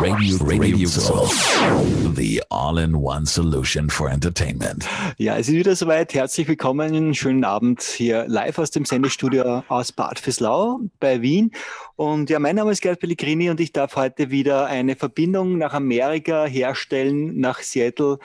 Radio, Radio Soul. The all-in-one solution for entertainment. Ja, es ist wieder soweit. Herzlich willkommen. Schönen Abend hier live aus dem Sendestudio aus Bad Fürslau bei Wien. Und ja, mein Name ist Gerd Pellegrini und ich darf heute wieder eine Verbindung nach Amerika herstellen, nach Seattle.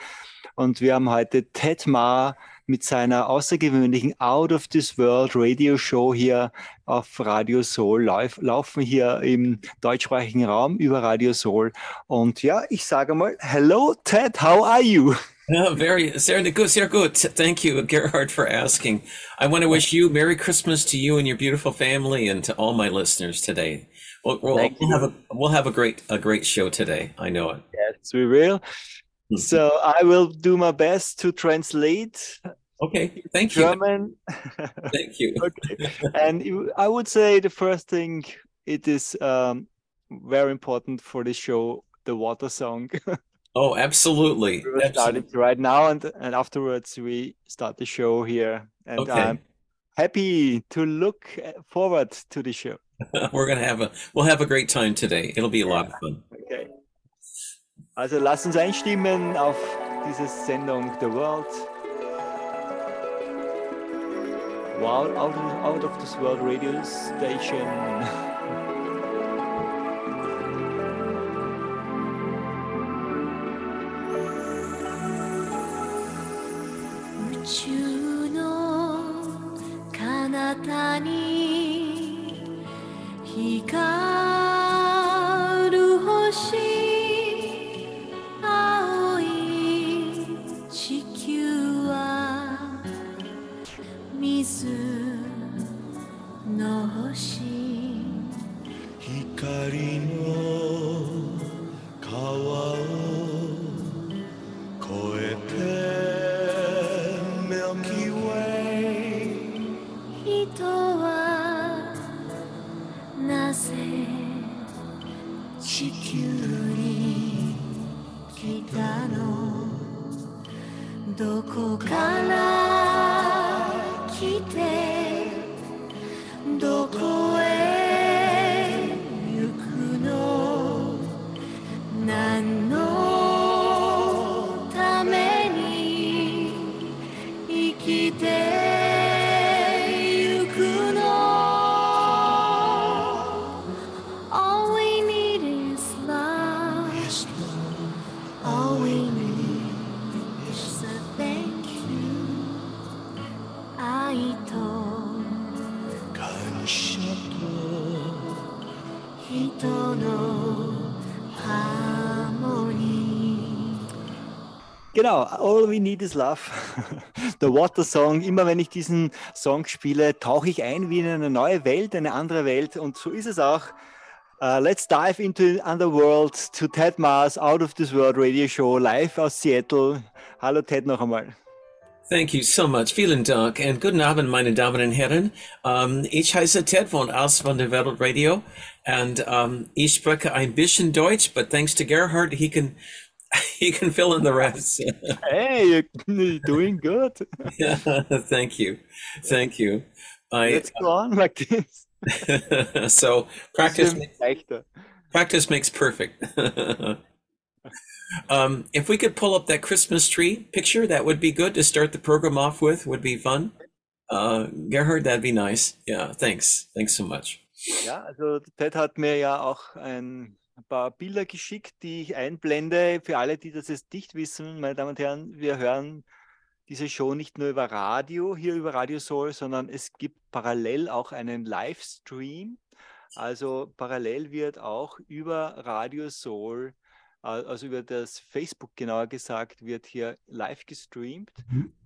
Und wir haben heute Ted Ma mit seiner außergewöhnlichen Out of This World Radio Show hier auf Radio Soul live, laufen hier im deutschsprachigen Raum über Radio Soul. Und ja, ich sage mal, hello Ted, how are you? Yeah, very, sehr good, sehr good. Thank you, Gerhard, for asking. I want to wish you Merry Christmas to you and your beautiful family, and to all my listeners today. We'll, we'll, we'll have a we'll have a great a great show today. I know it. Yes, we will. So I will do my best to translate Okay, thank you. German. Thank you. okay, and I would say the first thing it is um, very important for the show, the water song. Oh, absolutely. we it right now, and and afterwards we start the show here. And Okay. I'm happy to look forward to the show. We're gonna have a we'll have a great time today. It'll be a lot of fun. Okay. Also lasst uns einstimmen auf diese Sendung The World. Wow, out, out of this world radio station. Genau, All We Need Is Love. The Water Song. Immer wenn ich diesen Song spiele, tauche ich ein wie in eine neue Welt, eine andere Welt. Und so ist es auch. Uh, let's dive into Underworld to Ted Mars Out of This World Radio Show live aus Seattle. Hallo Ted noch einmal. Thank you so much. Vielen Dank and guten Abend, meine Damen und Herren. Um, ich heiße Ted von Aus von der Welt Radio and um, ich spreche ein bisschen Deutsch, but thanks to Gerhard, he can he can fill in the rest. Hey, you're doing good. yeah, Thank you, thank you. I Let's go on like this. so practice leichter. practice makes perfect. um, if we could pull up that Christmas tree picture, that would be good to start the program off with. Would be fun. Uh, Gerhard, that'd be nice. Yeah, thanks. Thanks so much. Ja, also Ted hat mir ja auch ein paar Bilder geschickt, die ich einblende. Für alle, die das jetzt nicht wissen, meine Damen und Herren, wir hören diese Show nicht nur über Radio, hier über Radio Soul, sondern es gibt parallel auch einen Livestream. Also parallel wird auch über Radio Soul, äh, also über das Facebook genauer gesagt, wird hier live gestreamt.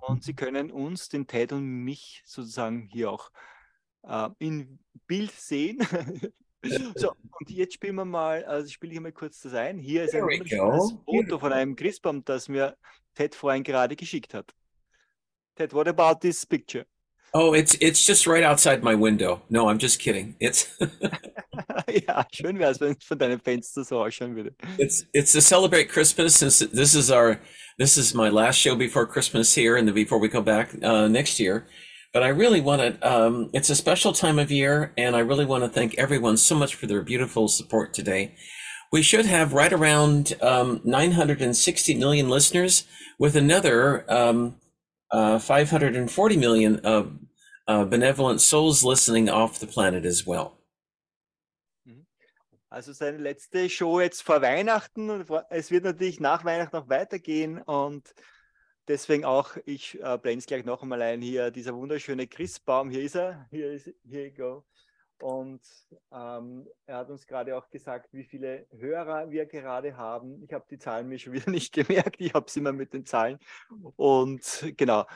Und Sie können uns, den Ted und mich sozusagen hier auch äh, in Bild sehen. so, und jetzt spielen wir mal, also ich spiele hier mal kurz das ein. Hier ist ein wunderschönes. Foto von einem Christbaum, das mir Ted vorhin gerade geschickt hat. Ted, what about this picture? Oh, it's it's just right outside my window. No, I'm just kidding. It's ja, schön wäre es, wenn es von deinem Fenster so ausschauen würde. it's it's to celebrate Christmas since this is our this is my last show before Christmas here and then before we come back uh, next year. But I really want to. Um, it's a special time of year, and I really want to thank everyone so much for their beautiful support today. we should have right around um, 960 million listeners, with another um, uh, 540 million uh, uh, benevolent souls listening off the planet as well. Also seine letzte Show jetzt vor Weihnachten. Es wird natürlich nach Weihnachten noch weitergehen und deswegen auch, ich äh, blende es gleich noch einmal ein, hier dieser wunderschöne Christbaum, hier ist er, hier ist, here you go. Und ähm, er hat uns gerade auch gesagt, wie viele Hörer wir gerade haben. Ich habe die Zahlen mir schon wieder nicht gemerkt, ich habe sie immer mit den Zahlen. Und genau,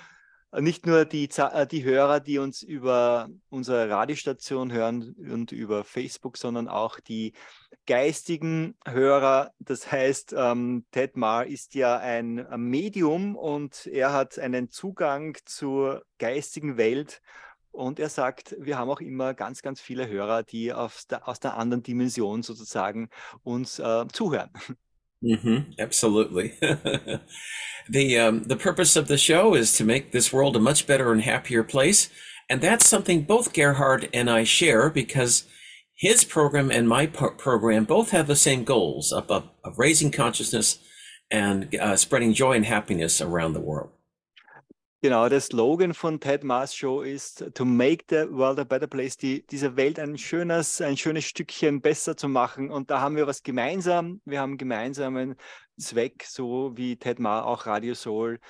nicht nur die, äh, die Hörer, die uns über unsere Radiostation hören und über Facebook, sondern auch die geistigen Hörer. Das heißt, ähm, Ted Marr ist ja ein Medium und er hat einen Zugang zur geistigen Welt. Und er sagt, wir haben auch immer ganz, ganz viele Hörer, die aus der, aus der anderen Dimension sozusagen uns äh, zuhören. Hmm absolutely. the um, the purpose of the show is to make this world a much better and happier place, and that's something both Gerhard and I share because his program and my pro- program both have the same goals of, of, of raising consciousness and uh, spreading joy and happiness around the world. Genau, der Slogan von Ted Mars Show ist to make the world a better place, die, diese Welt ein schönes, ein schönes Stückchen besser zu machen. Und da haben wir was gemeinsam. Wir haben gemeinsamen Zweck, so wie Ted Mar auch Radio Soul.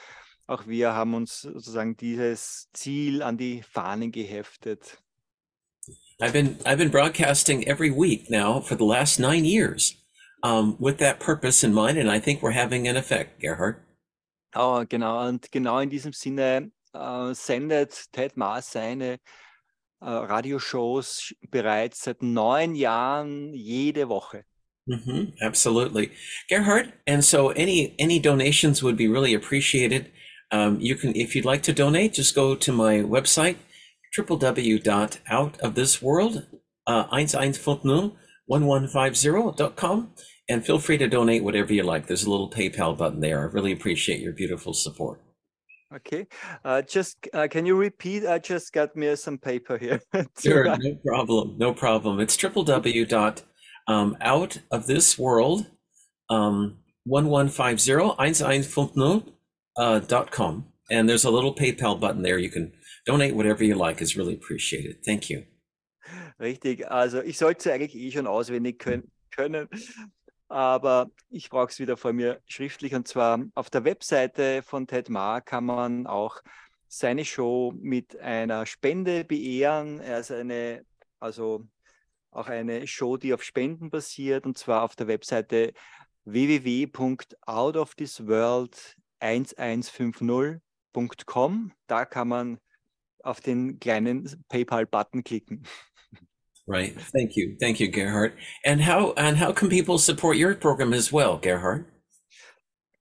Auch wir haben uns sozusagen dieses Ziel an die Fahnen geheftet. I've been I've been broadcasting every week now for the last nine years um, with that purpose in mind, and I think we're having an effect, Gerhard. Oh, genau, und genau in diesem Sinne äh, sendet Ted Mars seine äh, Radioshows bereits seit neun Jahren jede Woche. hmm absolutely, Gerhard. And so, any any donations would be really appreciated. Um, you can, if you'd like to donate, just go to my website www.outofthisworld uh, 1150 and feel free to donate whatever you like. There's a little PayPal button there. I really appreciate your beautiful support. Okay, uh, just uh, can you repeat? I just got me some paper here. Sure, no problem, no problem. It's www dot um, out of this world um, 1150 1150 uh, dot com. And there's a little PayPal button there. You can donate whatever you like. is really appreciated. Thank you. Richtig, also ich sollte eigentlich eh schon auswendig können aber ich brauche es wieder vor mir schriftlich. Und zwar auf der Webseite von Ted Ma kann man auch seine Show mit einer Spende beehren. Er ist eine, also auch eine Show, die auf Spenden basiert, und zwar auf der Webseite www.outofthisworld1150.com. Da kann man auf den kleinen PayPal-Button klicken. Right. Thank you. Thank you, Gerhard. And how and how can people support your program as well, Gerhard?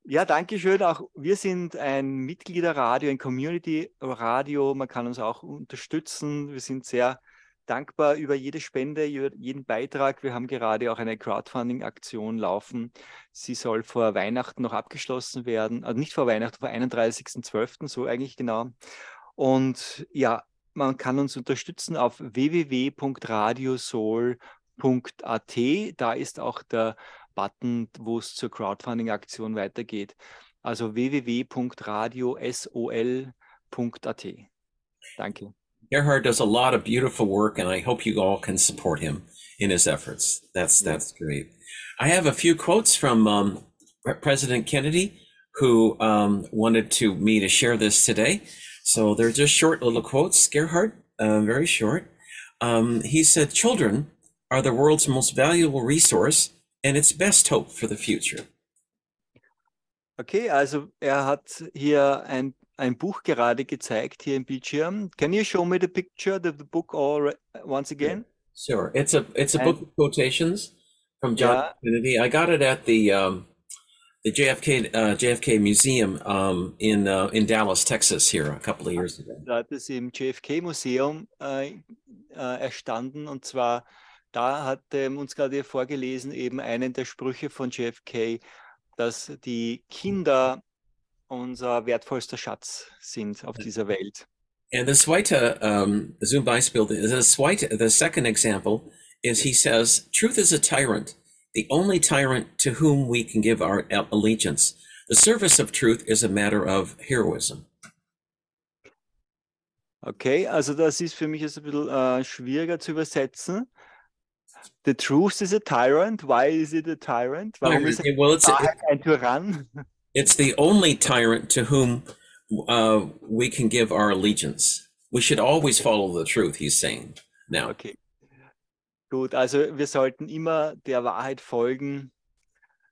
Ja, danke schön. Auch wir sind ein Mitgliederradio, ein Community-Radio. Man kann uns auch unterstützen. Wir sind sehr dankbar über jede Spende, über jeden Beitrag. Wir haben gerade auch eine Crowdfunding-Aktion laufen. Sie soll vor Weihnachten noch abgeschlossen werden. Also nicht vor Weihnachten, vor 31.12., so eigentlich genau. Und ja, man kann uns unterstützen auf www.radiosoul.at. Da ist auch der Button, wo es zur Crowdfunding-Aktion weitergeht. Also www.radiosol.at. Danke. Gerhard does a lot of beautiful work, and I hope you all can support him in his efforts. That's that's great. I have a few quotes from um, Pre- President Kennedy, who um, wanted to me to share this today. So they're just short little quotes. Gerhard, uh, very short. Um, he said, "Children are the world's most valuable resource and its best hope for the future." Okay, also er hat hier ein, ein Buch gerade gezeigt, hier im Bildschirm. Can you show me the picture, the, the book all once again? Sure, it's a it's a And- book of quotations from John Yeah. Kennedy. I got it at the um, the JFK uh, JFK Museum um, in uh, in Dallas, Texas, here a couple of years ago. Da es im JFK-Museum äh, äh, erstanden und zwar da hat ähm, uns gerade vorgelesen eben einen der Sprüche von JFK, dass die Kinder unser wertvollster Schatz sind auf dieser Welt. And the zweite um, zum Beispiel, the zweite, the second example is he says, "Truth is a tyrant. The only tyrant to whom we can give our allegiance. The service of truth is a matter of heroism. Okay, also das ist für mich jetzt ein bisschen äh, schwieriger zu übersetzen. The truth is a tyrant. Why is it a tyrant? Warum ist well, it's, Wahrheit ein Tyrann? it's the only tyrant to whom uh, we can give our allegiance. We should always follow the truth, he's saying now. Okay. Gut, also wir sollten immer der Wahrheit folgen,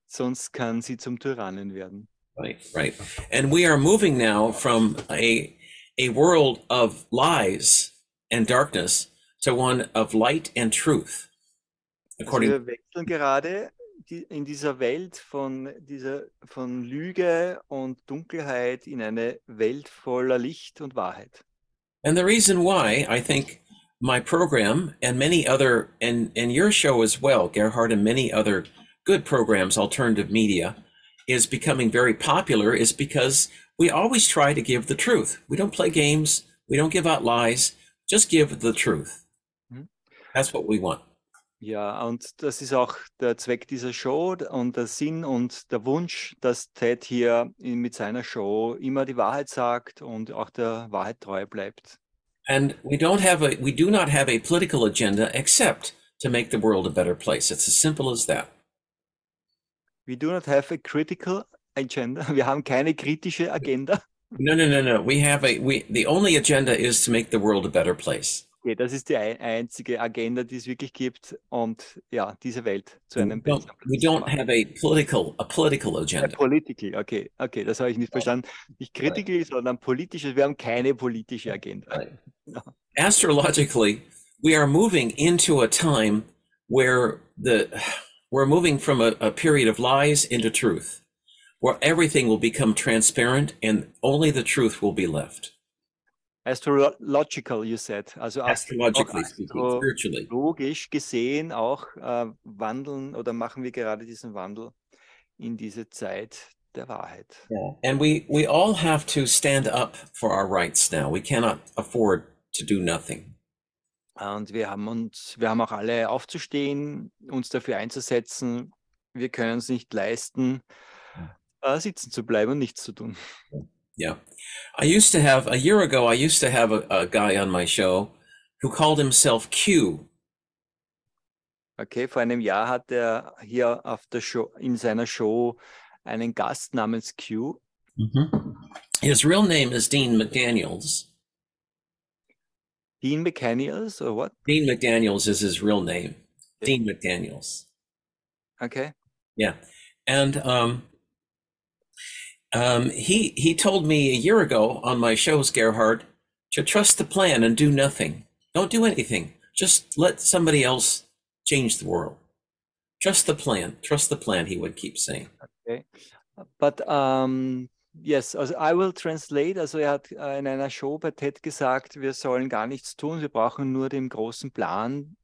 sonst kann sie zum Tyrannen werden. Right, right. And we are moving now from a a world of lies and darkness to one of light and truth. Also According wir wechseln gerade in dieser Welt von, dieser, von Lüge und Dunkelheit in eine Welt voller Licht und Wahrheit. and the reason why I think my program and many other and and your show as well, Gerhard, and many other good programs, alternative media, is becoming very popular is because we always try to give the truth. We don't play games, we don't give out lies, just give the truth. Mhm. That's what we want. Ja, und das ist auch der Zweck dieser Show und der Sinn und der Wunsch, dass Ted hier in, mit seiner Show immer die Wahrheit sagt und auch der Wahrheit treu bleibt. And we don't have a we do not have a political agenda except to make the world a better place. It's as simple as that. We do not have a critical agenda. Wir haben keine kritische Agenda. No, no, no, no. We have a we the only agenda is to make the world a better place. Okay, das ist die ein, einzige Agenda, die es wirklich gibt und ja, diese Welt zu We einem don't, besseren we don't have a political a political agenda. Political, okay, okay, das habe ich nicht verstanden. Nicht critical, sondern politisches. Wir haben keine politische Agenda. Right. Astrologically, we are moving into a time where the we're moving from a, a period of lies into truth, where everything will become transparent and only the truth will be left. Astrological, you said. Also Astrologically speaking, astro- spiritually. logisch gesehen auch äh, wandeln oder machen wir gerade diesen Wandel in diese Zeit der Wahrheit. And we we all have to stand up for our rights now. We cannot afford to do nothing. Und wir haben uns, wir haben auch alle aufzustehen, uns dafür einzusetzen. Wir können es nicht leisten, äh, sitzen zu bleiben und nichts zu tun. Yeah. I used to have a year ago, I used to have a, a guy on my show who called himself Q. Okay, vor einem Jahr hat er hier auf der Show, in seiner Show einen Gast namens Q. His real name is Dean McDaniels. Dean McDaniels or what? Dean McDaniels is his real name. Dean McDaniels. Okay. Yeah. And um, um, he he told me a year ago on my shows, Gerhard, to trust the plan and do nothing. Don't do anything. Just let somebody else change the world. Trust the plan. Trust the plan. He would keep saying. Okay, But um, yes, also I will translate. Also er hat äh, in einer Show bei TED gesagt, wir sollen gar nichts tun, wir brauchen nur dem großen Plan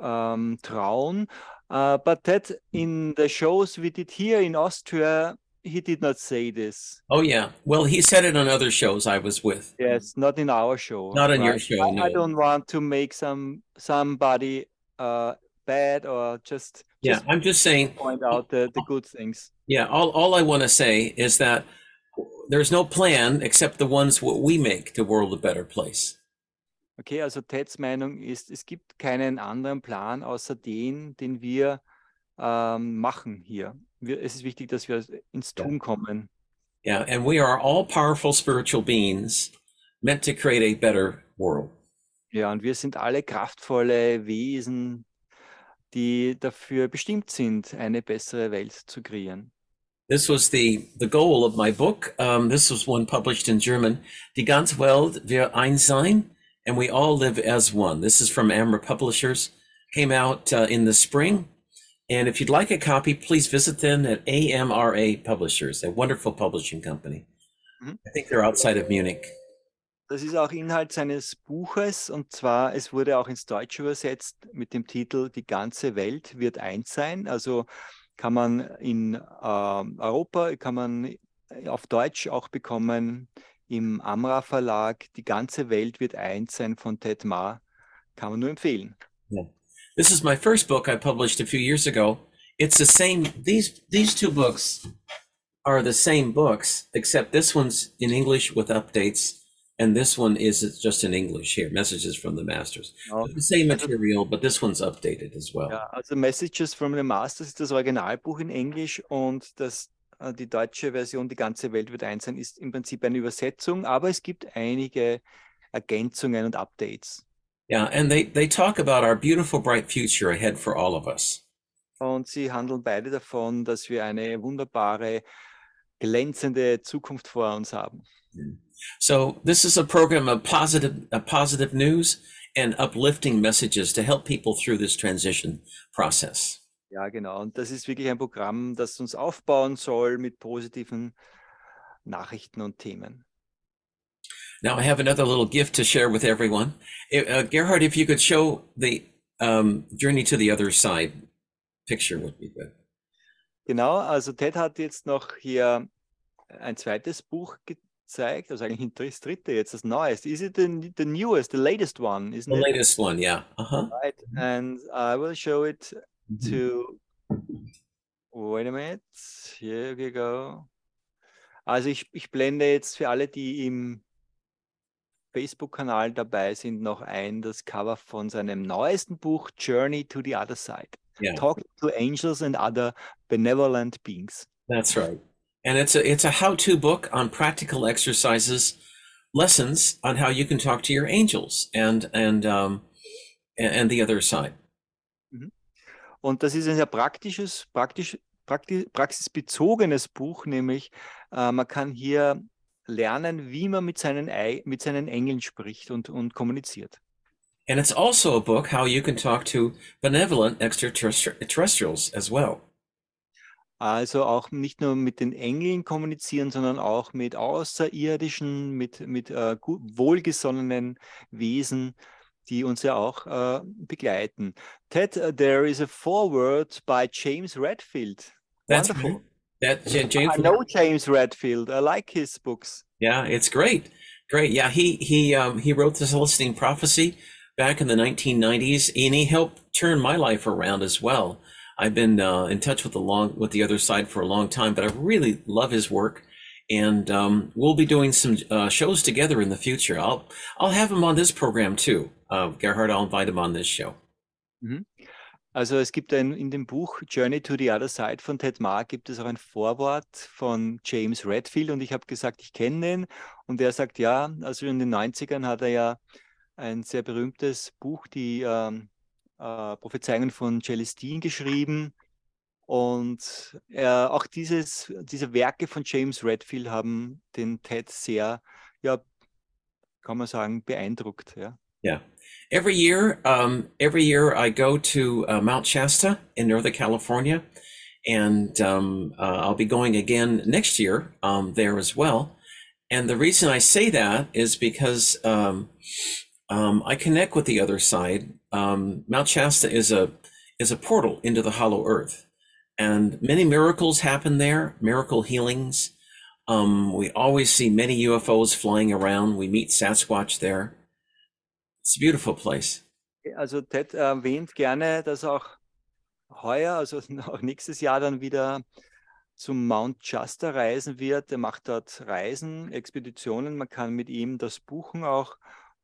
ähm, trauen. Uh, but Ted, in the shows we did here in Austria, he did not say this. Oh yeah. Well, he said it on other shows I was with. Yes, not in our show. Not on your show, I, I don't want to make some somebody uh, bad or just Yeah, just I'm just saying. point out the, the good things. Yeah, all all I want to say is that there's no plan except the ones what we make the world a better place. Okay, also Teds Meinung ist, es gibt keinen anderen Plan außer den, den wir ähm, machen hier. Wir, es ist wichtig, dass wir ins. Tun kommen. Yeah, and we are all powerful spiritual beings meant to create a better world. Ja, und wir sind alle kraftvolle Wesen, die dafür bestimmt sind, eine bessere Welt zu kreieren. This was the the goal of my book. Um, this was one published in German. Die ganze Welt wir eins sein, and we all live as one. This is from Amra Publishers. Came out uh, in the spring. And if you'd like a copy, please visit them at AMRA Publishers, a wonderful publishing company. Mhm. I think they're outside of Munich. Das ist auch Inhalt seines Buches und zwar, es wurde auch ins Deutsche übersetzt mit dem Titel Die ganze Welt wird eins sein. Also kann man in ähm, Europa, kann man auf Deutsch auch bekommen im Amra Verlag. Die ganze Welt wird eins sein von Ted Ma. Kann man nur empfehlen. This is my first book I published a few years ago. it's the same. These these two books are the same books, except this one's in English with updates, and this one is just in English here. Messages from the Masters. Ja. The same material, but this one's updated as well. Ja, also Messages from the Masters ist das Originalbuch in Englisch und das, äh, die deutsche Version, die ganze Welt wird eins sein, ist im Prinzip eine Übersetzung, aber es gibt einige Ergänzungen und Updates. Yeah, and they they talk about our beautiful, bright future ahead for all of us. Und sie handeln beide davon, dass wir eine wunderbare, glänzende Zukunft vor uns haben. So this is a program of positive, uh, positive news and uplifting messages to help people through this transition process. Ja, genau. Und das ist wirklich ein Programm, das uns aufbauen soll mit positiven Nachrichten und Themen. Now I have another little gift to share with everyone. Uh, Gerhard, if you could show the um, journey to the other side picture would be good. Genau, also Ted hat jetzt noch hier ein zweites Buch gezeigt, also eigentlich das dritte jetzt, das neueste. Is it the, the newest, the latest one, isn't The it? latest one, yeah. Uh-huh. Right, and I will show it to, wait a minute, here we go. Also ich, ich blende jetzt für alle, die im Facebook-Kanal dabei sind, noch ein das Cover von seinem neuesten Buch Journey to the Other Side. Yeah, Talking to Angels and Other Benevolent Beings. that's right. And it's a it's a how-to book on practical exercises, lessons on how you can talk to your angels and and um and, the other side. Und das ist ein sehr praktisches, praktisch, prakti praxisbezogenes Buch, nämlich äh, man kann hier lernen, wie man mit seinen, Ei- mit seinen Engeln spricht und, und kommuniziert. And it's also a book how you can talk to benevolent extraterrestrials as well. Also auch nicht nur mit den Engeln kommunizieren, sondern auch mit Außerirdischen, mit, mit gu- wohlgesonnenen Wesen, die uns ja auch äh, begleiten. Ted, uh, there is a foreword by James Redfield. That's Wonderful. right. That James. I know James Redfield. I like his books. Yeah, it's great. Great. Yeah, he he um he wrote the Celestine Prophecy back in the 1990s, and he helped turn my life around as well. I've been uh, in touch with the long with the other side for a long time, but I really love his work, and um, we'll be doing some uh, shows together in the future. I'll I'll have him on this program too. Uh, Gerhard, I'll invite him on this show. Also es gibt ein, in dem Buch Journey to the Other Side von Ted Marr gibt es auch ein Vorwort von James Redfield und ich habe gesagt, ich kenne den und er sagt, ja, also in den 90ern hat er ja ein sehr berühmtes Buch, die ähm, äh, Prophezeiungen von Celestine geschrieben und er, auch dieses, diese Werke von James Redfield haben den Ted sehr, ja, kann man sagen, beeindruckt. Ja. Yeah. Every year, um, every year I go to uh, Mount Shasta in Northern California, and um, uh, I'll be going again next year um, there as well. And the reason I say that is because um, um, I connect with the other side. Um, Mount Shasta is a is a portal into the hollow earth, and many miracles happen there. Miracle healings. We always see many UFOs flying around. We meet Sasquatch there. It's a beautiful place. Also Ted erwähnt gerne, dass auch heuer, also auch nächstes Jahr dann wieder zum Mount Shasta reisen wird. Er macht dort Reisen, Expeditionen. Man kann mit ihm das buchen auch.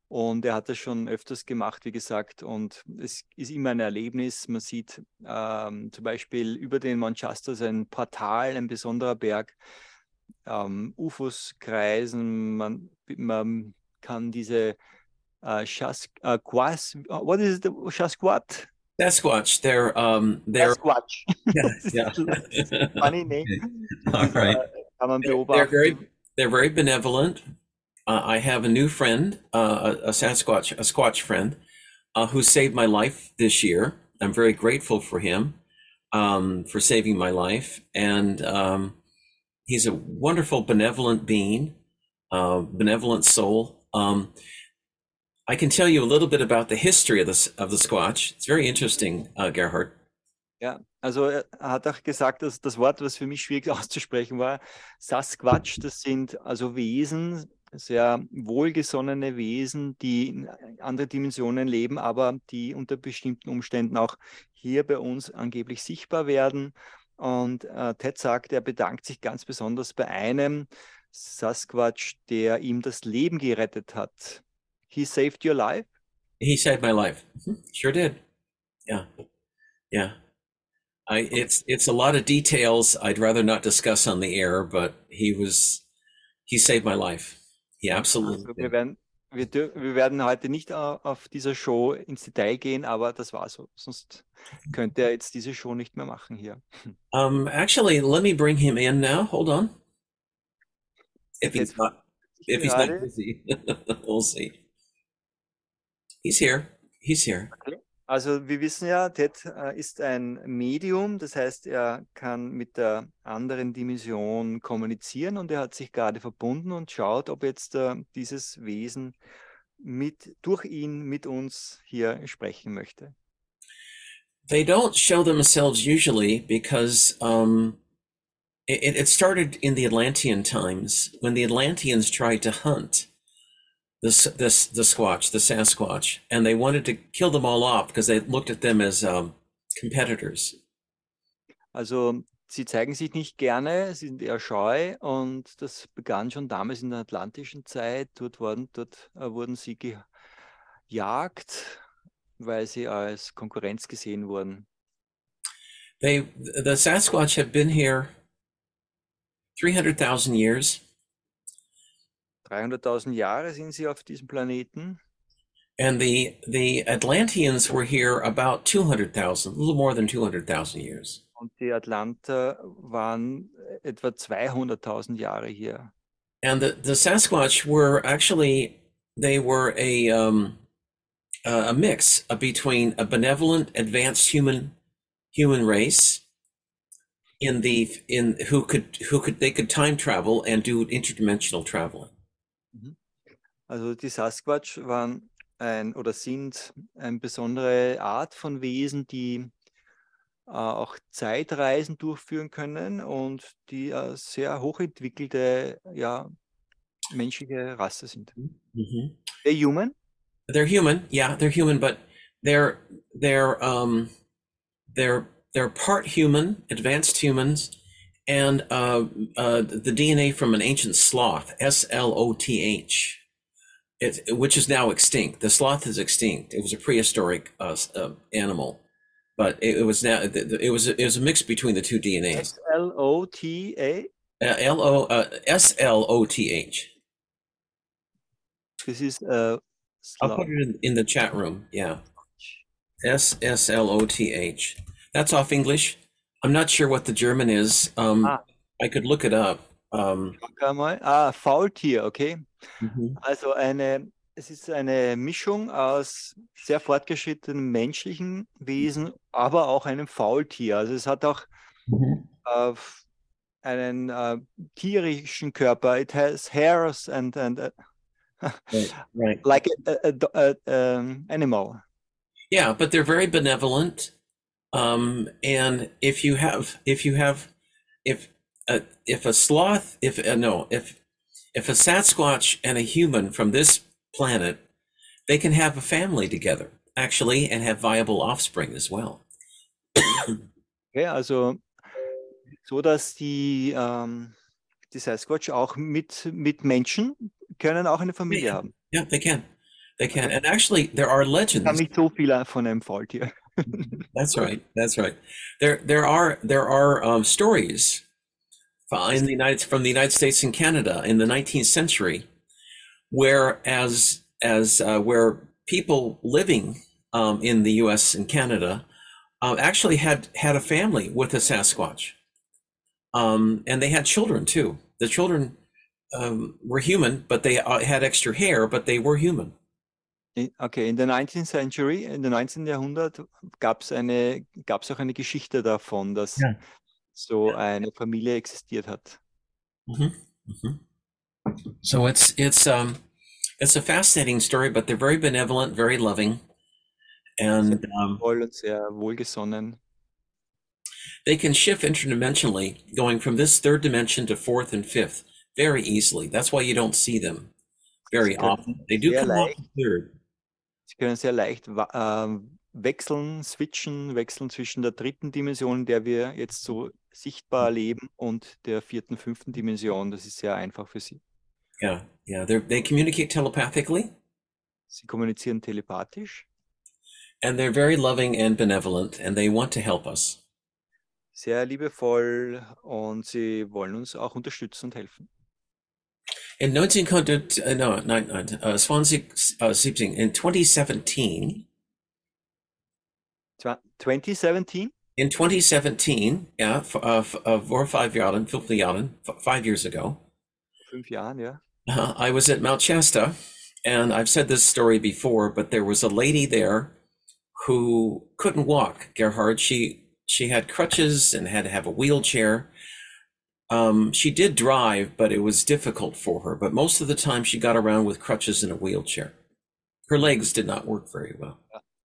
Und er hat das schon öfters gemacht, wie gesagt. Und es ist immer ein Erlebnis. Man sieht ähm, zum Beispiel über den Mount Shasta ist ein Portal, ein besonderer Berg. Ähm, UFOs kreisen. Man, man kann diese uh, Shas, uh, Quas, uh, what is the Shasquat? Sasquatch. They're um they're Sasquatch. yeah. Funny name. All right. Man They're, they're very they're very benevolent. Uh, I have a new friend, uh, a, a Sasquatch, a Squatch friend, uh, who saved my life this year. I'm very grateful for him um, for saving my life, and um, he's a wonderful, benevolent being, uh, benevolent soul. Um, I can tell you a little bit about the history of this of the Squatch. It's very interesting, uh, Gerhard. Ja, also er hat auch gesagt, dass das Wort, was für mich schwierig auszusprechen war, Sasquatch, das sind also Wesen, sehr wohlgesonnene Wesen, die in andere Dimensionen leben, aber die unter bestimmten Umständen auch hier bei uns angeblich sichtbar werden. Und äh, Ted sagt, er bedankt sich ganz besonders bei einem Sasquatch, der ihm das Leben gerettet hat. He saved your life? He saved my life. Mhm. Sure did. Yeah. Yeah. I it's it's a lot of details I'd rather not discuss on the air, but he was he saved my life. He absolutely Also wir, did. werden, wir, dür- wir werden heute nicht au- auf dieser Show ins Detail gehen, aber das war so. Sonst könnte er jetzt diese Show nicht mehr machen hier. Um actually let me bring him in now. Hold on. If he's not if he's not busy. we'll see. He's here. He's here. Also wir wissen ja, Ted äh, ist ein Medium, das heißt, er kann mit der anderen Dimension kommunizieren und er hat sich gerade verbunden und schaut, ob jetzt äh, dieses Wesen mit, durch ihn mit uns hier sprechen möchte. They don't show themselves usually because um, it, it started in the Atlantean times when the Atlanteans tried to hunt this this the Squatch, the Sasquatch, and they wanted to kill them all off because they looked at them as um, competitors. Also sie zeigen sich nicht gerne, sie sind eher scheu und das begann schon damals in der atlantischen Zeit. Dort wurden, dort, äh, wurden sie gejagt, weil sie als Konkurrenz gesehen wurden. They the Sasquatch have been here three hundred thousand years, 300.000 Jahre sind sie auf diesem Planeten and the the Atlanteans were here about two hundred thousand, a little more than two hundred thousand years. und die Atlanter waren etwa 200.000 Jahre hier. and the, the Sasquatch were actually they were a um, a mix between a benevolent, advanced human human race in the in who could who could they could time travel and do interdimensional traveling. Also die Sasquatch waren ein oder sind eine besondere Art von Wesen, die äh, auch Zeitreisen durchführen können und die äh, sehr hochentwickelte ja, menschliche Rasse sind. Mhm. Der Human? They're human, yeah, they're human, but they're they're um they're they're part human, advanced humans, and uh, uh, the DNA from an ancient sloth, S L O T H, it, which is now extinct. The sloth is extinct. It was a prehistoric uh, uh, animal, but it, it was now it was it was a mix between the two DNAs. S-L-O-T-A? Uh, L O uh, S L O T H. Das ist äh, I'll put it in, in the chat room. Yeah. S S L O T H. That's off English. I'm not sure what the German is. Um, Ah. I could look it up. Mal. Ah, Faultier, okay. mhm. Also eine, es ist eine Mischung aus sehr fortgeschrittenen menschlichen Wesen, aber auch einem Faultier. Also es hat auch äh, einen äh, tierischen Körper. It has hairs and, and uh, Right, right. like a, a, a, do- a- um, animal. Yeah, but they're very benevolent. Um, and if you have, if you have, if a, if a sloth, if uh, no, if if a Sasquatch and a human from this planet, they can have a family together actually and have viable offspring as well. Okay, also so, dass die, ähm, die Sasquatch auch mit, mit Menschen können auch eine Familie Ja. haben. Yeah, they can. They can. And actually, there are legends. habe nicht so viel von einem Faultier. That's right. That's right. There, there are there are um, stories in the United from the United States and Canada in the 19th century, where as as uh, where people living um, in the U.S. and Canada uh, actually had had a family with a Sasquatch, um, and they had children too. The children um, were human, but they uh, had extra hair, but they were human. Okay, in der 19th Century, in der 19. Jahrhundert gab es eine, gab's auch eine Geschichte davon, dass Ja. So eine Familie existiert hat. Mhm, mhm. So it's it's um it's a fascinating story, but they're very benevolent, very loving, and um, Voll und sehr wohlgesonnen. they can shift interdimensionally, going from this third dimension to fourth and fifth very easily. That's why you don't see them very often. They do come off like- cleared. Sie können sehr leicht ähm, wechseln, switchen, wechseln zwischen der dritten Dimension, in der wir jetzt so sichtbar leben, und der vierten, fünften Dimension. Das ist sehr einfach für Sie. Yeah, yeah. They communicate telepathically, Sie kommunizieren telepathisch, and they're very loving and benevolent, and they want to help us. sehr liebevoll und sie wollen uns auch unterstützen und helfen. In 1900, uh, no, uh, uh, in 2017, Zwa- 2017, in 2017, yeah, uh, uh, four or five Jahren, fünf Jahren, five years ago, fünf Jahren, ja. uh, I was at Mount Shasta, and I've said this story before, but there was a lady there who couldn't walk. Gerhard, she she had crutches and had to have a wheelchair. Um, she did drive, but it was difficult for her. But most of the time, she got around with crutches and a wheelchair. Her legs did not work very well.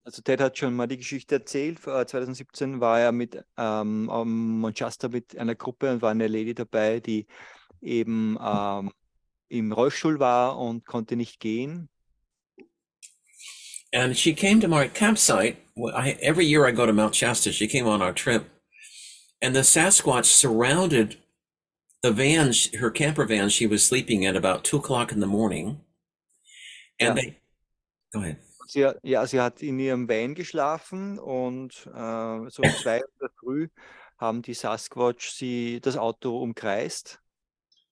Also Ted hat schon mal die Geschichte erzählt. Vor 2017 war er mit ähm, Manchester mit einer Gruppe und war eine Lady dabei, die eben ähm, im Rollstuhl war und konnte nicht gehen. And she came to my campsite. I, every year I go to Mount Shasta. She came on our trip, and the Sasquatch surrounded the van, her camper van. She was sleeping at about two o'clock in the morning, and Yeah. they. Go ahead. Sie, ja, sie hat in ihrem Van geschlafen und äh, so um zwei Uhr früh haben die Sasquatch sie das Auto umkreist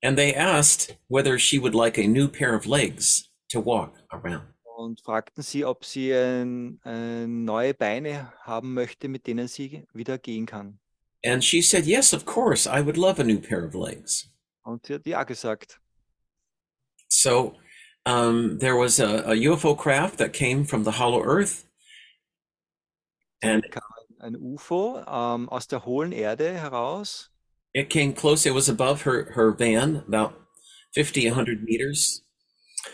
And they asked whether she would like a new pair of legs to walk around. und fragten sie, ob sie ein, ein neue Beine haben möchte, mit denen sie wieder gehen kann. And she said, Yes, of course, I would love a new pair of legs. Und sie hat ja gesagt. So um, there was a, a UFO craft that came from the hollow earth. And ein UFO ähm, aus der hohlen Erde heraus. it came close. It was above her, her van, about 50, 100 meters.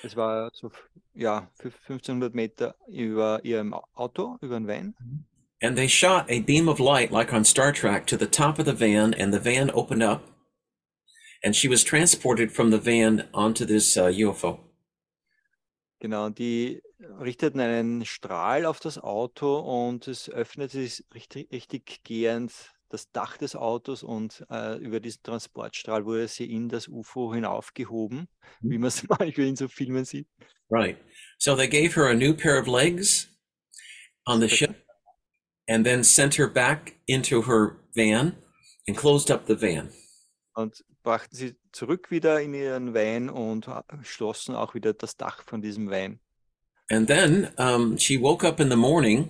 Es war so ja, 1500 Meter über ihrem Auto, über Van. And they shot a beam of light, like on Star Trek, to the top of the van, and the van opened up. And she was transported from the van onto this uh, UFO. Genau, die richteten einen Strahl auf das Auto und es öffnete sich richtig, richtig gehend das Dach des Autos und äh, über diesen Transportstrahl wurde sie in das UFO hinaufgehoben, wie man es manchmal in so Filmen sieht. Right. So they gave her a new pair of legs on the ship and then sent her back into her van and closed up the van. Und brachten sie zurück wieder in ihren Van und ha- schlossen auch wieder das Dach von diesem Van. And then um, she woke up in the morning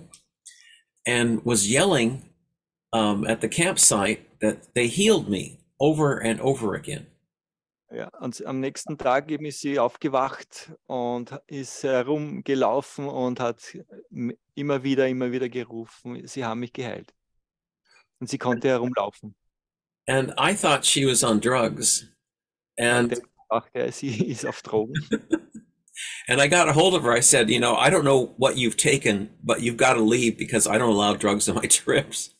and was yelling um, at the campsite that they healed me over and over again. Ja, und am nächsten Tag eben ist sie aufgewacht und ist herumgelaufen und hat immer wieder, immer wieder gerufen, sie haben mich geheilt. Und sie konnte herumlaufen. And I thought she was on drugs. And sie Drogen. and I got a hold of her. I said, you know, I don't know what you've taken, but you've got to leave because I don't allow drugs on my trips.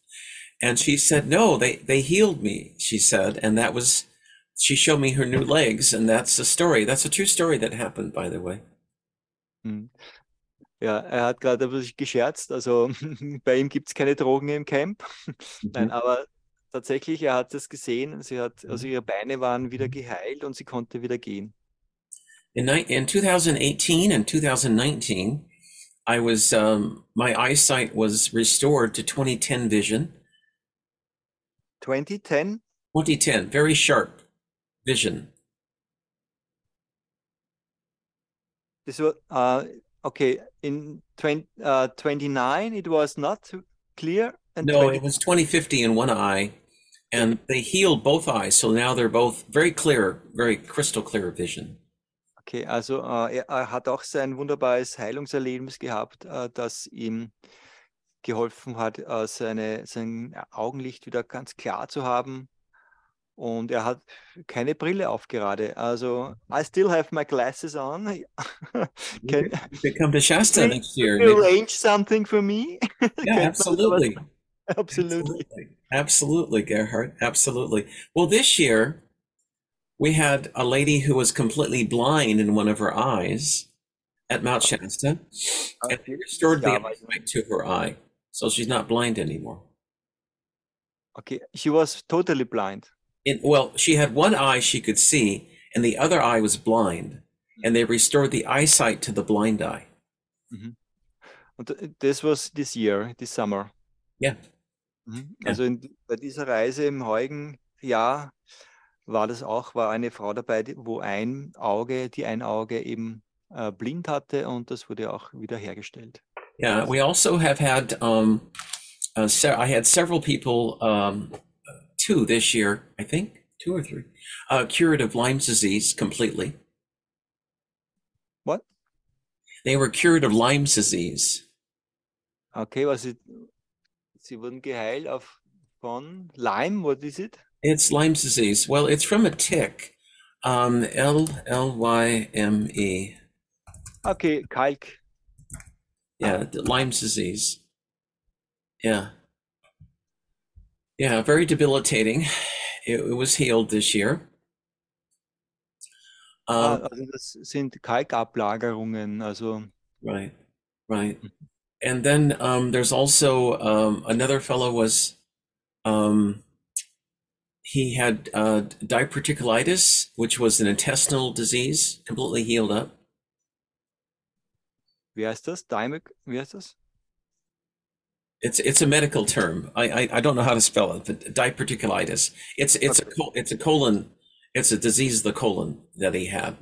And she said, no, they they healed me. She said, and that was. She showed me her new legs, and that's a story. That's a true story that happened, by the way. Hm. Ja, er hat gerade ein bisschen gescherzt. Also bei ihm gibt es keine Drogen im Camp. Nein, aber tatsächlich, er hat es gesehen. Sie hat, also ihre Beine waren wieder geheilt und sie konnte wieder gehen. In, in 2018 and 2019, I was um, my eyesight was restored to 2010 vision. 2010, 2010, very sharp vision. this was, uh, okay, in 20, uh, 29, it was not clear. No, 20 it was 2050 in one eye, and they healed both eyes, so now they're both very clear, very crystal clear vision. Okay, also äh, er, er hat auch sein wunderbares Heilungserlebnis gehabt, äh, das ihm geholfen hat, äh, seine, sein Augenlicht wieder ganz klar zu haben. Und er hat keine Brille auf gerade. Also, I still have my glasses on. Can You could come to Shasta next year. Can you arrange something for me? Yeah, Kennt man sowas? absolutely. Absolutely. Absolutely. Absolutely, Gerhard. Absolutely. Well, this year, We had a lady who was completely blind in one of her eyes at Mount Shasta, uh, and they restored the eyesight to her eye, so she's not blind anymore. Okay, she was totally blind. In, well, she had one eye she could see, and the other eye was blind, mm-hmm. and they restored the eyesight to the blind eye. Mm-hmm. Und äh, this was this year, this summer. Yeah. Mhm. Also in, bei dieser Reise im heutigen Jahr war das auch, war eine Frau dabei, die, wo ein Auge, die ein Auge eben äh, blind hatte und das wurde auch wiederhergestellt. Yeah, we also have had um, uh, se- I had several people, um, two this year, I think, two or three, uh, cured of Lyme's disease completely. What? They were cured of Lyme's disease. Okay, was it? Sie wurden geheilt auf von Lyme, what is it? It's Lyme's disease. Well, it's from a tick. Um, L L Y M E. Okay, Kalk. Yeah, Lyme's disease. Yeah. Yeah, very debilitating. It, it was healed this year. Ah, Um, also das sind Kalkablagerungen, also Right, right. And then um, there's also um, another fellow was um, he had uh, diverticulitis, which was an intestinal disease, completely healed up. wie heißt das? Dymic, wie heißt das? It's it's a medical term. I I, I don't know how to spell it, but diverticulitis. It's it's a it's a colon. It's a disease of the colon that he had.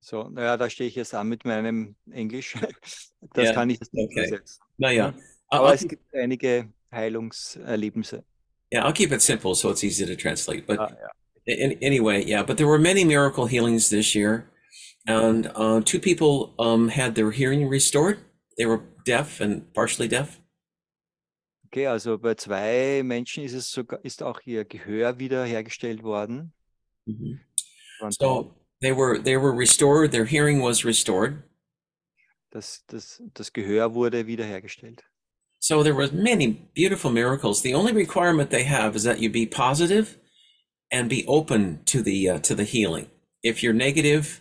So, naja, da stehe ich jetzt an mit meinem Englisch. Das Ja, kann ich jetzt nicht okay. übersetzen. Yeah. I'll, Aber I'll es keep, gibt einige Heilungserlebnisse. yeah, I'll keep it simple so it's easy to translate. But Ah, ja. In, anyway, yeah, but there were many miracle healings this year, and uh, two people um, had their hearing restored. They were deaf and partially deaf. Okay, also bei zwei Menschen ist es sogar, ist auch ihr Gehör wiederhergestellt worden. Waren So they were they were restored. Their hearing was restored. Das, das, das Gehör wurde wiederhergestellt. So there was many beautiful miracles. The only requirement they have is that you be positive and be open to the uh, to the healing. If you're negative,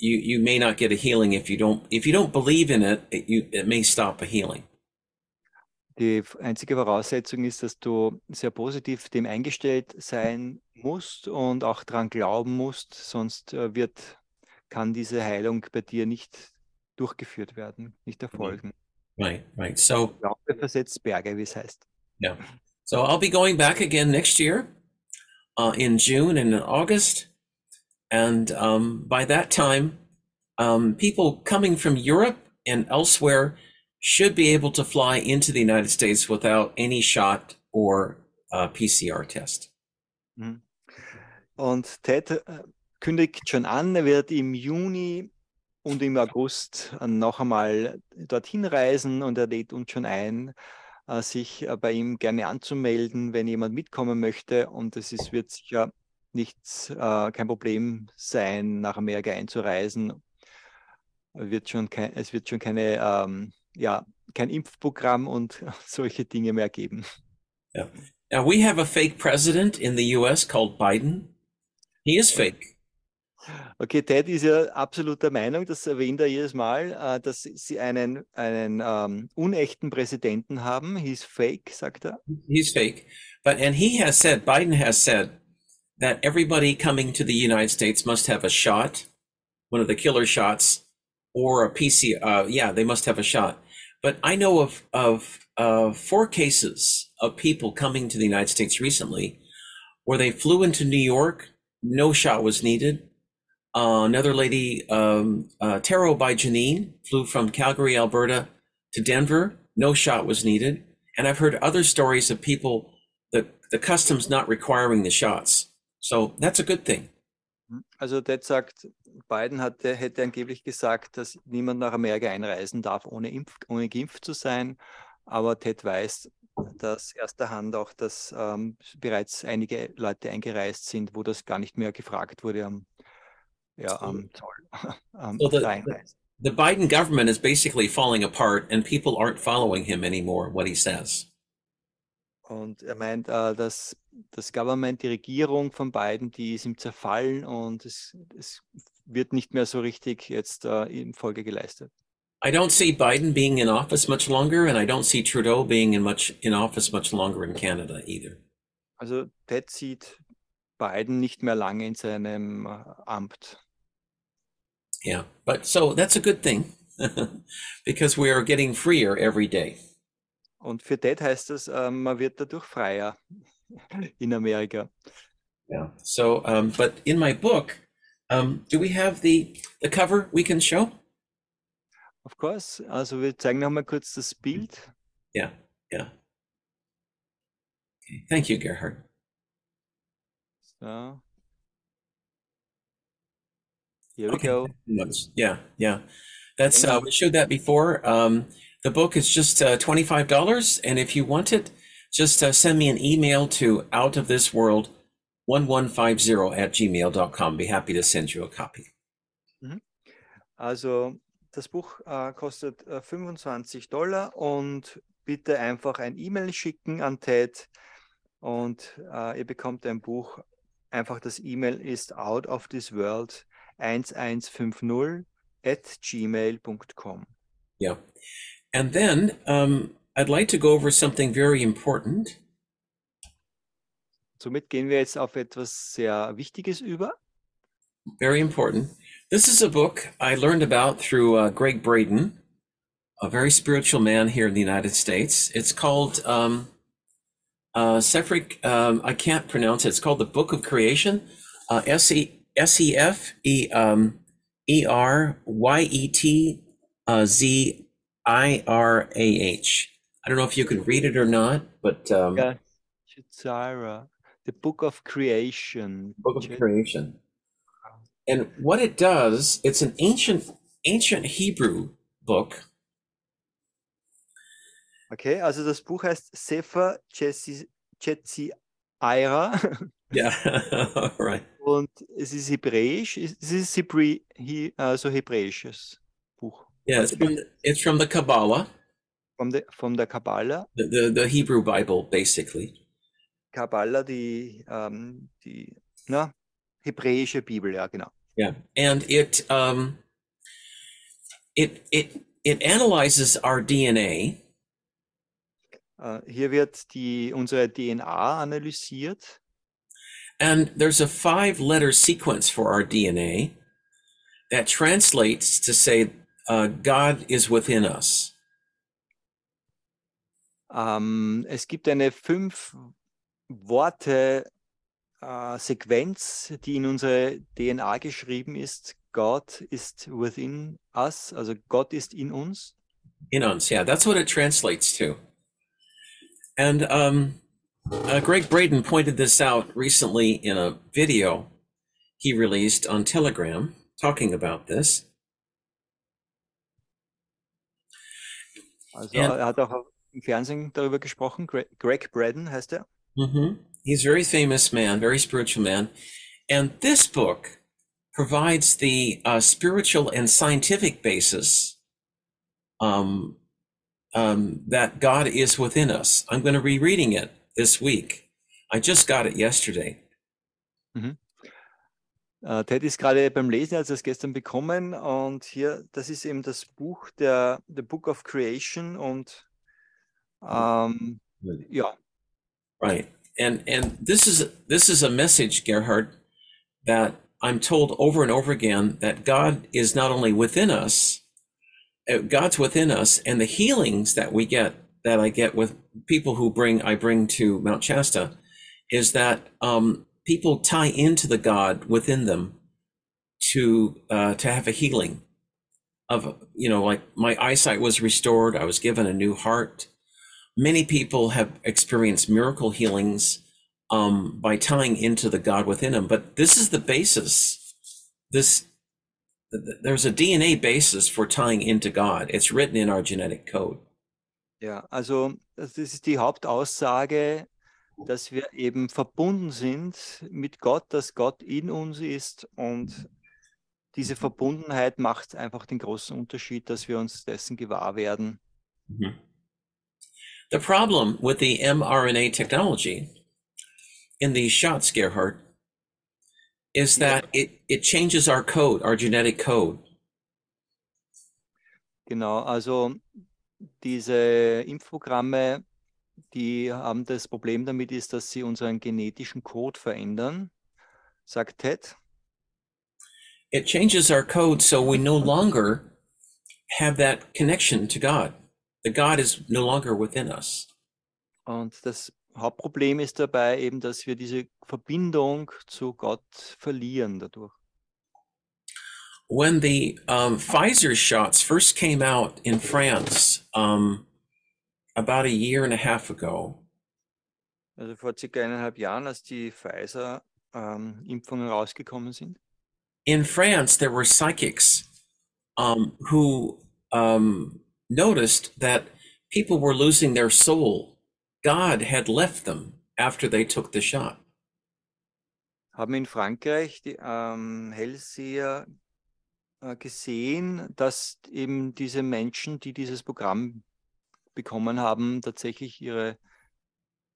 you you may not get a healing. If you don't if you don't believe in it, it you it may stop a healing. Die einzige Voraussetzung ist, dass du sehr positiv dem eingestellt sein musst und auch daran glauben musst, sonst äh, wird, kann diese Heilung bei dir nicht durchgeführt werden, nicht erfolgen. Right, right. So Glaube versetzt Berge, wie es heißt. Yeah. So I'll be going back again next year uh, in June and in August. And um, by that time, um, people coming from Europe and elsewhere should be able to fly into the United States without any shot or uh, PCR test. Und Ted äh, kündigt schon an, er wird im Juni und im August äh, noch einmal dorthin reisen und er lädt uns schon ein, äh, sich bei ihm gerne anzumelden, wenn jemand mitkommen möchte. Und es ist, wird sicher nichts, kein Problem sein, nach Amerika einzureisen. Wird schon es wird schon keine, ähm, ja, kein Impfprogramm und solche Dinge mehr geben. Now, we have a fake president in the US called Biden. He is fake. Okay, Ted ist ja absolut der Meinung, das erwähnt er jedes Mal, äh, dass sie einen, einen ähm, unechten Präsidenten haben. He's fake, sagt er. He's fake. But, and he has said, Biden has said that everybody coming to the United States must have a shot, one of the killer shots, or a PC. Uh, yeah, they must have a shot. But I know of, of uh, four cases of people coming to the United States recently where they flew into New York, no shot was needed. Uh, another lady, um, uh, Taro by Janine, flew from Calgary, Alberta to Denver, no shot was needed. And I've heard other stories of people, the, the customs not requiring the shots. So that's a good thing. Also Ted sagt, Biden hatte, hätte angeblich gesagt, dass niemand nach Amerika einreisen darf, ohne, Impf, ohne geimpft zu sein. Aber Ted weiß, dass erster Hand auch, dass ähm, bereits einige Leute eingereist sind, wo das gar nicht mehr gefragt wurde am, ja, am Zoll, am So the-. The Biden government is basically falling apart and people aren't following him anymore, what he says. Und er meint, äh, dass das Government, die Regierung von Biden, die ist im Zerfallen und es, es wird nicht mehr so richtig jetzt äh, in Folge geleistet. I don't see Biden being in office much longer, and I don't see Trudeau being in much in office much longer in Canada either. Also Ted sieht Biden nicht mehr lange in seinem äh, Amt. Yeah, but so that's a good thing because we are getting freer every day. Und für Ted heißt das, äh, man wird dadurch freier in Amerika. Yeah. So, um, but in my book, um, do we have the the cover we can show? Of course. Also wir zeigen noch mal kurz das Bild. Yeah, yeah. Okay. Thank you, Gerhard. So. Here we Okay. go. Yeah, yeah. That's uh, we showed that before. Um, the book is just uh, twenty five dollars, and if you want it, just uh, send me an email to out of this world one one five zero at gmail.com. Be happy to send you a copy. Also das Buch äh, kostet äh, 25 Dollar und bitte einfach ein E-Mail schicken an Ted und äh, ihr bekommt ein Buch. Einfach das E-Mail ist out of this world 1150 at gmail.com. Yeah, and then um, I'd like to go over something very important. Somit gehen wir jetzt auf etwas sehr Wichtiges über. Very important. This is a book I learned about through uh, Gregg Braden, a very spiritual man here in the United States. It's called um, uh, Sefric. Um, I can't pronounce it. It's called the Book of Creation. Uh, S E S E F E um, E R Y E T uh, Z I R A H. I don't know if you can read it or not, but um, Chitsara, The Book of Creation. Book of Creation. And what it does, it's an ancient ancient Hebrew book. Okay, also das Buch heißt Sefer Chetzi- Chetziaira Yeah, right. und es ist hebräisch, es ist he, also hebräisches Buch Yeah, it's from the, it's from the Kabbalah, von der, von der Kabbala. the, the, the Hebrew Bible, basically. Kabbala, die, ähm, die na, hebräische Bibel, ja genau. Yeah, and it um, it it it analyzes our DNA Äh, hier wird die, unsere DNA analysiert And there's a five letter sequence for our DNA that translates to say, uh, God is within us. Ähm, es gibt eine fünf Worte äh, Sequenz, die in unsere DNA geschrieben ist. God ist within us, also Gott ist in uns. In us, yeah, that's what it translates to. And um, uh, Greg Braden pointed this out recently in a video he released on Telegram talking about this. Also Ja. er hat auch im Fernsehen darüber gesprochen. Greg, Greg Braden heißt er. Hmm He's a very famous man, very spiritual man. And this book provides the uh, spiritual and scientific basis um, um, that God is within us. I'm going to be reading it this week. I just got it yesterday. Äh, Ted ist gerade beim Lesen, hat es gestern bekommen und hier, das ist eben das Buch der The Book of Creation und ähm, ja, Right. And and this is this is a message, Gerhard, that I'm told over and over again that God is not only within us, uh, God's within us, and the healings that we get that I get with people who bring I bring to Mount Shasta is that um, people tie into the God within them to uh, to have a healing of you know like my eyesight was restored, I was given a new heart many people have experienced miracle healings um, by tying into the God within them. But this is the basis. This th- th- there's a DNA basis for tying into God. It's written in our genetic code. ja, also das ist die Hauptaussage, dass wir eben verbunden sind mit Gott, dass Gott in uns ist und diese Verbundenheit macht einfach den großen Unterschied, dass wir uns dessen gewahr werden. The problem with the mRNA technology in these shots, Gerhard, is that it, it changes our code, our genetic code. Genau, also diese Impfprogramme, die haben das Problem damit ist, dass sie unseren genetischen Code verändern, sagt Ted. It changes our code so we no longer have that connection to God. The God is no longer within us. Und das Hauptproblem ist dabei eben, dass wir diese Verbindung zu Gott verlieren dadurch. When the um, Pfizer shots first came out in France um, about a year and a half ago, Also vor circa eineinhalb Jahren, als die Pfizer-Impfungen rausgekommen sind, in France, there were psychics um, who um, noticed that people were losing their soul. God had left them after they took the shot. haben in Frankreich die ähm, Hellseher äh, gesehen, dass eben diese Menschen, die dieses Programm bekommen haben, tatsächlich ihre,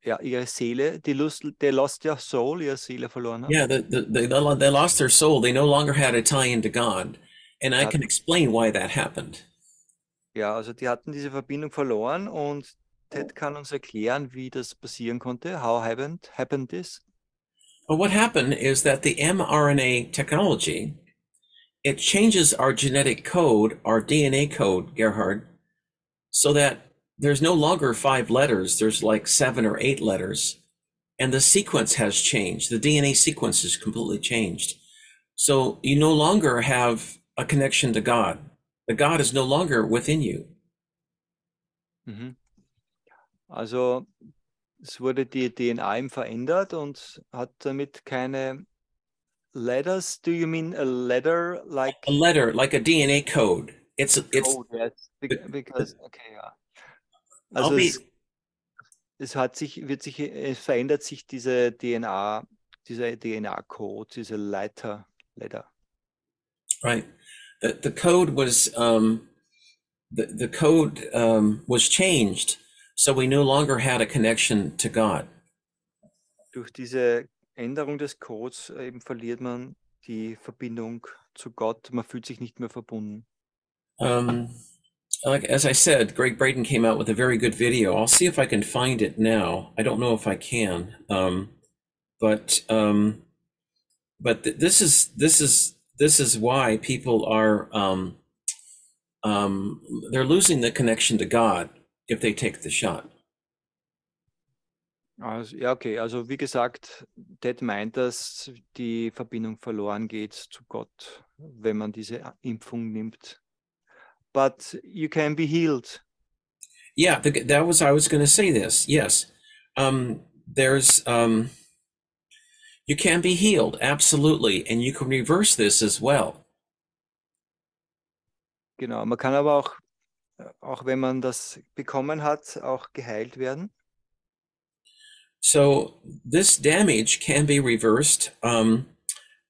ja, ihre Seele, die Lust, they lost their soul, ihre Seele verloren haben. Yeah, the, the, they, they lo- they lost their soul. They no longer had a tie into God. And I can explain why that happened. Ja, also die hatten diese Verbindung verloren und Ted oh. kann uns erklären, wie das passieren konnte. How happened, happened this? Well, what happened is that the mRNA technology, it changes our genetic code, our DNA code, Gerhard, so that there's no longer five letters, there's like seven or eight letters, and the sequence has changed. The DNA sequence is completely changed. So you no longer have a connection to God. The God is no longer within you. Mhm. Also es wurde die DNA eben verändert und hat damit keine letters. Do you mean a letter like A letter, like a DNA code. It's it's code? Yes, bec- because okay, ja. Also be- es, es hat sich, wird sich, es verändert sich diese DNA, dieser DNA-Code, diese Leiter, Letter. Right. The, the code was um, the, the code um, was changed, so we no longer had a connection to God. Durch diese Änderung des Codes eben verliert man die Verbindung zu Gott. Man fühlt sich nicht mehr verbunden. Um, like as I said, Gregg Braden came out with a very good video. I'll see if I can find it now. I don't know if I can, um, but um, but th- this is this is this is why people are um, um, they're losing the connection to God if they take the shot. Also, ja, okay. Also wie gesagt, Ted meint, dass die Verbindung verloren geht zu Gott, wenn man diese Impfung nimmt. But you can be healed. Yeah, the, that was I was going to say this. Yes, um, there's um, you can be healed absolutely, and you can reverse this as well. Genau. Man kann aber auch, auch wenn man das bekommen hat, auch geheilt werden. So this damage can be reversed. Um,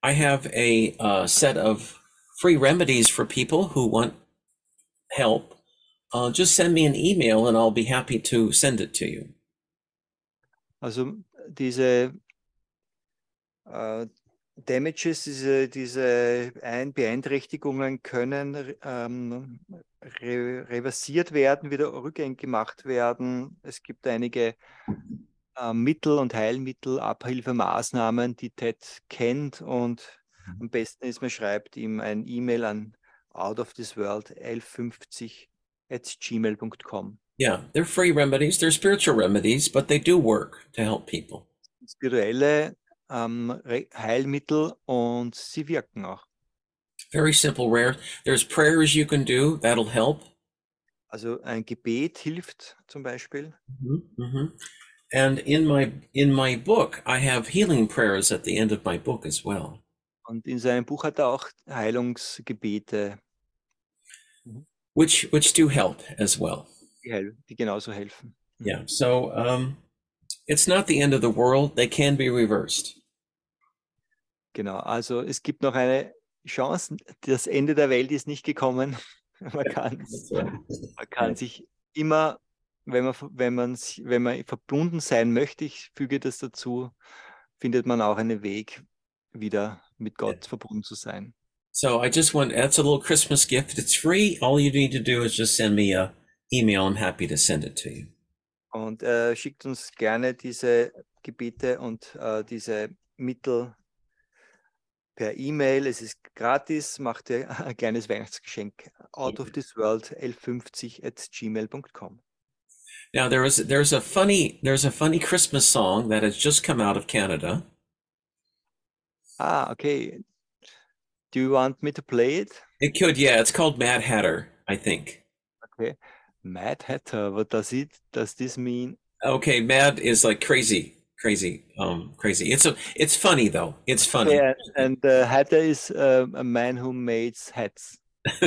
I have a uh, set of free remedies for people who want help. Uh, just send me an email, and I'll be happy to send it to you. Also diese Damages, diese, diese Ein Beeinträchtigungen können ähm, re reversiert werden, wieder rückgängig gemacht werden. Es gibt einige äh, Mittel und Heilmittel, Abhilfemaßnahmen, die Ted kennt und am besten ist, man schreibt ihm ein E-Mail an outofthisworld 1150 at gmail.com. Yeah, they're free remedies. They're spiritual remedies, but they do work to help people. spirituelle ähm, Heilmittel und sie wirken auch. Very simple, rare. There's prayers you can do that'll help. Also ein Gebet hilft zum Beispiel. hmm And in my in my book, I have healing prayers at the end of my book as well. Und in seinem Buch hat er auch Heilungsgebete, which which do help as well. die, die genauso helfen. Yeah. So um, it's not the end of the world. They can be reversed. Genau, also es gibt noch eine Chance. Das Ende der Welt ist nicht gekommen. Man kann, man kann sich immer wenn man, wenn man, wenn man verbunden sein möchte, ich füge das dazu, findet man auch einen Weg, wieder mit Gott verbunden zu sein. So I just want that's a little Christmas gift. It's free. All you need to do is just send me a email. I'm happy to send it to you. Und äh, schickt uns gerne diese Gebete und äh, diese Mittel per E-Mail. Es ist gratis, macht ihr ein kleines Weihnachtsgeschenk. Out of this world 1150 at gmail.com. Now there is there's a funny there's a funny Christmas song that has just come out of Canada. Ah, okay. Do you want me to play it? It could yeah, it's called Mad Hatter, I think. Okay. Mad Hatter, what does it, does this mean? Okay, mad is like crazy, crazy, um, crazy. It's a it's funny though. It's funny. Yeah, and uh, Hatter is uh, a man who makes hats.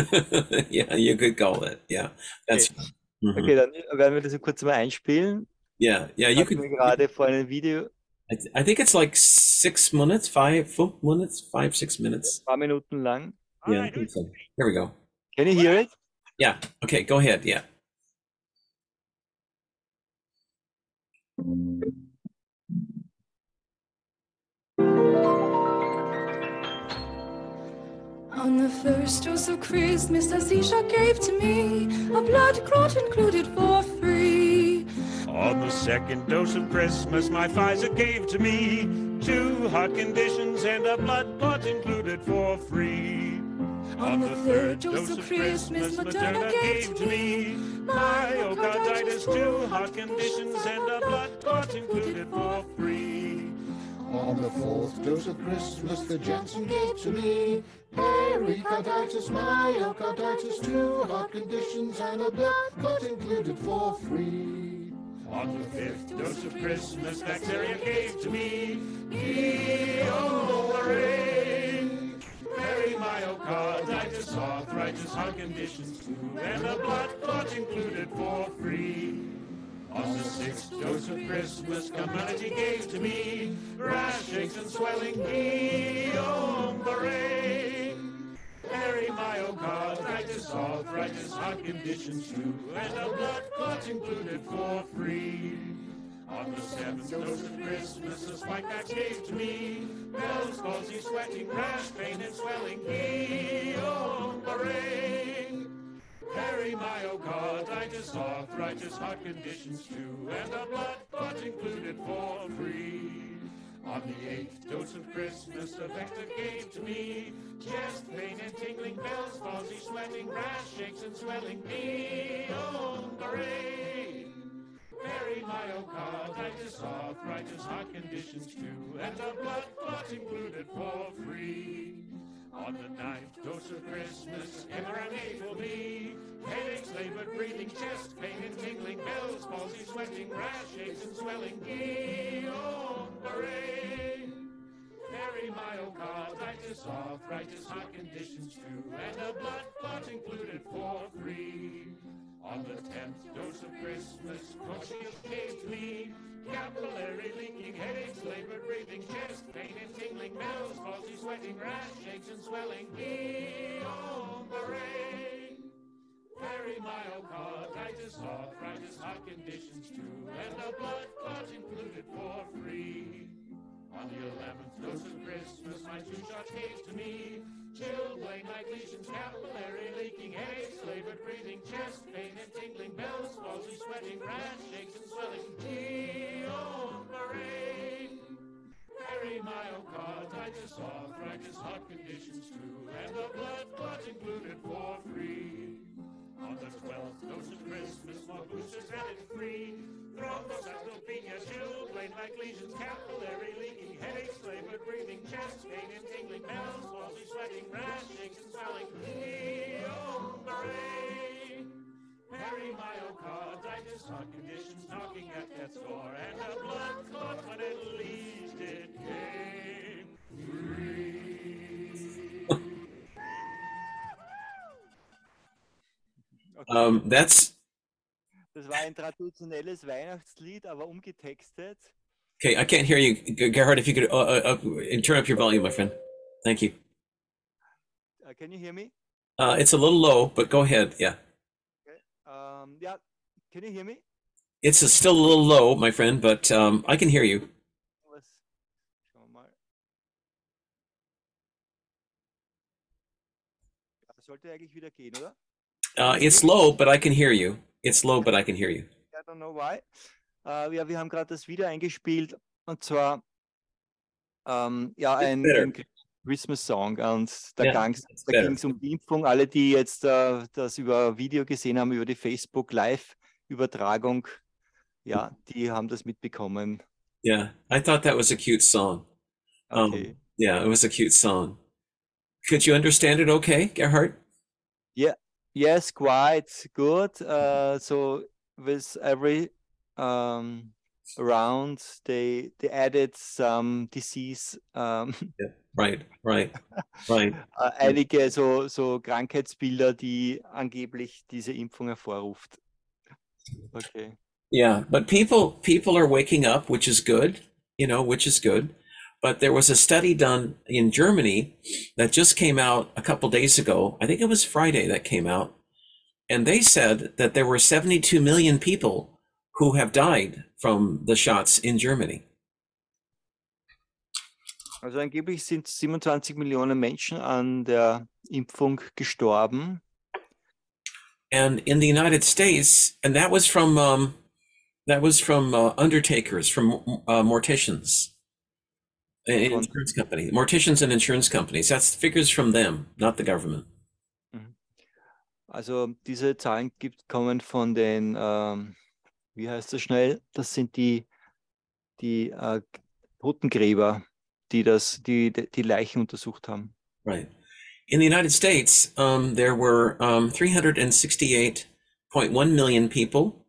yeah, you could call it. Yeah, that's Mhm. Okay, dann werden wir das kurz mal einspielen. yeah, yeah. You could. gerade vor einem Video, I, th- I think it's like six minutes, five, four minutes, five, six minutes. paar Minuten lang. Yeah, I think so. Here we go. Can you hear it? Yeah. Okay, go ahead. Yeah. On the first dose of Christmas that Zisha gave to me, a blood clot included for free. On the second dose of Christmas, my Pfizer gave to me two heart conditions and a blood clot included for free. On the third dose of Christmas, Moderna gave to me myocarditis, two heart conditions and a blood clot included for free. On the fourth dose of Christmas, the Janssen gave to me pericarditis, myocarditis, two heart conditions, and a blood clot included for free. On the fifth dose of Christmas, bacteria gave to me Guillain-Barré, perimyocarditis, arthritis, heart conditions and a blood clot included for free. On the sixth dose of Christmas, community gave to me rash, aches, and swelling, Guillain-Barré, perimyocarditis, arthritis, heart conditions too, and a blood clot included for free. On the seventh dose of Christmas, a spike that gave to me Bell's palsy, sweating, rash, pain, and swelling, Guillain-Barré, perimyocarditis, arthritis, heart conditions too, and a blood clot included for free. On the eighth dose of Christmas, the vector gave to me chest pain and tingling, Bell's palsy, sweating, rash, shakes, and swelling, Guillain-Barré, perimyocarditis, arthritis, heart conditions too, and a blood clot included for free. On the ninth dose of Christmas, mRNA for me. Headaches, labored breathing, chest pain and tingling, Bell's palsy, sweating, rash, aches, and swelling, Guillain-Barré, oh, perimyocarditis, arthritis, heart conditions too, and a blood clot included for free. On the tenth dose of Christmas, Cochineal gave me capillary leaking, headaches, labored breathing, chest pain and tingling, Bell's palsy, sweating, rash, shakes and swelling, Guillain-Barré, perimyocarditis, arthritis, heart conditions too, and a blood clot included for free. On the eleventh dose of Christmas, my two shots gave to me chilblain like lesions, capillary leaking, headaches, labored breathing, chest pain and tingling, Bell's palsy, sweating, rash, shakes and swelling, Guillain-Barré, perimyocarditis, arthritis, heart conditions too, and a blood clot included for free. On the twelfth dose of Christmas, more boosters it free. Thrombocytopenia, chilblain like lesions, capillary leaking, headaches, perimyocarditis, heart conditions knocking at death's door, and a blood clot when at least it came free. Okay. Um, that's Das war ein traditionelles Weihnachtslied, aber umgetextet. okay. I can't hear you, Gerhard. If you could uh, uh, uh, turn up your volume, my friend. Thank you. Uh, can you hear me? Uh, it's a little low, but go ahead. Yeah. Um, yeah, can you hear me? It's a, still a little low, my friend, but um, I can hear you. Was, schauen wir mal. Ja, sollte eigentlich wieder gehen, oder? Uh, it's low, but I can hear you. It's low, but I can hear you. I don't know why. Äh, ja, wir haben gerade das Video eingespielt und zwar ähm, ja, It's ein, better. ein Christmas-Song und da, Yeah, better. ging es um die Impfung. Alle, die jetzt äh, das über Video gesehen haben, über die Facebook Live-Übertragung, ja, die haben das mitbekommen. Yeah, I thought that was a cute song. Um, Okay. Yeah, it was a cute song. Could you understand it okay, Gerhard? Yes, quite good. Uh, so with every um, round, they they added some disease, um, Right, right, right. äh, einige so so Krankheitsbilder, die angeblich diese Impfung hervorruft. Okay. Yeah, but people people are waking up, which is good, you know, which is good. But there was a study done in Germany that just came out a couple days ago. I think it was Friday that came out. And they said that there were 72 million people who have died from the shots in Germany. Also angeblich sind 27 Millionen Menschen an der Impfung gestorben. And in the United States, and that was from um, that was from uh, undertakers, from uh, morticians, and insurance companies, morticians and insurance companies. That's figures from them, not the government. Also diese Zahlen gibt, kommen von den, ähm, wie heißt das schnell? Das sind die, die äh, Totengräber, die das, die, die Leichen untersucht haben. Right. In the United States, um, there were um, 368.1 million people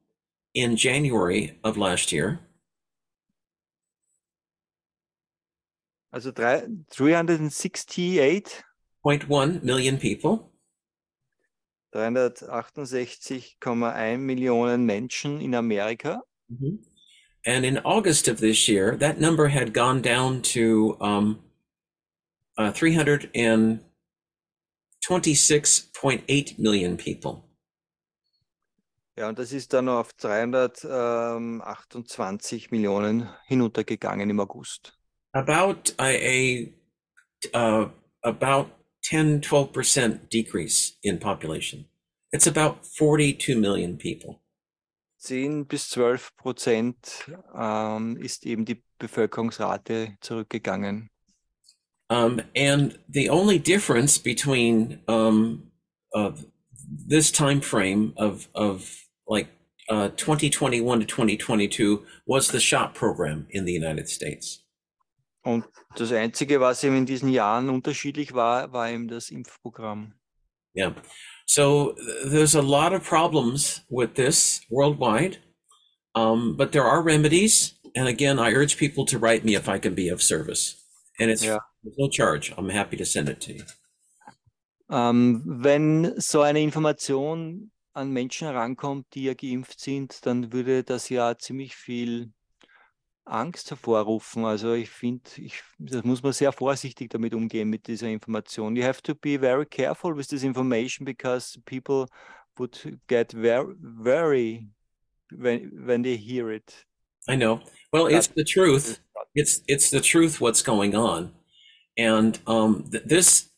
in January of last year. Also drei, 368, 0.1 million people. 368,1 Millionen Menschen in Amerika. And in August of this year, that number had gone down to um, uh, 326.8 million people. Ja, und das ist dann auf 328 Millionen hinuntergegangen im August. About a, a uh, about 10, 12% decrease in population. It's about 42 million people. 10 bis 12 Prozent ähm, ist eben die Bevölkerungsrate zurückgegangen. Um, and the only difference between um, of this time frame of of like uh, 2021 to 2022 was the shot program in the United States. Und das Einzige, was eben in diesen Jahren unterschiedlich war, war eben das Impfprogramm. Yeah. So th- there's a lot of problems with this worldwide, um, but there are remedies. And again, I urge people to write me if I can be of service. And it's Yeah. there's no charge. I'm happy to send it to you. Ähm, wenn so eine Information an Menschen herankommt, die ja geimpft sind, dann würde das ja ziemlich viel Angst hervorrufen. Also ich finde, ich, das muss man sehr vorsichtig damit umgehen mit dieser Information. You have to be very careful with this information because people would get very, very when when they hear it. I know. Well, it's the truth. It's it's the truth. What's going on, and um, th- this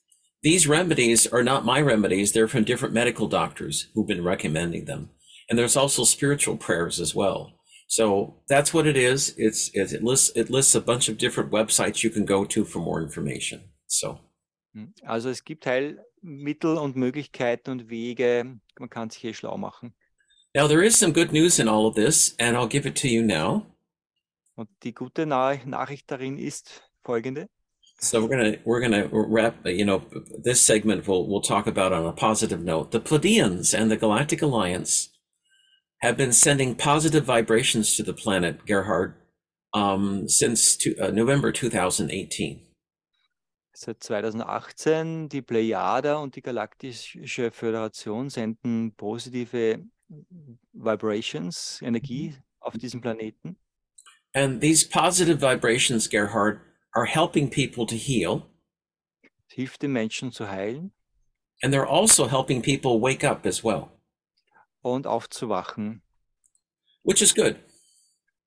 these remedies are not my remedies. They're from different medical doctors who've been recommending them, and there's also spiritual prayers as well. So that's what it is. It's it, it lists it lists a bunch of different websites you can go to for more information. So Hm. Also es gibt Heilmittel und Möglichkeiten und Wege. Man kann sich hier schlau machen. now there is some good news in all of this, and I'll give it to you now. Und die gute Na Nachricht darin ist folgende. So we're gonna we're gonna wrap. You know, this segment we'll we'll talk about on a positive note. The Pleiadians and the Galactic Alliance have been sending positive vibrations to the planet, Gerhard, um, since to, uh, November 2018. Seit 2018 die Plejader und die Galaktische Föderation senden positive Vibrations, Energie auf diesem Planeten. And these positive vibrations, Gerhard, are helping people to heal, Es hilft den Menschen zu heilen and they're also helping people wake up as well. Und aufzuwachen. which is good.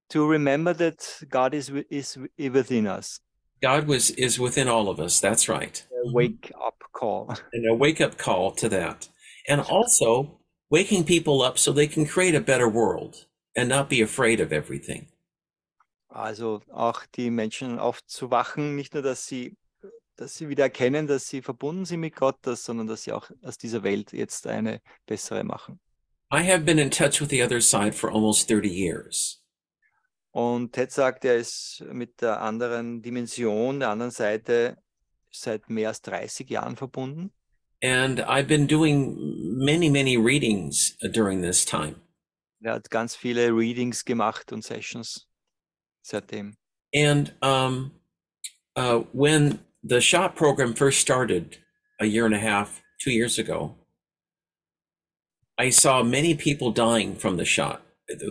To remember that God is is wi- within us. God was is within all of us. That's right. A wake up call. And a wake up call to that. And also waking people up so they can create a better world and not be afraid of everything. Also auch die Menschen aufzuwachen, nicht nur, dass sie, dass sie wieder erkennen, dass sie verbunden sind mit Gott, sondern dass sie auch aus dieser Welt jetzt eine bessere machen. I have been in touch with the other side for almost 30 years. Und Ted sagt, er ist mit der anderen Dimension, der anderen Seite seit mehr als 30 Jahren verbunden. And I've been doing many, many readings during this time. Er hat ganz viele Readings gemacht und Sessions seitdem. And um, uh, when the shot program first started a year and a half, two years ago, I saw many people dying from the shot.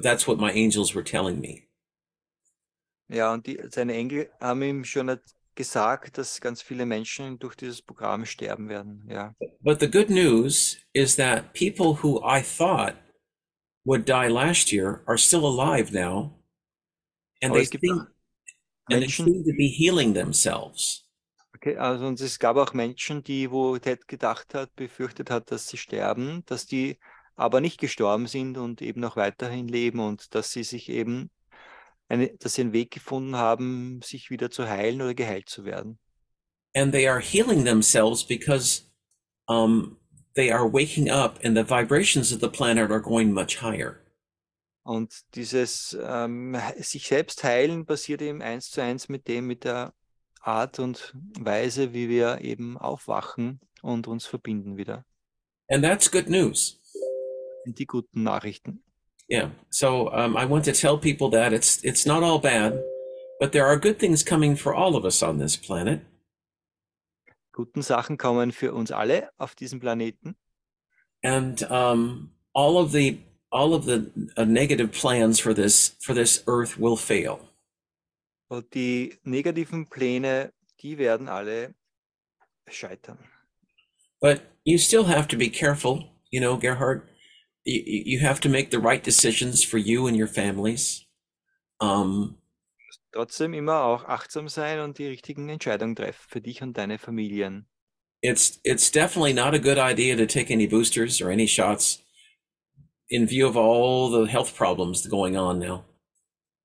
That's what my angels were telling me. Ja, und die, seine Engel haben ihm schon gesagt, dass ganz viele Menschen durch dieses Programm sterben werden. Ja. But the good news is that people who I thought would die last year are still alive now, and Aber they seem, and they seem to be healing themselves. Okay, also und es gab auch Menschen, die, wo Ted gedacht hat, befürchtet hat, dass sie sterben, dass die aber nicht gestorben sind und eben noch weiterhin leben und dass sie sich eben eine, dass sie einen Weg gefunden haben, sich wieder zu heilen oder geheilt zu werden. and they are healing themselves because um, they are waking up and the vibrations of the planet are going much higher. Und dieses ähm, sich selbst heilen passiert eben eins zu eins mit dem, mit der Art und Weise, wie wir eben aufwachen und uns verbinden wieder. And that's good news. Und die guten Nachrichten. Yeah. So um, I want to tell people that it's it's not all bad, but there are good things coming for all of us on this planet. Guten Sachen kommen für uns alle auf diesem Planeten. and um, all of the all of the uh, negative plans for this for this earth will fail Und die negativen Pläne, die werden alle scheitern. but you still have to be careful you know gerhard you, you have to make the right decisions for you and your families um, Trotzdem immer auch achtsam sein und die richtigen Entscheidungen treffen für dich und deine Familien. it's it's definitely not a good idea to take any boosters or any shots in view of all the health problems going on now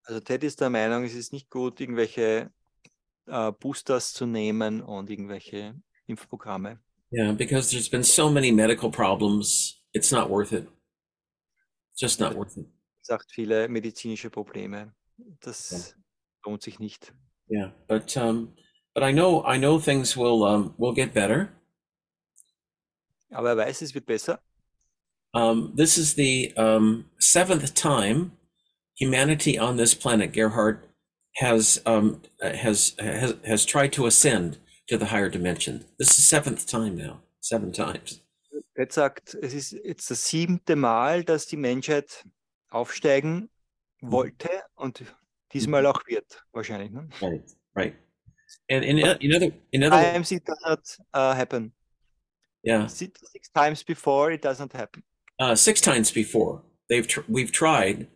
Also Ted ist der Meinung, es ist nicht gut, irgendwelche äh, Boosters zu nehmen und irgendwelche Impfprogramme. yeah because there's been so many medical problems it's not worth it just not worth it sagt viele medizinische Probleme. Das lohnt sich nicht. Yeah, but um, but I know I know things will um, will get better. Aber er weiß, es wird besser. Um, this is the um, seventh time humanity on this planet, Gerhard, has um, has has has tried to ascend to the higher dimension. This is the seventh time now, seven times. Ted sagt, es ist jetzt das siebte Mal, dass die Menschheit aufsteigen wollte und diesmal auch wird, wahrscheinlich. Ne? Right, right. And in in other in other Times it does not uh, happen. yeah, Six, six times before it does not happen. uh, six times before they've tr- we've tried,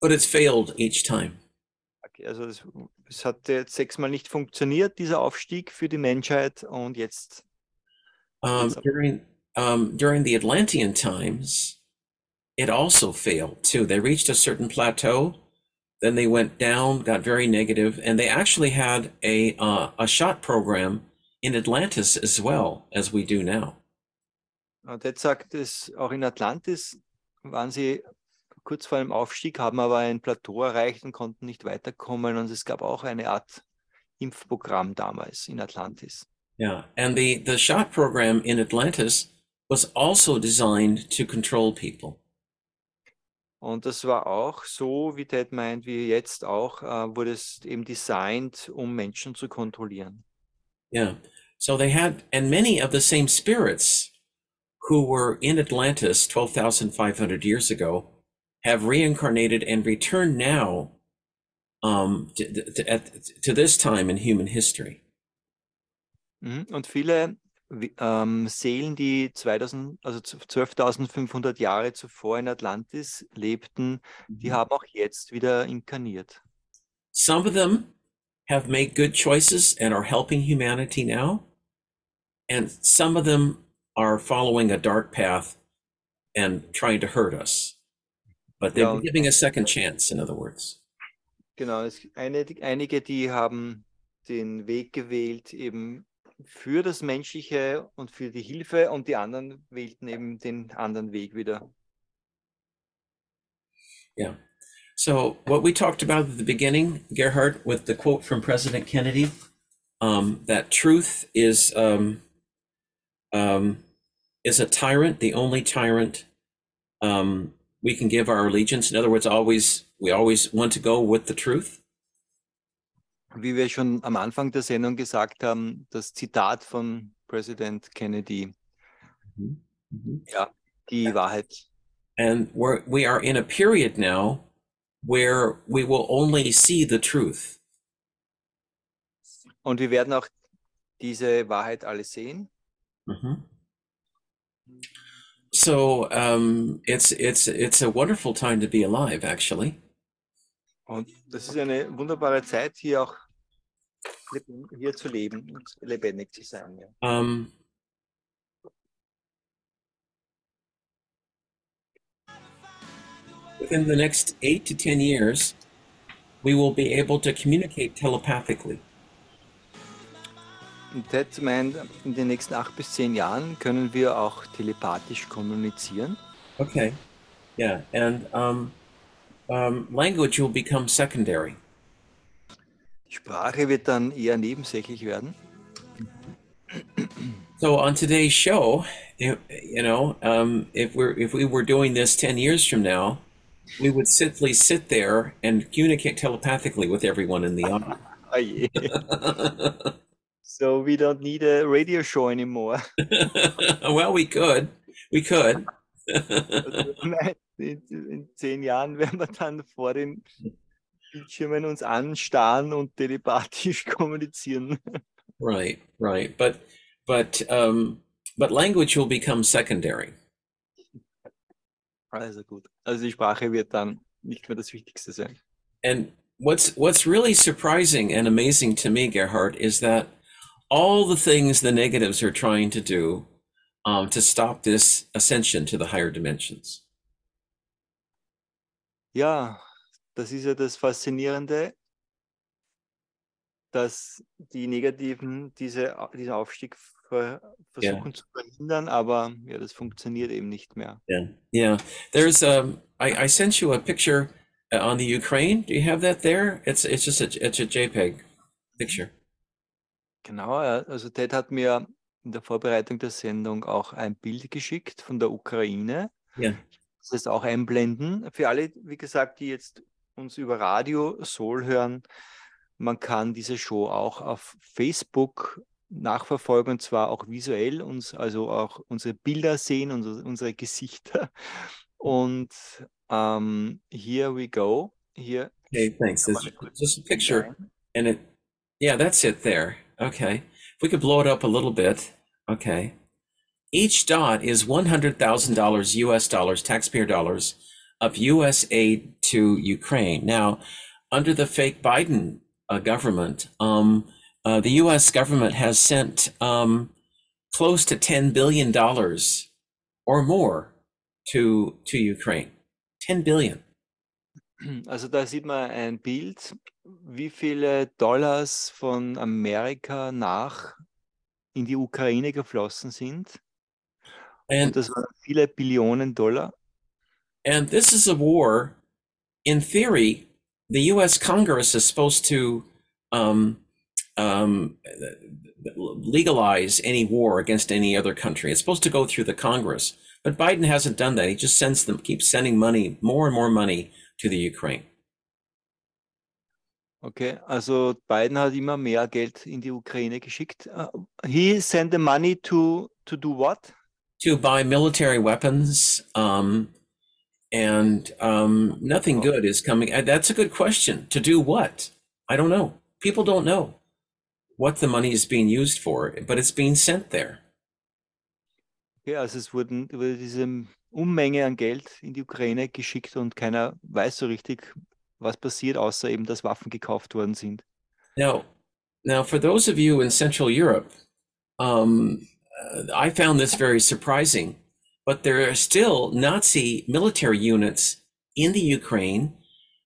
but it's failed each time. Okay, also es, es hat jetzt sechsmal nicht funktioniert, dieser Aufstieg für die Menschheit und jetzt Um, during um, during the Atlantean times, it also failed too. They reached a certain plateau, then they went down, got very negative, and they actually had a uh, a shot program in Atlantis as well as we do now. Und jetzt sagt es, auch in Atlantis waren sie kurz vor einem Aufstieg, haben aber ein Plateau erreicht und konnten nicht weiterkommen. Und es gab auch eine Art Impfprogramm damals in Atlantis. Yeah, and the the shot program in Atlantis was also designed to control people. Und das war auch so, wie Ted meint, wie jetzt auch, äh, wurde es eben designt, um Menschen zu kontrollieren. Yeah. So they had, and many of the same spirits who were in Atlantis 12,500 years ago have reincarnated and returned now um, to, to, at, to this time in human history. Mhm. Und viele ähm, Seelen, die 2000, also 12.500 Jahre zuvor in Atlantis lebten, die haben auch jetzt wieder inkarniert. Some of them have made good choices and are helping humanity now. And some of them are following a dark path and trying to hurt us. But they're Yeah. giving a second chance, in other words. Genau, es eine, einige, die haben den Weg gewählt eben für das Menschliche und für die Hilfe und die anderen wählten eben den anderen Weg wieder. Yeah. So what we talked about at the beginning, Gerhard, with the quote from President Kennedy, um, that truth is um, um, is a tyrant, the only tyrant um, we can give our allegiance. In other words, always we always want to go with the truth. Wie wir schon am Anfang der Sendung gesagt haben, das Zitat von Präsident Kennedy, ja, die Wahrheit. And we're we are in a period now where we will only see the truth. Und wir werden auch diese Wahrheit alle sehen. Mhm. So um, it's it's it's a wonderful time to be alive, actually. Und das ist eine wunderbare Zeit, hier auch hier zu leben und lebendig zu sein. Ja. Um, within the next eight to ten years, we will be able to communicate telepathically. Und Ted meint, in den nächsten acht bis zehn Jahren können wir auch telepathisch kommunizieren. Okay, yeah, and um, um, language will become secondary. Sprache wird dann eher nebensächlich werden. So on today's show, you, know, um, if we're if we were doing this ten years from now, we would simply sit there and communicate telepathically with everyone in the audience. Ah so we don't need a radio show anymore. well, we could, we could. In, in zehn Jahren werden wir dann vor den Bildschirmen uns anstarren und telepathisch kommunizieren. right, right, but but um, but language will become secondary. Also gut. Also die Sprache wird dann nicht mehr das Wichtigste sein. And what's what's really surprising and amazing to me, Gerhard, is that all the things the negatives are trying to do um, to stop this ascension to the higher dimensions. Ja, das ist ja das Faszinierende, dass die Negativen diese, diesen Aufstieg ver, versuchen zu verhindern, aber ja, das funktioniert eben nicht mehr. Yeah, yeah. There's um, I, I sent you a picture uh, on the Ukraine. Do you have that there? It's it's just a it's a JPEG picture. Genau, ja, also Ted hat mir in der Vorbereitung der Sendung auch ein Bild geschickt von der Ukraine. Ja. Das ist auch einblenden. Für alle, wie gesagt, die jetzt uns über Radio Soul hören, man kann diese Show auch auf Facebook nachverfolgen und zwar auch visuell, uns also auch unsere Bilder sehen, unsere, unsere Gesichter. Und ähm, here we go. Hier Okay, thanks. It's just a picture, and it, yeah, that's it there. Okay, if we could blow it up a little bit. Okay, each dot is one hundred thousand dollars U.S. dollars, taxpayer dollars, of U.S. aid to Ukraine. Now, under the fake Biden uh, government, um, uh, the U.S. government has sent um, close to ten billion dollars or more to to Ukraine. Ten billion. Also da sieht man ein Bild, wie viele Dollars von Amerika nach in die Ukraine geflossen sind. And Und das waren viele Billionen Dollar. And this is a war. In theory, the U.S. Congress is supposed to um, um, legalize any war against any other country. It's supposed to go through the Congress, but Biden hasn't done that. He just sends them, keeps sending money, more and more money to the Ukraine. Okay, also Biden hat immer mehr Geld in die Ukraine geschickt. Uh, he sent the money to to do what? to buy military weapons um, and um, nothing good is coming uh, that's a good question. To do what? I don't know. People don't know what the money is being used for but it's being sent there. Ja, also es wurden wurde diese Unmenge an Geld in die Ukraine geschickt und keiner weiß so richtig, was passiert, außer eben, dass Waffen gekauft worden sind. Now, now for those of you in Central Europe, um, uh, I found this very surprising, but there are still Nazi military units in the Ukraine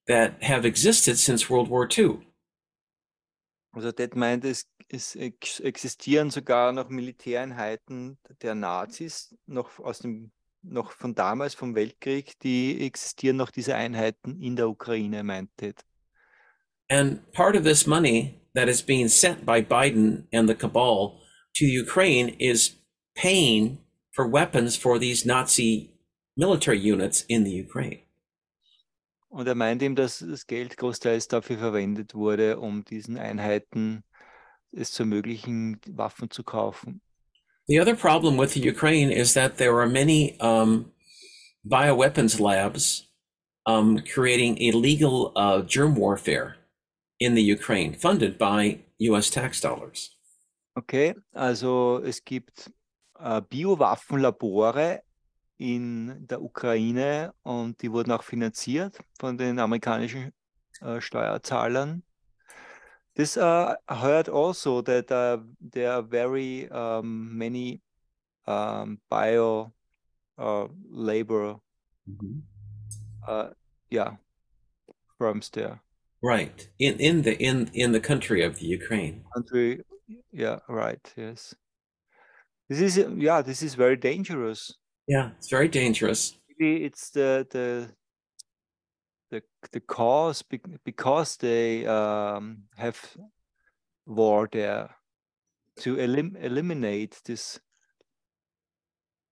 that have existed since World War II. Also Ted meint, es, es existieren sogar noch Militäreinheiten der Nazis, noch aus dem, noch von damals, vom Weltkrieg, die existieren noch diese Einheiten in der Ukraine, meint Ted. And part of this money that is being sent by Biden and the cabal to Ukraine is paying for weapons for these Nazi military units in the Ukraine. Und er meint eben, dass das Geld großteils dafür verwendet wurde, um diesen Einheiten es zu ermöglichen, Waffen zu kaufen. The other problem with the Ukraine is that there are many um, bioweapons labs um, creating illegal uh, germ warfare in the Ukraine, funded by US tax dollars. Okay, also es gibt Biowaffenlabore in der Ukraine und die wurden auch finanziert von den amerikanischen äh, Steuerzahlern. This uh, I heard also that uh, there are very um, many um, bio uh, labor, uh, yeah, firms there. Right. In in the in in the country of the Ukraine. Country, yeah, right, yes. This is yeah, this is very dangerous. Yeah, it's very dangerous. Maybe it's the the the the cause because they um, have war there to elim- eliminate this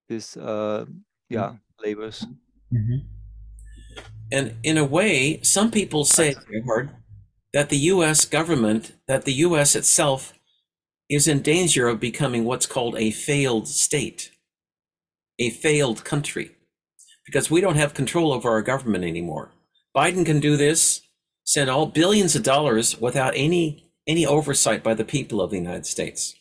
this uh, yeah labors. And in a way, some people say, that the US government, that the US itself is in danger of becoming what's called a failed state, a failed country, because we don't have control over our government anymore. Biden can do this, send all billions of dollars without any any oversight by the people of the United States.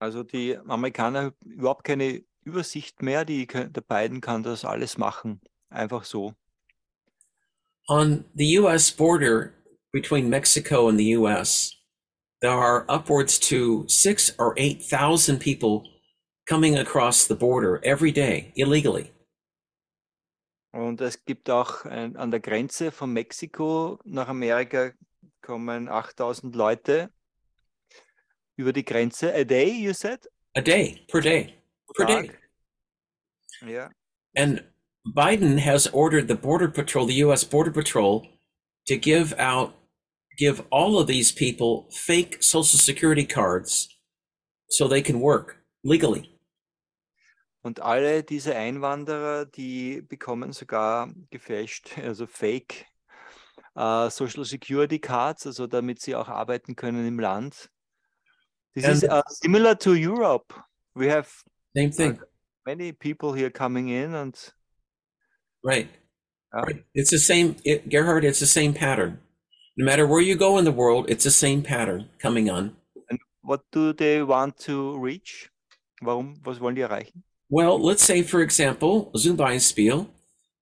Also die Amerikaner überhaupt keine Übersicht mehr. Die, der Biden kann das alles machen, einfach so. On the US border between Mexico and the US, there are upwards to six or 8,000 people coming across the border every day illegally. Und es gibt auch ein, an der Grenze von Mexiko nach Amerika kommen 8000 Leute über die Grenze. A day, you said? A day, per day, per day. Tag. Ja. And Biden has ordered the Border Patrol, the US Border Patrol, to give out, give all of these people fake Social Security cards so they can work legally. Und alle diese Einwanderer, die bekommen sogar gefälscht, also Fake äh, Social Security Cards, also damit sie auch arbeiten können im Land. This is uh, similar to Europe. We have Same thing, many people here coming in and right? Yeah. Right. It's the same, it, Gerhard, it's the same pattern. No matter where you go in the world, it's the same pattern coming on. And what do they want to reach? Warum, was wollen die erreichen? Well, let's say, for example, zum Beispiel,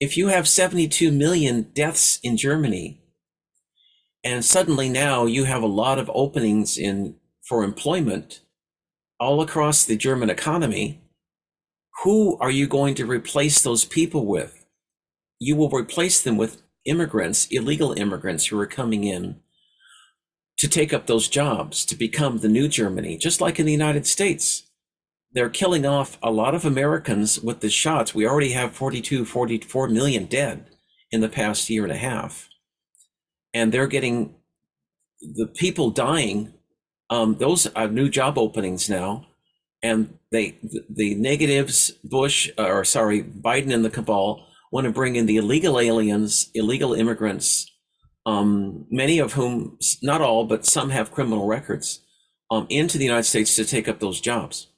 if you have 72 million deaths in Germany, and suddenly now you have a lot of openings in for employment all across the German economy, who are you going to replace those people with? You will replace them with immigrants, illegal immigrants who are coming in to take up those jobs, to become the new Germany, just like in the United States they're killing off a lot of Americans with the shots. We already have 42, 44 million dead in the past year and a half. And they're getting the people dying. Um, those are new job openings now. And they, the, the negatives, Bush, or sorry, Biden and the cabal want to bring in the illegal aliens, illegal immigrants, um, many of whom, not all, but some have criminal records, um, into the United States to take up those jobs.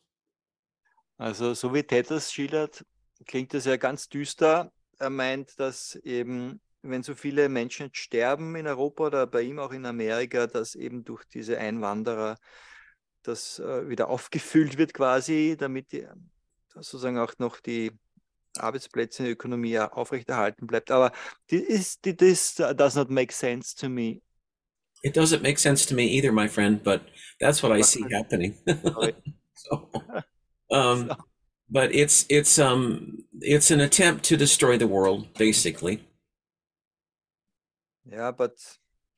Also, so wie Ted das schildert, klingt das ja ganz düster. Er meint, dass eben, wenn so viele Menschen sterben in Europa oder bei ihm auch in Amerika, dass eben durch diese Einwanderer das äh, wieder aufgefüllt wird quasi, damit die, sozusagen auch noch die Arbeitsplätze in der Ökonomie aufrechterhalten bleibt. Aber this, this does not make sense to me. It doesn't make sense to me either, my friend, but that's what I see happening. So, um, but it's it's um it's an attempt to destroy the world, basically. Ja, but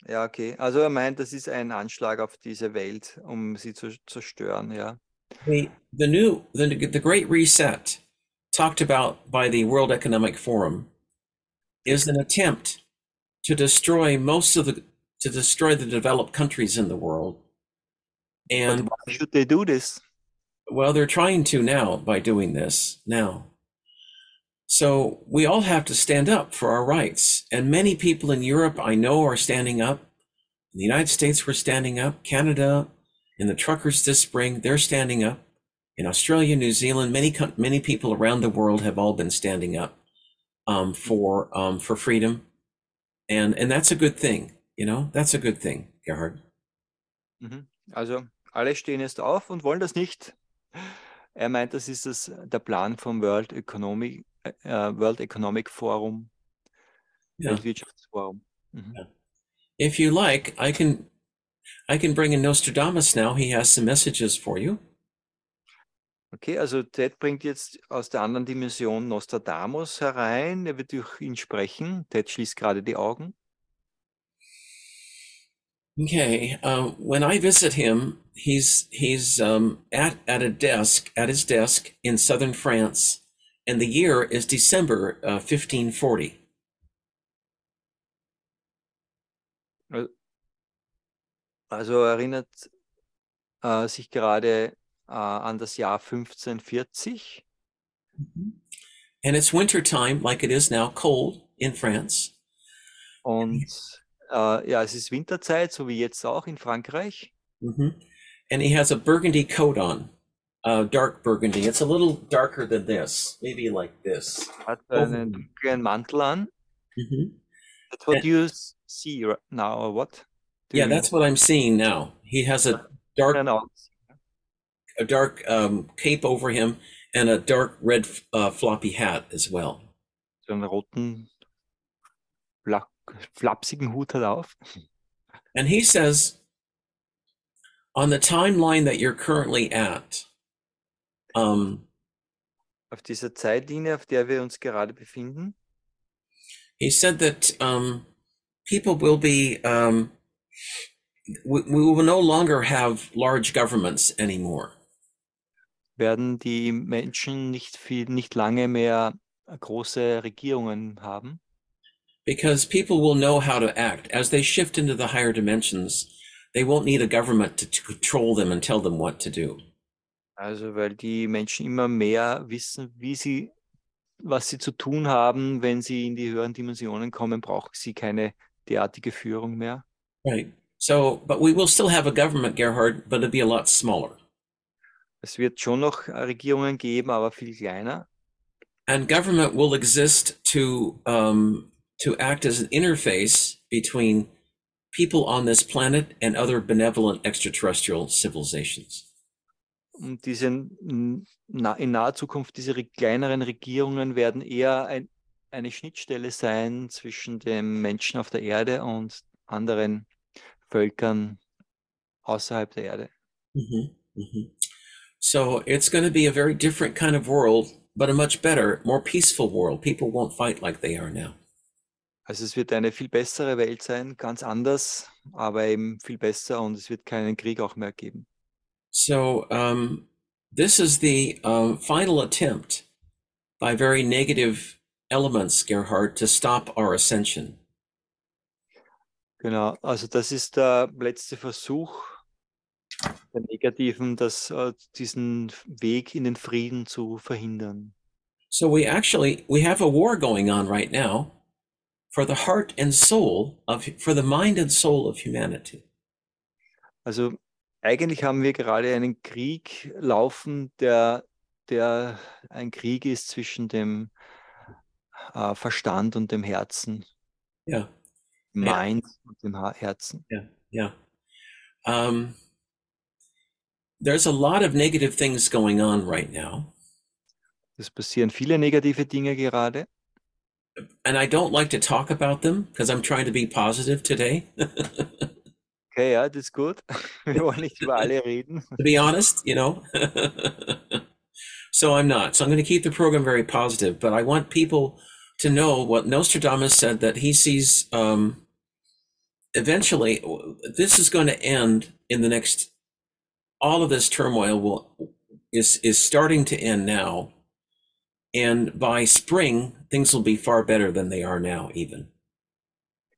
ja, okay. Also er meint, das ist ein Anschlag auf diese Welt, um sie zu zerstören, ja. The the new the the Great Reset, talked about by the World Economic Forum, is an attempt to destroy most of the to destroy the developed countries in the world. But And why should they do this? well, they're trying to now by doing this now. So we all have to stand up for our rights. And many people in Europe I know are standing up. In the United States, we're standing up. Canada, in the truckers this spring, they're standing up. In Australia, New Zealand, many many people around the world have all been standing up um, for um, for freedom, and and that's a good thing. You know, that's a good thing, Gerhard. Also alle stehen jetzt auf und wollen das nicht. Er meint, das ist das, der Plan vom World Economic, äh, World Economic Forum, Ja. Weltwirtschaftsforum. Mhm. If you like, I can I can bring in Nostradamus now. He has some messages for you. Okay, also Ted bringt jetzt aus der anderen Dimension Nostradamus herein. Er wird durch ihn sprechen. Ted schließt gerade die Augen. Okay. Uh, when I visit him, he's he's um, at at a desk at his desk in southern France, and the year is December uh, 1540. Also er erinnert äh, sich gerade an das Jahr 1540. And it's winter time, like it is now, cold in France. Und äh, ja, es ist Winterzeit, so wie jetzt auch in Frankreich. hmm And he has a burgundy coat on, uh, dark burgundy. It's a little darker than this, maybe like this. Hat Oh. einen dunklen Mantel an. hmm That's what Yeah. you see right now, or what? Yeah, that's what I'm seeing now. He has a dark. A dark um, cape over him and a dark red uh, floppy hat as well. so einen roten, flapsigen Hut hat er auf. And he says, on the timeline that you're currently at, um, Auf dieser Zeitlinie, auf der wir uns gerade befinden, he said that um, people will be, um, we, we will no longer have large governments anymore. Werden die Menschen nicht viel, nicht lange mehr große Regierungen haben, because people will know how to act as they shift into the higher dimensions. They won't need a government to, to control them and tell them what to do. Also weil die Menschen immer mehr wissen, wie sie, was sie zu tun haben, wenn sie in die höheren Dimensionen kommen, brauchen sie keine derartige Führung mehr. Right. So, but we will still have a government, Gerhard, but it'll be a lot smaller. Es wird schon noch Regierungen geben, aber viel kleiner. And government will exist to um, to act as an interface between people on this planet and other benevolent extraterrestrial civilizations. Und diese in naher Zukunft, diese re- kleineren Regierungen werden eher ein, eine Schnittstelle sein zwischen den Menschen auf der Erde und anderen Völkern außerhalb der Erde. Mhm, mhm. So it's going to be a very different kind of world, but a much better, more peaceful world. People won't fight like they are now. Also es wird eine viel bessere Welt sein, ganz anders, aber eben viel besser und es wird keinen Krieg auch mehr geben. So um, this is the um, final attempt by very negative elements, Gerhard, to stop our ascension. Genau, also das ist der letzte Versuch der Negativen, das, äh, diesen Weg in den Frieden zu verhindern. So we actually we have a war going on right now for the heart and soul of for the mind and soul of humanity. Also eigentlich haben wir gerade einen Krieg laufen, der, der ein Krieg ist zwischen dem äh, Verstand und dem Herzen, Yeah. Mind und dem Herzen. Yeah, yeah. Um, there's a lot of negative things going on right now. Es passieren viele negative Dinge gerade. and I don't like to talk about them because I'm trying to be positive today. to Okay, ja, das ist gut. Wir wollen nicht über alle reden. to be honest, you know. so I'm not. So I'm going to keep the program very positive, but I want people to know what Nostradamus said that he sees um, eventually this is going to end in the next all of this turmoil will is is starting to end now and by spring things will be far better than they are now even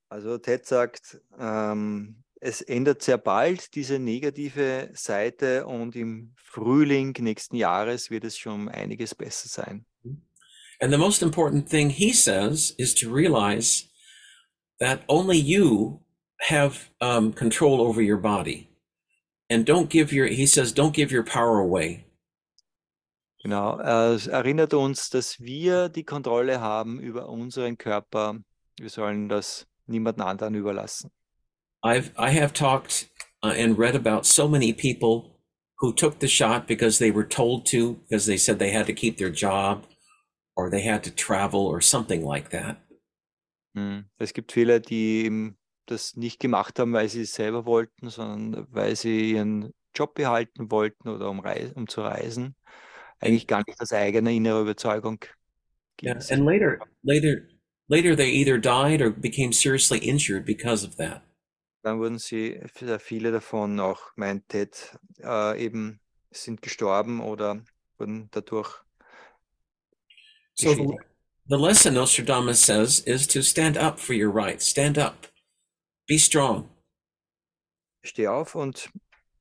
Also Ted sagt, ähm, es ändert sehr bald diese negative Seite und im Frühling nächsten Jahres wird es schon einiges besser sein. And the most important thing he says is to realize that only you have um, control over your body. And don't give your, he says, don't give your power away. Genau, es erinnert uns, dass wir die Kontrolle haben über unseren Körper. Wir sollen das niemandem anderen überlassen. I've, I have talked uh, and read about so many people who took the shot because they were told to, because they said they had to keep their job or they had to travel or something like that. Hm. Es gibt viele, die das nicht gemacht haben, weil sie es selber wollten, sondern weil sie ihren Job behalten wollten oder um, rei um zu reisen. Eigentlich gar nicht aus eigener innerer Überzeugung. Yeah. And later, later, later they either died or became seriously injured because of that. Dann wurden sie, viele davon, auch mein Ted, äh, eben sind gestorben oder wurden dadurch So the, the lesson Nostradamus says is to stand up for your rights. Stand up. Be strong. Steh auf und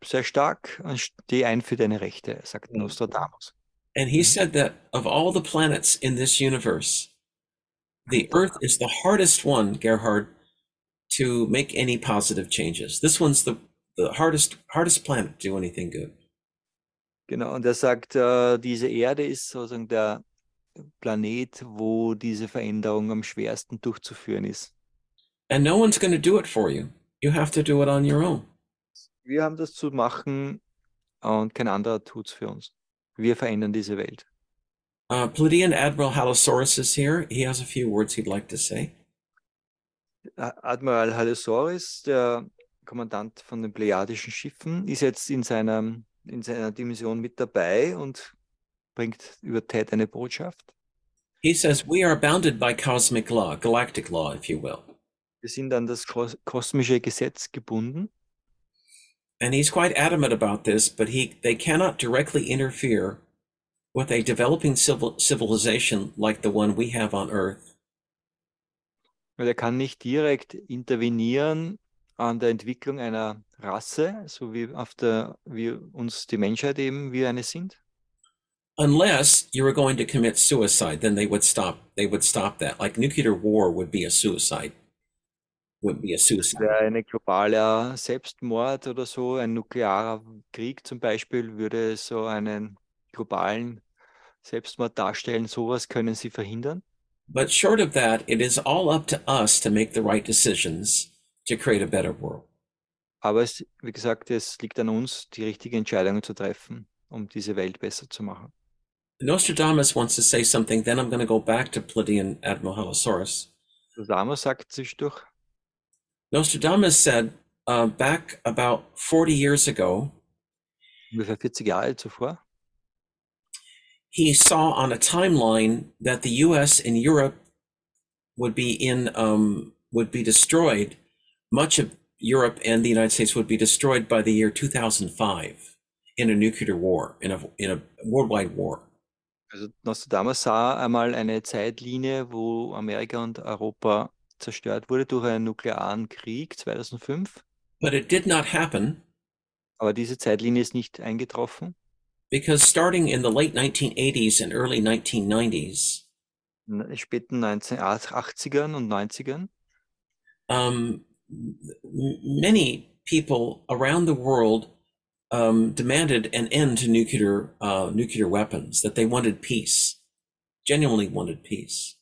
sei stark und steh ein für deine Rechte, sagt Mhm. Nostradamus. And he said that of all the planets in this universe, the Earth is the hardest one, Gerhard, to make any positive changes. This one's the, the hardest hardest planet to do anything good. Genau, und er sagt, äh, diese Erde ist sozusagen der Planet, wo diese Veränderung am schwersten durchzuführen ist. And no one's going to do it for you. You have to do it on your own. Wir haben das zu machen und kein anderer tut es für uns. Wir verändern diese Welt. Uh, Pleiadian Admiral Halosaurus is here. He has a few words he'd like to say. Admiral Halosaurus, der Kommandant von den plejadischen Schiffen, ist jetzt in seiner, in seiner Dimension mit dabei und bringt über Ted eine Botschaft. He says, We are bounded by cosmic law, galactic law, if you will. Wir sind an das kos kosmische Gesetz gebunden. And he's quite adamant about this, but he they cannot directly interfere with a developing civil, civilization like the one we have on Earth. Weil er kann nicht direkt intervenieren an der Entwicklung einer Rasse, so wie auf der, wie uns die Menschheit eben wir eine sind. Unless you were going to commit suicide, then they would stop. They would stop that. Like nuclear war would be a suicide. Would be a suicide. Wäre ein globaler Selbstmord oder so, ein nuklearer Krieg zum Beispiel, würde so einen globalen Selbstmord darstellen. Sowas können sie verhindern. But short of that, it is all up to us to make the right decisions to create a better world. Aber es, wie gesagt, es liegt an uns, die richtigen Entscheidungen zu treffen, um diese Welt besser zu machen. Nostradamus wants to say something, then I'm going to go back to Pleiadian Admiral Halosaurus. Sama sagt zwischendurch, Nostradamus said uh, back about 40 years ago, ungefähr 40 Jahre zuvor, he saw on a timeline that the U.S. and Europe would be in um, would be destroyed. Much of Europe and the United States would be destroyed by the year 2005 in a nuclear war, in a in a worldwide war. Also Nostradamus sah einmal eine Zeitlinie, wo Amerika und Europa zerstört wurde durch einen nuklearen Krieg 2005. But it did not happen Aber diese Zeitlinie ist nicht eingetroffen. because starting in the late 1980s and early 1990s, In den späten 1980ern und 90ern um, many people around the world um, demanded an end to nuclear uh, nuclear weapons. That they wanted peace, genuinely wanted peace.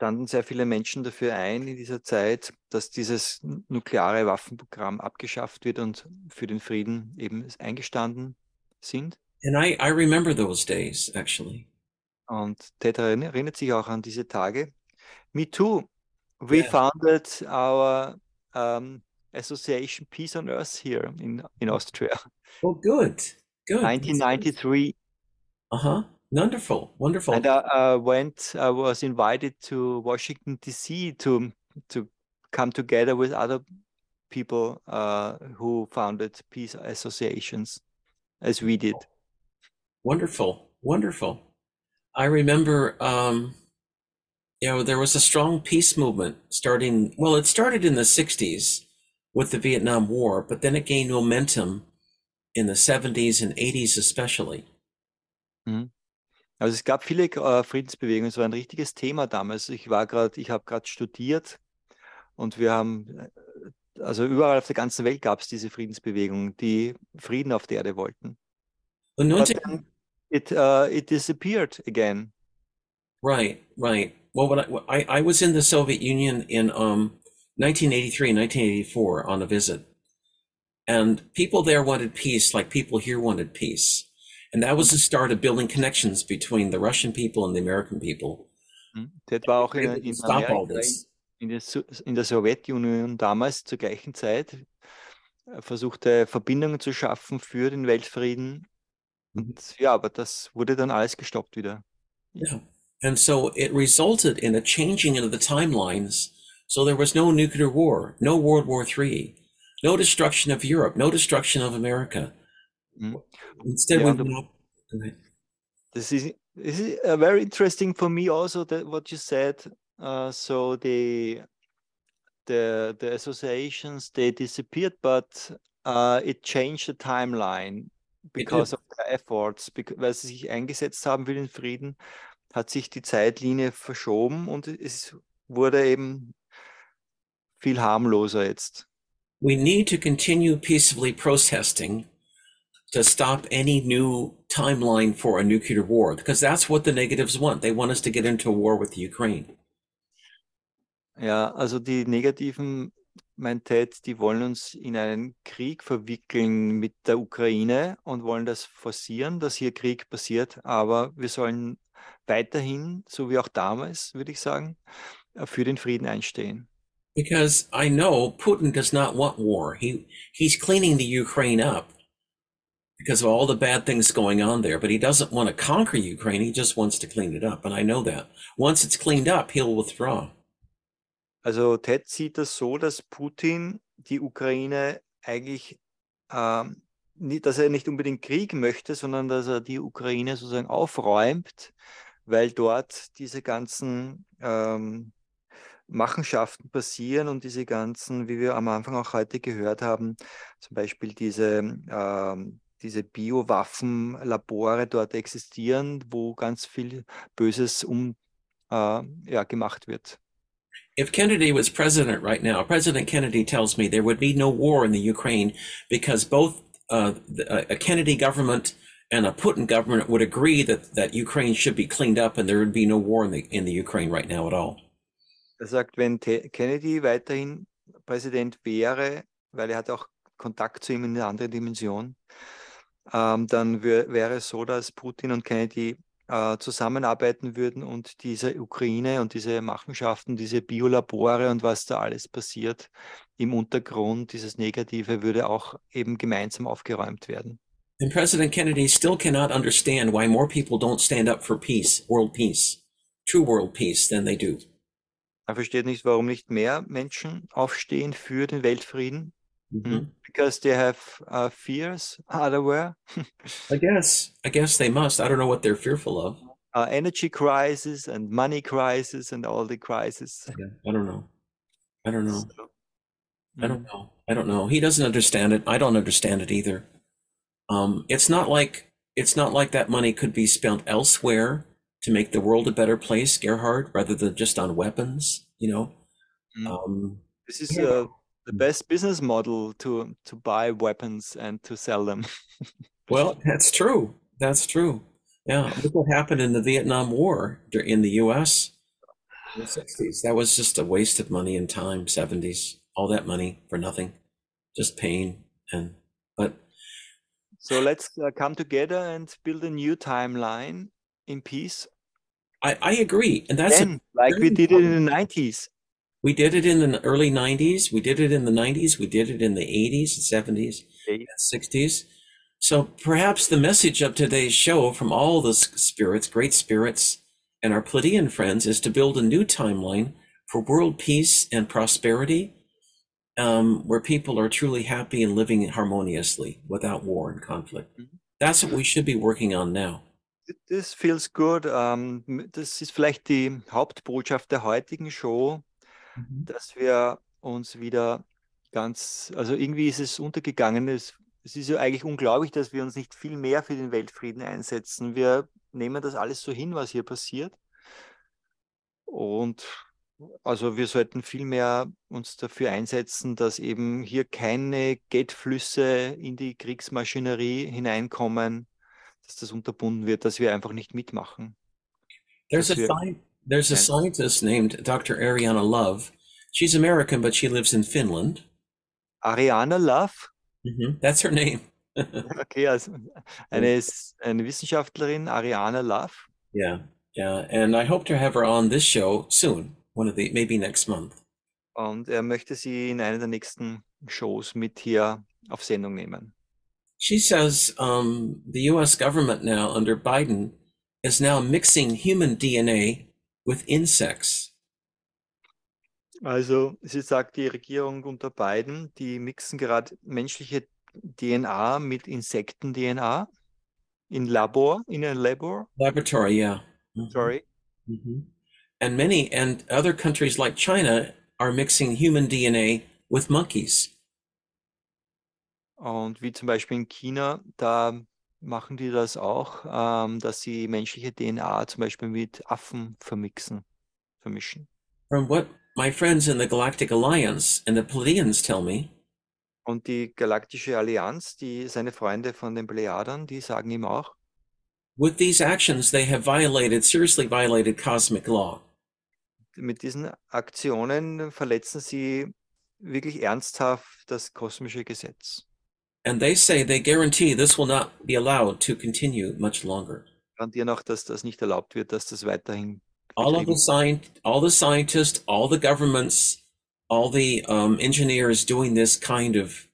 Standen sehr viele Menschen dafür ein in dieser Zeit, dass dieses nukleare Waffenprogramm abgeschafft wird und für den Frieden eben eingestanden sind. And I, I remember those days actually. Und Ted erinner- erinnert sich auch an diese Tage. Me too. We Yeah. founded our um, association Peace on Earth here in, in Austria, Oh, good. Good. 1993. Uh huh. Wonderful. Wonderful. And I uh, went, I was invited to Washington, D.C. to to come together with other people uh, who founded peace associations, as we did. Wonderful, wonderful. I remember, um, you know, there was a strong peace movement starting. Well, it started in the '60s with the Vietnam War, but then it gained momentum in the '70s and '80s, especially. Also es gab viele äh, Friedensbewegungen, es war ein richtiges Thema damals. Ich war gerade, ich habe gerade studiert und wir haben, äh, also überall auf der ganzen Welt gab es diese Friedensbewegungen, die Frieden auf der Erde wollten. Und But 19 then it uh, it disappeared again. Right, right. Well, when I, I I was in the Soviet Union in um 1983, 1984 on a visit, and people there wanted peace, like people here wanted peace, and that was the start of building connections between the Russian people and the American people. Hm. Ted war auch in, in stop all Amerika, this. in der, in der Sowjetunion damals zur gleichen Zeit, äh, versuchte Verbindungen zu schaffen für den Weltfrieden. Und ja, aber das wurde dann alles gestoppt wieder. Yeah, and so it resulted in a changing of the timelines. So there was no nuclear war, no World War III, no destruction of Europe, no destruction of America. Mm. Instead, Yeah, the- went up- Right. This is this is uh, very interesting for me also that what you said. Uh, so the the the associations they disappeared, but uh, it changed the timeline because of their efforts, because, weil sie sich eingesetzt haben für den Frieden, hat sich die Zeitlinie verschoben und es wurde eben viel harmloser jetzt. we need to continue peacefully protesting to stop any new timeline for a nuclear war because that's what the negatives want. They want us to get into a war with Ukraine. Ja, also die negativen, meint Ted, die wollen uns in einen Krieg verwickeln mit der Ukraine und wollen das forcieren, dass hier Krieg passiert. Aber wir sollen weiterhin, so wie auch damals, würde ich sagen, für den Frieden einstehen. Because I know Putin does not want war. He he's cleaning the Ukraine up because of all the bad things going on there, but he doesn't want to conquer Ukraine. He just wants to clean it up. And I know that. Once it's cleaned up, he'll withdraw. Also Ted sieht das so, dass Putin die Ukraine eigentlich, ähm, dass er nicht unbedingt Krieg möchte, sondern dass er die Ukraine sozusagen aufräumt, weil dort diese ganzen ähm, Machenschaften passieren und diese ganzen, wie wir am Anfang auch heute gehört haben, zum Beispiel diese, ähm, diese Biowaffenlabore dort existieren, wo ganz viel Böses um, äh, ja, gemacht wird. If Kennedy was president right now, President Kennedy tells me there would be no war in the Ukraine because both uh, the, a Kennedy government and a Putin government would agree that, that Ukraine should be cleaned up and there would be no war in the in the Ukraine right now at all. Er sagt, wenn Te Kennedy weiterhin Präsident wäre, weil er hat auch Kontakt zu ihm in einer anderen Dimension, ähm, dann wär, wäre es so, dass Putin und Kennedy äh, zusammenarbeiten würden und diese Ukraine und diese Machenschaften, diese Biolabore und was da alles passiert im Untergrund, dieses Negative, würde auch eben gemeinsam aufgeräumt werden. And President Kennedy still cannot understand why more people don't stand up for peace, world peace, true world peace than they do. Er versteht nicht, warum nicht mehr Menschen aufstehen für den Weltfrieden. Mhm. Because they have uh, fears otherwhere. I guess. I guess they must. I don't know what they're fearful of. uh, energy crisis and money crisis and all the crises. I don't know. I don't know. So, I don't know. I don't know. He doesn't understand it. I don't understand it either. Um, it's not like it's not like that money could be spent elsewhere to make the world a better place, Gerhard, rather than just on weapons. You know. Mm. Um, This is uh, the best business model to to buy weapons and to sell them. well, that's true. That's true. Yeah. Look what happened in the Vietnam War in the U.S. in the '60s. That was just a waste of money and time. '70s, all that money for nothing, just pain and. But so let's uh, come together and build a new timeline in peace. I, I agree. And that's a like we did it in the 90s. We did it in the early 90s. We did it in the 90s. We did it in the 80s and 70s and 60s. So perhaps the message of today's show from all the spirits, great spirits, and our Pleiadian friends is to build a new timeline for world peace and prosperity, um, where people are truly happy and living harmoniously without war and conflict. That's what we should be working on now. Das feels good. Ähm, m- das ist vielleicht die Hauptbotschaft der heutigen Show, dass wir uns wieder ganz, also irgendwie ist es untergegangen. Es, es ist ja eigentlich unglaublich, dass wir uns nicht viel mehr für den Weltfrieden einsetzen. Wir nehmen das alles so hin, was hier passiert. Und also wir sollten viel mehr uns dafür einsetzen, dass eben hier keine Geldflüsse in die Kriegsmaschinerie hineinkommen, dass das unterbunden wird, dass wir einfach nicht mitmachen. There's a sci- there's a scientist named Dr. Ariyana Love. She's American, but she lives in Finland. Ariyana Love, That's her name. okay, also eine, S- eine Wissenschaftlerin, Ariyana Love. Yeah, yeah. And I hope to have her on this show soon, one of the maybe next month. Und er möchte sie in einer der nächsten Shows mit hier auf Sendung nehmen. She says um, the U.S. government now under Biden is now mixing human DNA with insects. Also, sie sagt, die Regierung unter Biden, die mixen gerade menschliche DNA mit Insekten-DNA in Labor, in einem Labor, Laboratory, yeah. Mhm, sorry. mhm. And many and other countries like China are mixing human DNA with monkeys. Und wie zum Beispiel in China, da machen die das auch, ähm, dass sie menschliche DNA zum Beispiel mit Affen vermixen, vermischen. From what my friends in the Galactic Alliance and the Pleiadians tell me, Und die Galaktische Allianz, die seine Freunde von den Plejadern, die sagen ihm auch, with these actions, they have violated, seriously violated cosmic law. mit diesen Aktionen verletzen sie wirklich ernsthaft das kosmische Gesetz. And they say they guarantee this will not be allowed to continue much longer. Garantieren auch, dass das nicht erlaubt wird, dass das weiterhin All of the all the scientists, all the governments, all the um, engineers doing this kind of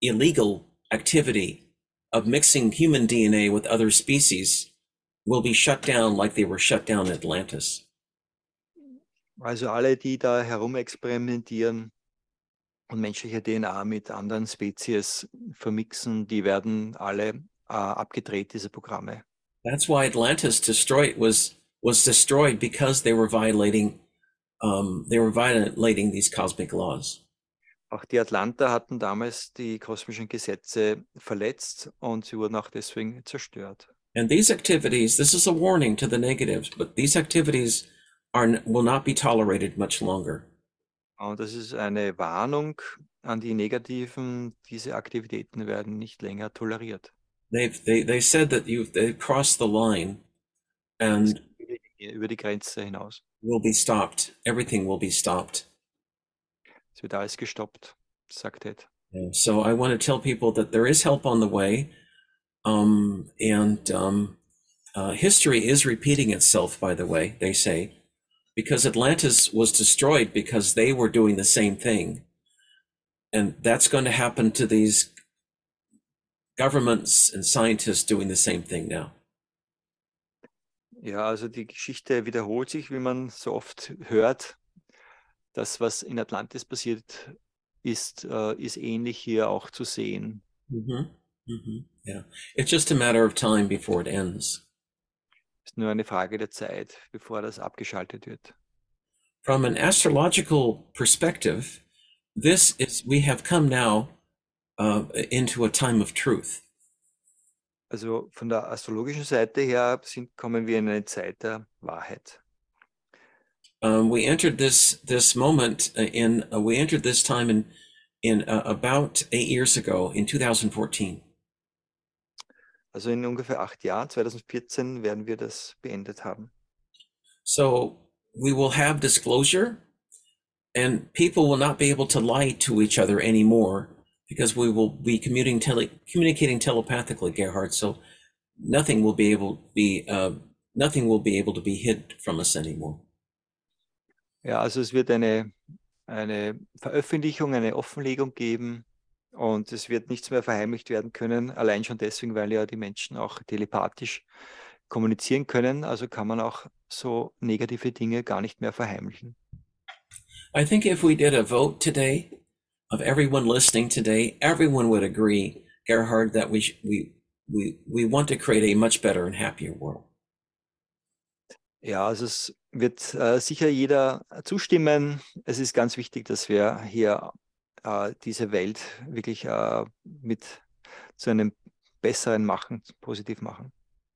illegal activity of mixing human DNA with other species will be shut down like they were shut down in Atlantis. Also alle, die da herumexperimentieren und menschliche DNA mit anderen Spezies vermixen, die werden alle äh, abgedreht, diese Programme. That's why Atlantis destroyed was was destroyed because they were violating um, they were violating these cosmic laws. Auch die Atlanter hatten damals die kosmischen Gesetze verletzt und sie wurden auch deswegen zerstört. And these activities, this is a warning to the negatives, but these activities are will not be tolerated much longer. Und das ist eine Warnung an die Negativen, diese Aktivitäten werden nicht länger toleriert. They've they they said that you they've crossed the line and Über die Grenze hinaus. will be stopped. Everything will be stopped. Es wird alles gestoppt, sagt Ted. And so I want to tell people that there is help on the way, um, and um, uh, history is repeating itself. By the way, they say, because Atlantis was destroyed because they were doing the same thing, and that's going to happen to these governments and scientists doing the same thing now. Ja, also die Geschichte wiederholt sich, wie man so oft hört. Das, was in Atlantis passiert ist, äh, ist ähnlich hier auch zu sehen. hmm hmm Yeah, it's just a matter of time before it ends. Ist nur eine Frage der Zeit, bevor das abgeschaltet wird. From an astrological perspective, this is we have come now uh, into a time of truth. Also von der astrologischen Seite her sind, kommen wir in eine Zeit der Wahrheit. Um, we entered this this moment uh, in uh, we entered this time in in uh, about eight years ago in 2014. Also in ungefähr acht Jahren, 2014, werden wir das beendet haben. So we will have disclosure, and people will not be able to lie to each other anymore because we will be communicating tele- communicating telepathically, Gerhard. So nothing will be able to be uh, nothing will be able to be hid from us anymore. Ja, also es wird eine, eine Veröffentlichung, eine Offenlegung geben und es wird nichts mehr verheimlicht werden können, allein schon deswegen, weil ja die Menschen auch telepathisch kommunizieren können. Also kann man auch so negative Dinge gar nicht mehr verheimlichen. I think if we did a vote today of everyone listening today, everyone would agree, Gerhard, that we we we we want to create a much better and happier world. Ja, also es wird äh, sicher jeder zustimmen. Es ist ganz wichtig, dass wir hier äh, diese Welt wirklich äh, mit zu einem besseren machen, positiv machen.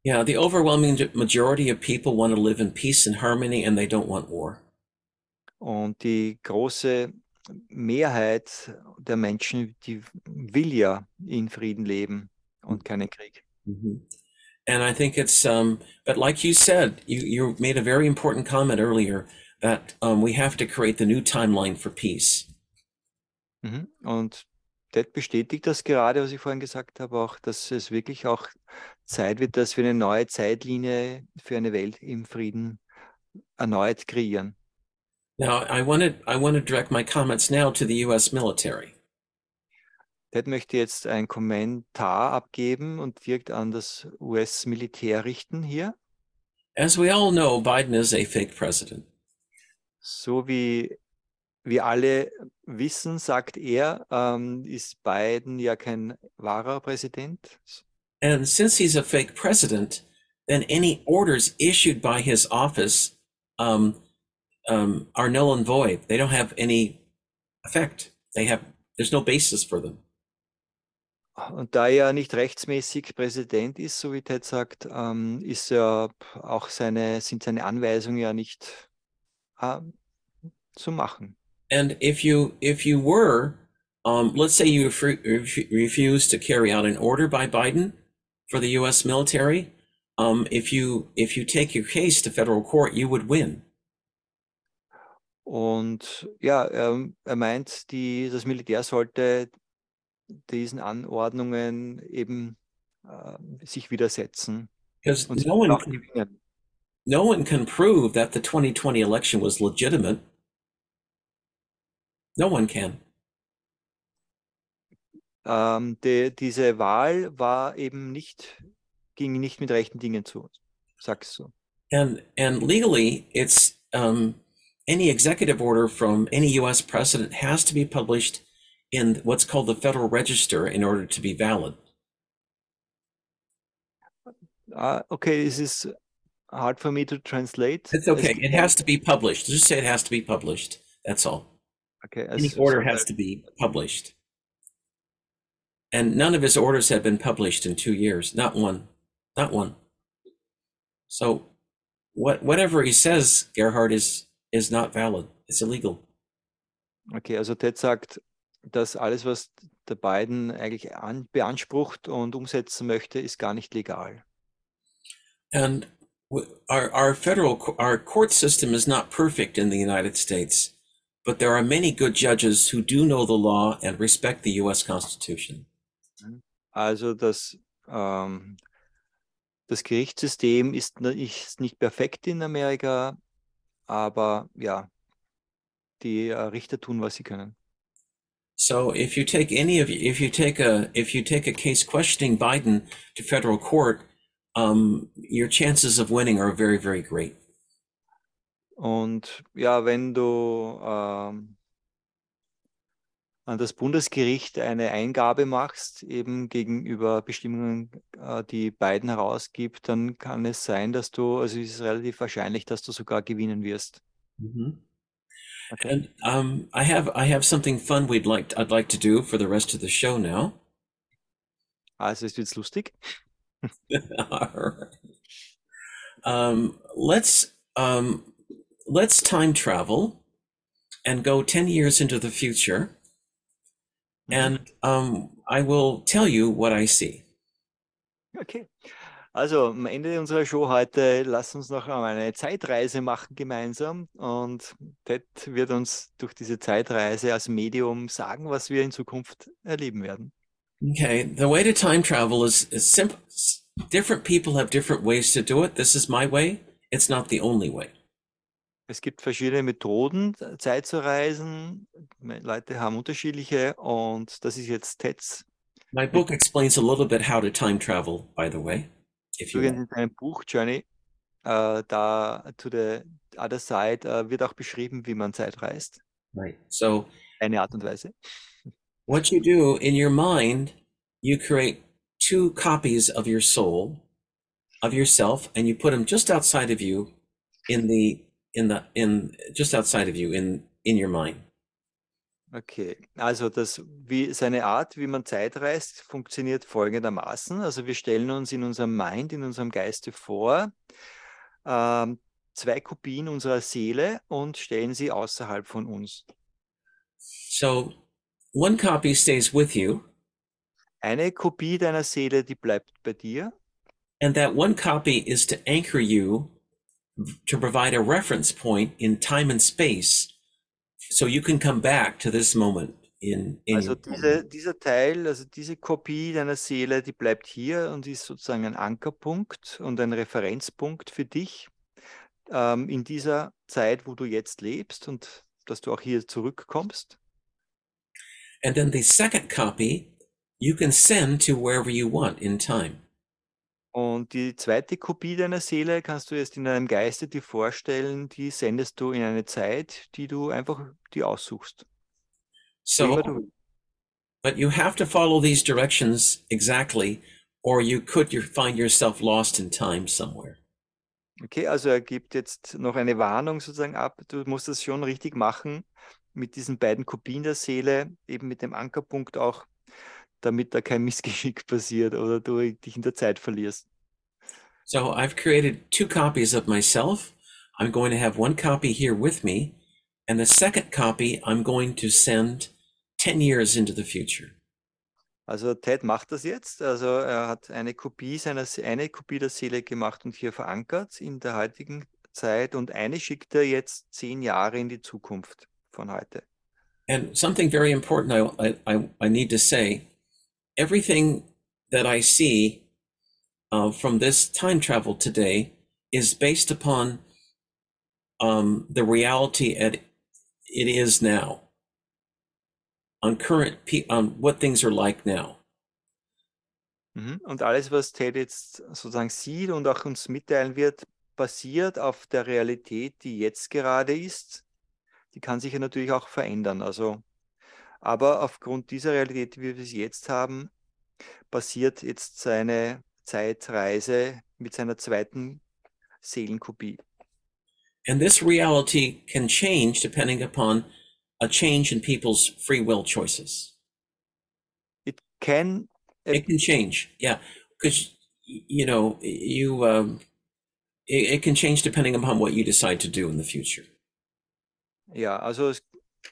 Yeah, the overwhelming majority of people want to live in peace and harmony, and they don't want war. Und die große Mehrheit der Menschen, die will ja in Frieden leben und keinen Krieg. Mhm. And I think it's, um, but like you said, you, you made a very important comment earlier that um, we have to create the new timeline for peace. Mhm. Und Ted bestätigt das gerade, was ich vorhin gesagt habe, auch, dass es wirklich auch Zeit wird, dass wir eine neue Zeitlinie für eine Welt im Frieden erneut kreieren. Now, I wanted, I want to direct my comments now to the U.S. military. Ted möchte jetzt einen Kommentar abgeben und direkt an das US-Militär richten hier. As we all know, Biden is a fake president. So wie wir alle wissen, sagt er, ähm, ist Biden ja kein wahrer Präsident. And since he's a fake president, then any orders issued by his office um, um, are null and void. They don't have any effect. They have there's no basis for them. Und da er nicht rechtsmäßig Präsident ist, so wie Ted sagt, ähm, ist er auch seine, sind seine Anweisungen ja nicht äh, zu machen. And if you if you were, um, let's say you ref- refuse to carry out an order by Biden for the U.S. military, um, if you if you take your case to federal court, you would win. Und ja, er, er meint, die, das Militär sollte diesen Anordnungen eben äh, sich widersetzen Because no one gewinnen. no one can prove that the 2020 election was legitimate. No one can. Ähm, die, diese Wahl war eben nicht, ging nicht mit rechten Dingen zu, sagst du. And and legally, it's um, any executive order from any U.S. president has to be published in what's called the Federal Register in order to be valid. Ah, okay, this is hard for me to translate. It's okay. It has to be published. Just say it has to be published. That's all. Okay, Any order has to be published. And none of his orders have been published in two years. Not one. Not one. So, what whatever he says, Gerhard is is not valid. It's illegal. Okay, also Ted sagt, dass alles, was der Biden eigentlich an, beansprucht und umsetzen möchte, ist gar nicht legal. And our our federal our court system is not perfect in the United States, but there are many good judges who do know the law and respect the U.S. Constitution. Also das, ähm, das Gerichtssystem ist, ist nicht perfekt in Amerika, aber ja, die äh, Richter tun, was sie können. So if you take any of if you take a if you take a case questioning Biden to federal court, um, your chances of winning are very very great. Und ja, wenn du ähm, an das Bundesgericht eine Eingabe machst, eben gegenüber Bestimmungen, äh, die Biden herausgibt, dann kann es sein, dass du, also es ist relativ wahrscheinlich, dass du sogar gewinnen wirst. Okay. And um, I have I have something fun we'd like I'd like to do for the rest of the show now. Also es wird lustig. All right. Um, let's um, let's time travel and go ten years into the future, and um, I will tell you what I see. Okay. Also am Ende unserer Show heute, lass uns noch einmal eine Zeitreise machen gemeinsam. Und Ted wird uns durch diese Zeitreise als Medium sagen, was wir in Zukunft erleben werden. Okay, the way to time travel is, is simple. different people have different ways to do it. This is my way. It's not the only way. Es gibt verschiedene Methoden, Zeit zu reisen. Leute haben unterschiedliche und das ist jetzt Teds. My book explains a little bit how to time travel, by the way, if you in deinem Buch Journey, äh, da to the other side äh, wird auch beschrieben, wie man Zeit reist. Right. So Eine Art und Weise. what you do in your mind, you create two copies of your soul, of yourself, and you put them just outside of you in the in the in just outside of you in in your mind. Okay, also das, wie seine Art, wie man Zeit reist, funktioniert folgendermaßen. Also wir stellen uns in unserem Mind, in unserem Geiste vor, ähm, zwei Kopien unserer Seele und stellen sie außerhalb von uns. So one copy stays with you, Eine Kopie deiner Seele, die bleibt bei dir and that one copy is to anchor you to provide a reference point in time and space so you can come back to this moment in, in Also diese, dieser Teil, also diese Kopie deiner Seele, die bleibt hier und ist sozusagen ein Ankerpunkt und ein Referenzpunkt für dich ähm, in dieser Zeit, wo du jetzt lebst und dass du auch hier zurückkommst. and then the second copy you can send to wherever you want in time Und die zweite Kopie deiner Seele kannst du jetzt in deinem Geiste dir vorstellen, die sendest du in eine Zeit, die du einfach dir aussuchst. So but you have to follow these directions exactly or you could find yourself lost in time somewhere Okay, also er gibt jetzt noch eine Warnung sozusagen ab. Du musst das schon richtig machen mit diesen beiden Kopien der Seele, eben mit dem Ankerpunkt auch, damit da kein Missgeschick passiert oder du dich in der Zeit verlierst. so i've created two copies of myself i'm going to have one copy here with me and the second copy i'm going to send 10 years into the future Also Ted macht das jetzt. Also er hat eine Kopie seiner Se- eine Kopie der Seele gemacht und hier verankert in der heutigen Zeit und eine schickt er jetzt zehn Jahre in die Zukunft von heute. And something very important I, I, I need to say everything that I see uh, from this time travel today is based upon um, the reality at it is now, on current, pe- on what things are like now. Mhm. Und alles, was Ted jetzt sozusagen sieht und auch uns mitteilen wird, basiert auf der Realität, die jetzt gerade ist. Die kann sich ja natürlich auch verändern. Also, aber aufgrund dieser Realität, wie wir es jetzt haben, basiert jetzt seine Zeitreise mit seiner zweiten Seelenkopie. And this reality can change depending upon a change in people's free will choices. It can It can change, yeah, because you know you um, it, it can change depending upon what you decide to do in the future. Ja, also es,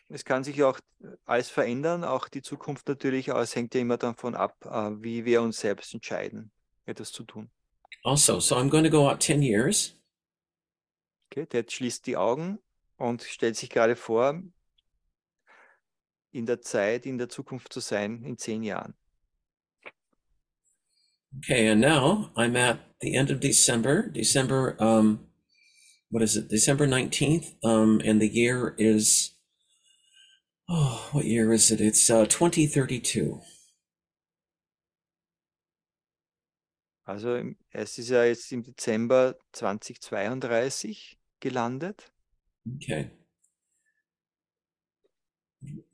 es kann sich auch alles verändern, auch die Zukunft natürlich, aber es hängt ja immer davon ab, äh, wie wir uns selbst entscheiden, etwas zu tun. Also, so I'm going to go out ten years, Okay, Ted schließt die Augen und stellt sich gerade vor, in der Zeit, in der Zukunft zu sein, in zehn Jahren. okay, and now I'm at the end of December. December, um, what is it? December nineteenth, um, and the year is oh, what year is it? It's uh, twenty thirty two. Also im- es ist ja jetzt im Dezember 2032 gelandet. Okay.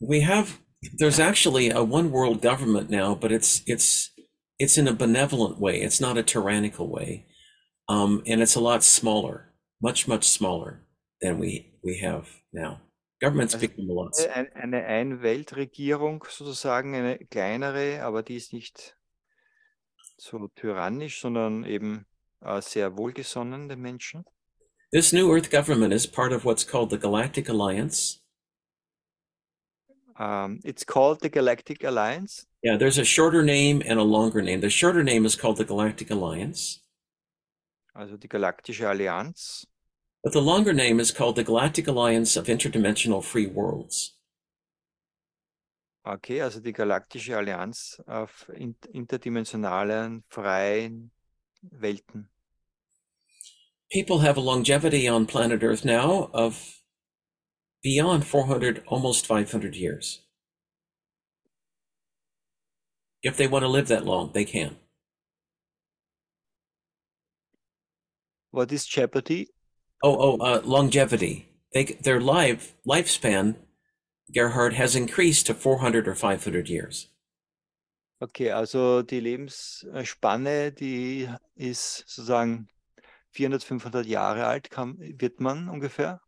We have there's actually a one world government now, but it's it's it's in a benevolent way. It's not a tyrannical way. Um, and it's a lot smaller, much much smaller than we we have now. Governments Also a lot Äh, ein- eine Ein-Welt-Regierung sozusagen, eine kleinere, aber die ist nicht so tyrannisch, sondern eben äh, sehr wohlgesonnen den Menschen. This new Earth government is part of what's called the Galactic Alliance. Um, it's called the Galactic Alliance. Yeah, there's a shorter name and a longer name. The shorter name is called the Galactic Alliance, Also die Galaktische Allianz. But the longer name is called the Galactic Alliance of Interdimensional Free Worlds. Okay, also die Galaktische Allianz auf interdimensionalen, freien Welten. People have a longevity on planet Earth now of beyond 400, almost 500 years. If they want to live that long, they can. What is Jeopardy? Oh, oh, uh, longevity. They, their life lifespan, Gerhard, has increased to 400 or 500 years. Okay, also die Lebensspanne, die ist sozusagen 400, 500 Jahre alt, kann, wird man ungefähr.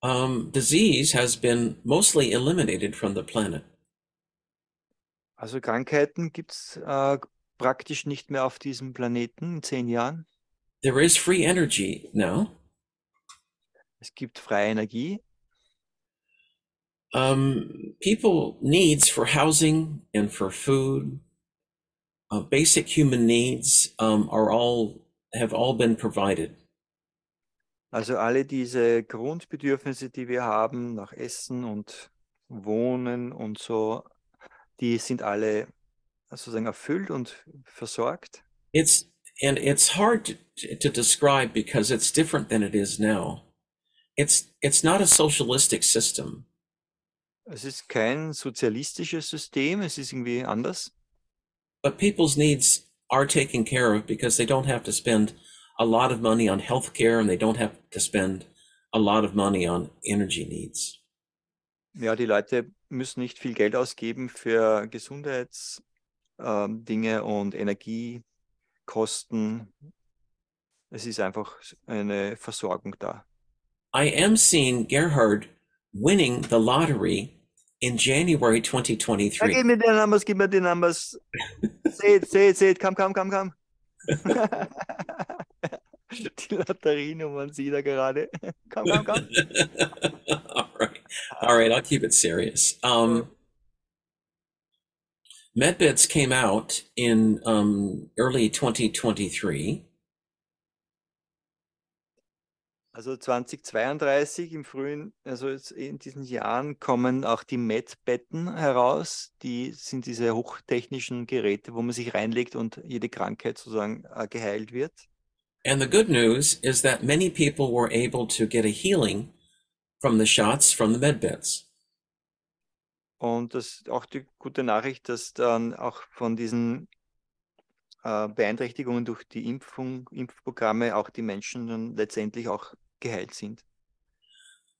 Um, disease has been mostly eliminated from the planet. Also Krankheiten gibt es äh, praktisch nicht mehr auf diesem Planeten in zehn Jahren. There is free energy now. Es gibt freie Energie. Um, people needs for housing and for food, uh, basic human needs um, are all have all been provided. Also alle diese Grundbedürfnisse, die wir haben nach Essen und Wohnen und so, die sind alle sozusagen erfüllt und versorgt. It's and it's hard to, to describe because it's different than it is now. It's it's not a socialistic system. Es ist kein sozialistisches System, es ist irgendwie anders. but people's needs are taken care of because they don't have to spend a lot of money on healthcare and they don't have to spend a lot of money on energy needs. Ja, die Leute müssen nicht viel Geld ausgeben für Gesundheitsdinge ähm, und Energiekosten. Es ist einfach eine Versorgung da. I am seeing Gerhard winning the lottery in January Ja, 2023. gib mir die Numbers, gib mir die Numbers. it, say it, komm, komm, komm, komm. die Lotterienummern sieht er gerade. komm, komm, komm. all right. All right. I'll keep it serious. Um, MedBeds came out in um, early 2023. Also 2032 im frühen, also in diesen Jahren kommen auch die Med-Betten heraus. Die sind diese hochtechnischen Geräte, wo man sich reinlegt und jede Krankheit sozusagen äh, geheilt wird. And the good news is that many people were able to get a healing from the shots from the MedBeds. Und das ist auch die gute Nachricht, dass dann auch von diesen äh, Beeinträchtigungen durch die Impfung, Impfprogramme auch die Menschen dann letztendlich auch geheilt sind.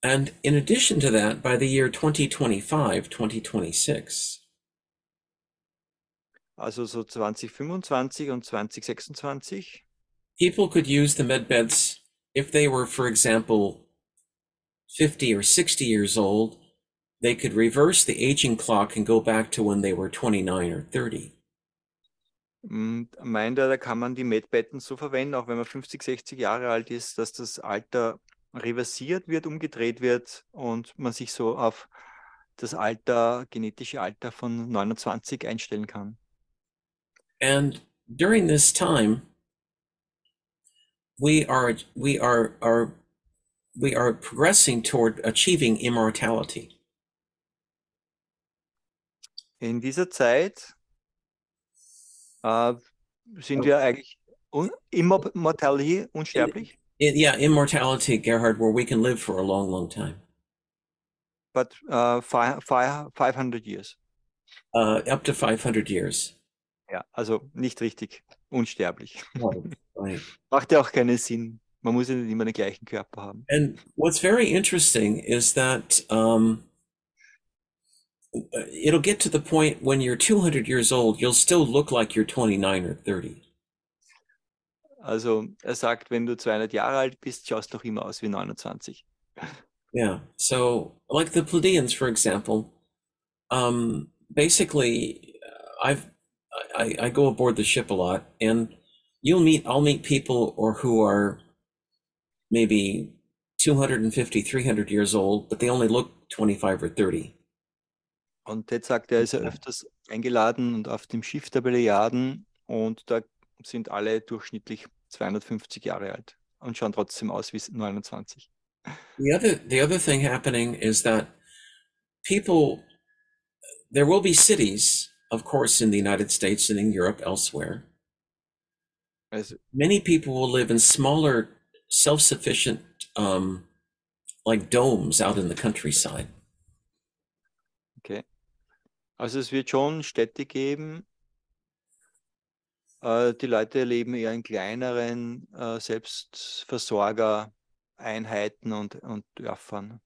And in addition to that, by the year 2025, 2026, Also so 2025 und 2026 people could use the MedBeds if they were, for example, 50 or 60 years old. They could reverse the aging clock and go back to when they were 29 or 30. Und meint er, da kann man die Medbetten so verwenden, auch wenn man 50, 60 Jahre alt ist, dass das Alter reversiert wird, umgedreht wird und man sich so auf das Alter, genetische Alter von 29 einstellen kann. And during this time, we are we are are we are progressing toward achieving immortality. In dieser Zeit äh, sind wir eigentlich un Immortality, unsterblich, I- yeah, immortality, Gerhard, where we can live for a long, long time, but äh, fi fi 500 years. uh, up to 500 years. Ja, also nicht richtig unsterblich. Right. Macht ja auch keinen Sinn. Man muss ja nicht immer den gleichen Körper haben. And what's very interesting is that um, it'll get to the point when you're 200 years old, you'll still look like you're 29 or 30. Also er sagt, wenn du 200 Jahre alt bist, schaust doch immer aus wie 29. Yeah. So, like the Pleiadians, for example, um, basically, uh, I've I, I go aboard the ship a lot, and you'll meet I'll meet people or who are maybe 250, 300 years old, but they only look 25 or 30. Und Ted sagt, er ist ja öfters eingeladen und auf dem Schiff der Plejaden und da sind alle durchschnittlich 250 Jahre alt und schauen trotzdem aus wie 29. The other the other thing happening is that people there will be cities, of course, in the United States and in Europe, elsewhere, Also, Many people will live in smaller, self-sufficient, um, like domes out in the countryside. okay. Also es wird schon Städte geben. Äh, die Leute leben eher in kleineren äh, Selbstversorgereinheiten und, und Dörfern.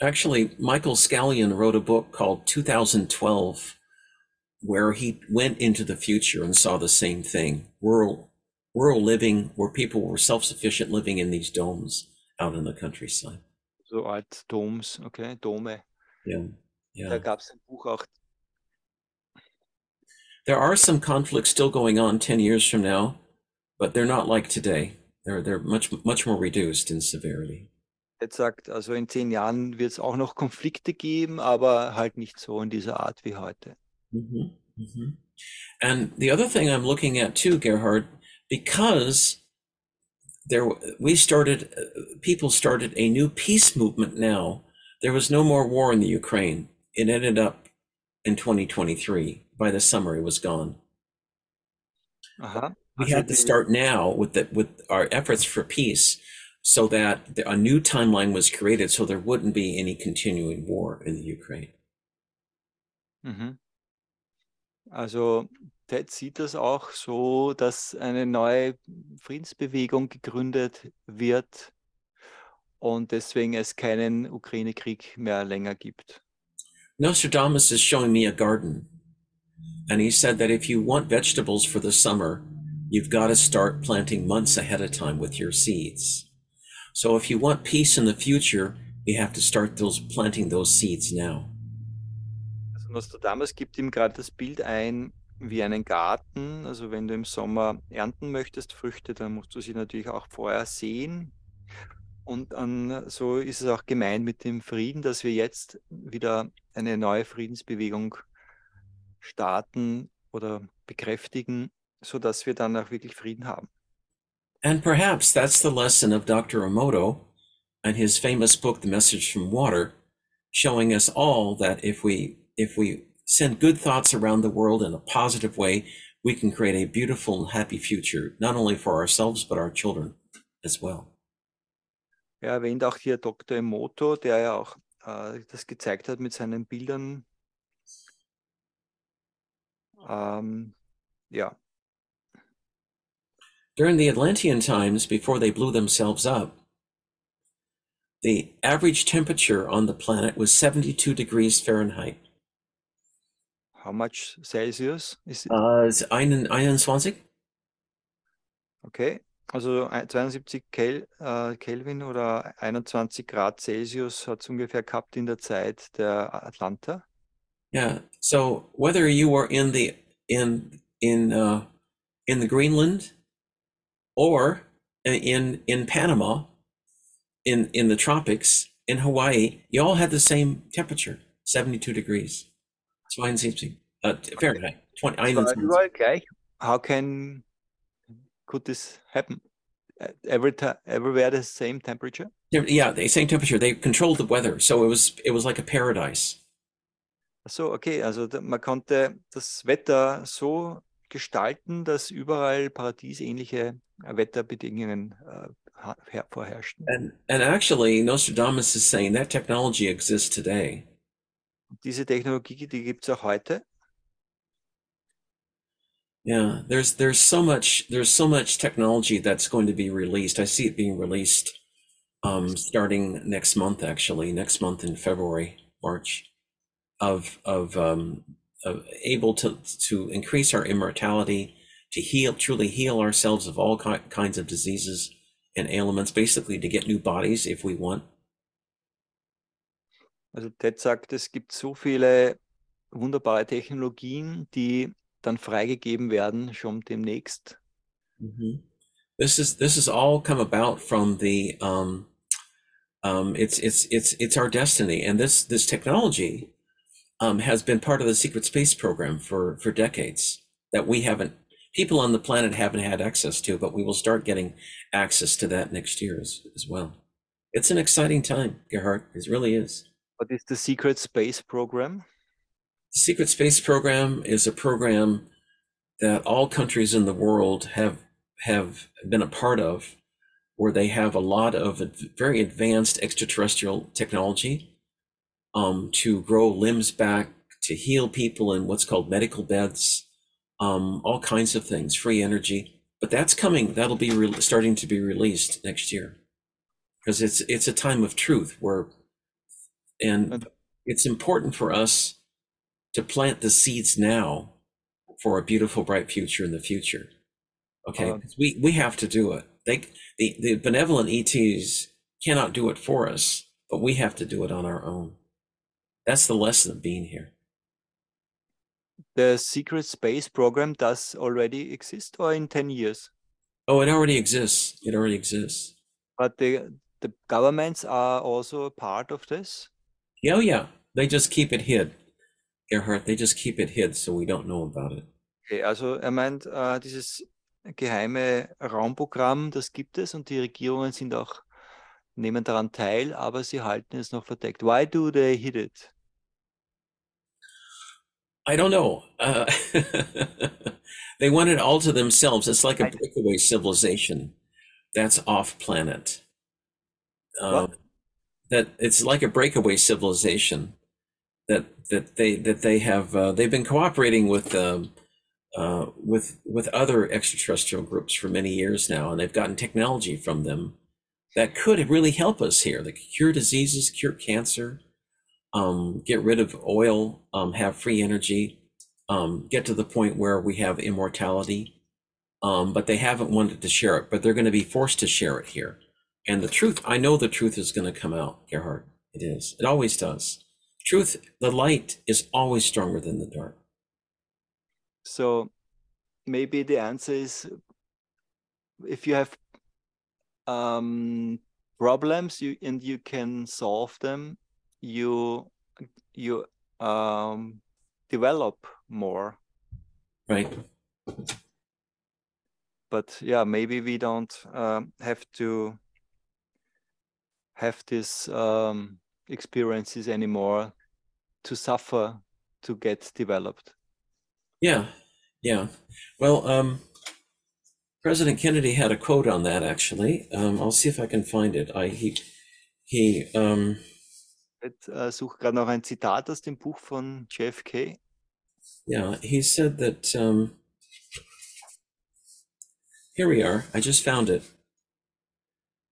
Actually, Michael Scallion wrote a book called 2012, where he went into the future and saw the same thing: rural, rural living, where people were self-sufficient, living in these domes out in the countryside. So Art Doms, okay, Dome. Yeah, Da yeah. gab es ein Buch auch There are some conflicts still going on 10 years from now, but they're not like today. They're they're much much more reduced in severity. Sagt, also in zehn Jahren wird es auch noch Konflikte geben, aber halt nicht so in dieser Art wie heute. hmm hmm And the other thing I'm looking at too, Gerhard, because there we started, uh, people started a new peace movement. Now there was no more war in the Ukraine. It ended up in 2023. By the summer, it was gone. Aha. We had to start now with the with our efforts for peace, so that the, a new timeline was created, so there wouldn't be any continuing war in the Ukraine. Mhm. Also Ted sieht das auch so, dass eine neue Friedensbewegung gegründet wird und deswegen es keinen Ukraine-Krieg mehr länger gibt. Nostradamus is showing me a garden. And he said that if you want vegetables for the summer, you've got to start planting months ahead of time with your seeds. So if you want peace in the future, you have to start those planting those seeds now. Also Nostradamus gibt ihm gerade das Bild ein wie einen Garten. Also wenn du im Sommer ernten möchtest Früchte, dann musst du sie natürlich auch vorher sehen. Und an, so ist es auch gemeint mit dem Frieden, dass wir jetzt wieder eine neue Friedensbewegung starten oder bekräftigen, sodass wir dann auch wirklich Frieden haben. And perhaps that's the lesson of Dr. Emoto and his famous book, The Message from Water, showing us all that if we if we send good thoughts around the world in a positive way, we can create a beautiful and happy future, not only for ourselves but our children as well. Er erwähnt auch hier Dr. Emoto, der ja auch äh, das gezeigt hat mit seinen Bildern. Ähm, ja, During the Atlantean times, before they blew themselves up, the average temperature on the planet was 72 degrees Fahrenheit. how much Celsius ist Uh, it's 21? okay? Also ein- 72 Kel, äh, Kelvin oder 21 Grad Celsius hat es ungefähr gehabt in der Zeit der Atlanta. Yeah. So whether you were in the in in uh, in the Greenland or in in Panama, in in the tropics, in Hawaii, you all had the same temperature, seventy-two degrees. 72 uh, Fahrenheit. 20, Es war überall gleich. How can could this happen? Uh, Every ti- everywhere the same temperature? Yeah, the same temperature. They controlled the weather, so it was it was like a paradise. So, okay, also man konnte das Wetter so gestalten, dass überall paradiesähnliche äh, Wetterbedingungen äh, vorherrschten. And and actually, Nostradamus is saying that technology exists today. Diese Technologie, die gibt es auch heute. Yeah, there's there's so much there's so much technology that's going to be released. I see it being released um starting next month actually, next month in February, March of of um of able to to increase our immortality, to heal truly heal ourselves of all ki- kinds of diseases and ailments basically to get new bodies if we want. Also Ted sagt, es gibt so viele wunderbare Technologien, die dann freigegeben werden, schon demnächst. Mhm. This is this has all come about from the um, um, it's it's it's it's our destiny, and this this technology um, has been part of the secret space program for for decades that we haven't people on the planet haven't had access to, but we will start getting access to that next year as, as well. It's an exciting time, Gerhard. It really is. What is the Secret Space Program? The Secret Space Program is a program that all countries in the world have have been a part of, where they have a lot of very advanced extraterrestrial technology um, to grow limbs back, to heal people in what's called medical beds, um, all kinds of things, free energy. But that's coming. That'll be re- starting to be released next year because it's it's a time of truth where, and And- it's important for us to plant the seeds now for a beautiful, bright future in the future. Okay, Um, we we have to do it. They the the benevolent ETs cannot do it for us, but we have to do it on our own. That's the lesson of being here. The secret space program does already exist or in 10 years? Oh, it already exists. It already exists. But the the governments are also a part of this. Yeah, oh yeah. They just keep it hid. Gerhard, they just keep it hid so we don't know about it. Okay, also er meint, äh, dieses geheime Raumprogramm, das gibt es und die Regierungen sind auch, nehmen daran teil, aber sie halten es noch verdeckt. Why do they hid it? I don't know. Uh, they want it all to themselves. It's like a breakaway civilization that's off planet. Um, that it's like a breakaway civilization that that they that they have uh, they've been cooperating with um, uh, with with other extraterrestrial groups for many years now, and they've gotten technology from them that could really help us here. Could cure diseases, cure cancer, um, get rid of oil, um, have free energy, um, get to the point where we have immortality. Um, but they haven't wanted to share it, but they're going to be forced to share it here. And the truth, I know the truth is going to come out, Gerhard. It is. It always does. Truth, the light is always stronger than the dark. So maybe the answer is if you have um, problems you and you can solve them, you you um, develop more. Right. But yeah, maybe we don't um, have to have this um, experiences anymore to suffer to get developed. Yeah. Yeah. Well, um, President Kennedy had a quote on that actually. Um, I'll see if I can find it. I he he um Ich äh, suche gerade noch ein Zitat aus dem Buch von JFK. yeah, he said that um here we are. I just found it.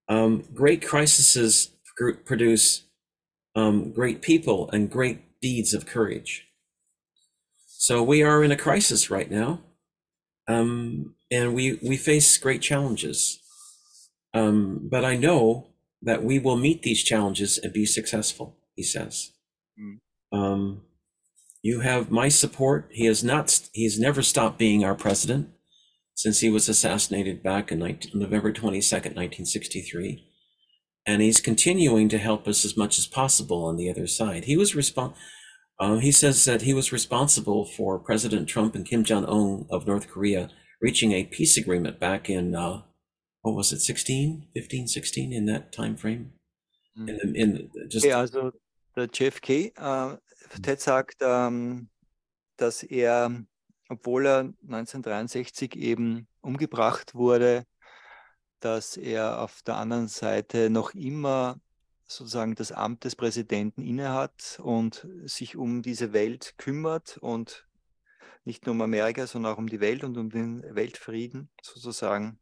Um, great crises produce um, great people and great deeds of courage. So we are in a crisis right now, um, and we we face great challenges. Um, but I know that we will meet these challenges and be successful. He says. Mm. Um, you have my support. He has not. He has never stopped being our president since he was assassinated back in 19, November twenty second, nineteen sixty three, and he's continuing to help us as much as possible on the other side. He was respon- uh, He says that he was responsible for President Trump and Kim Jong Un of North Korea reaching a peace agreement back in uh, what was it 16 15 16 in that time frame Mm. in, the, in the- just Okay, also der JFK, äh, Ted sagt, ähm, dass er, obwohl er 1963 eben umgebracht wurde, dass er auf der anderen Seite noch immer sozusagen das Amt des Präsidenten innehat und sich um diese Welt kümmert und nicht nur um Amerika, sondern auch um die Welt und um den Weltfrieden sozusagen.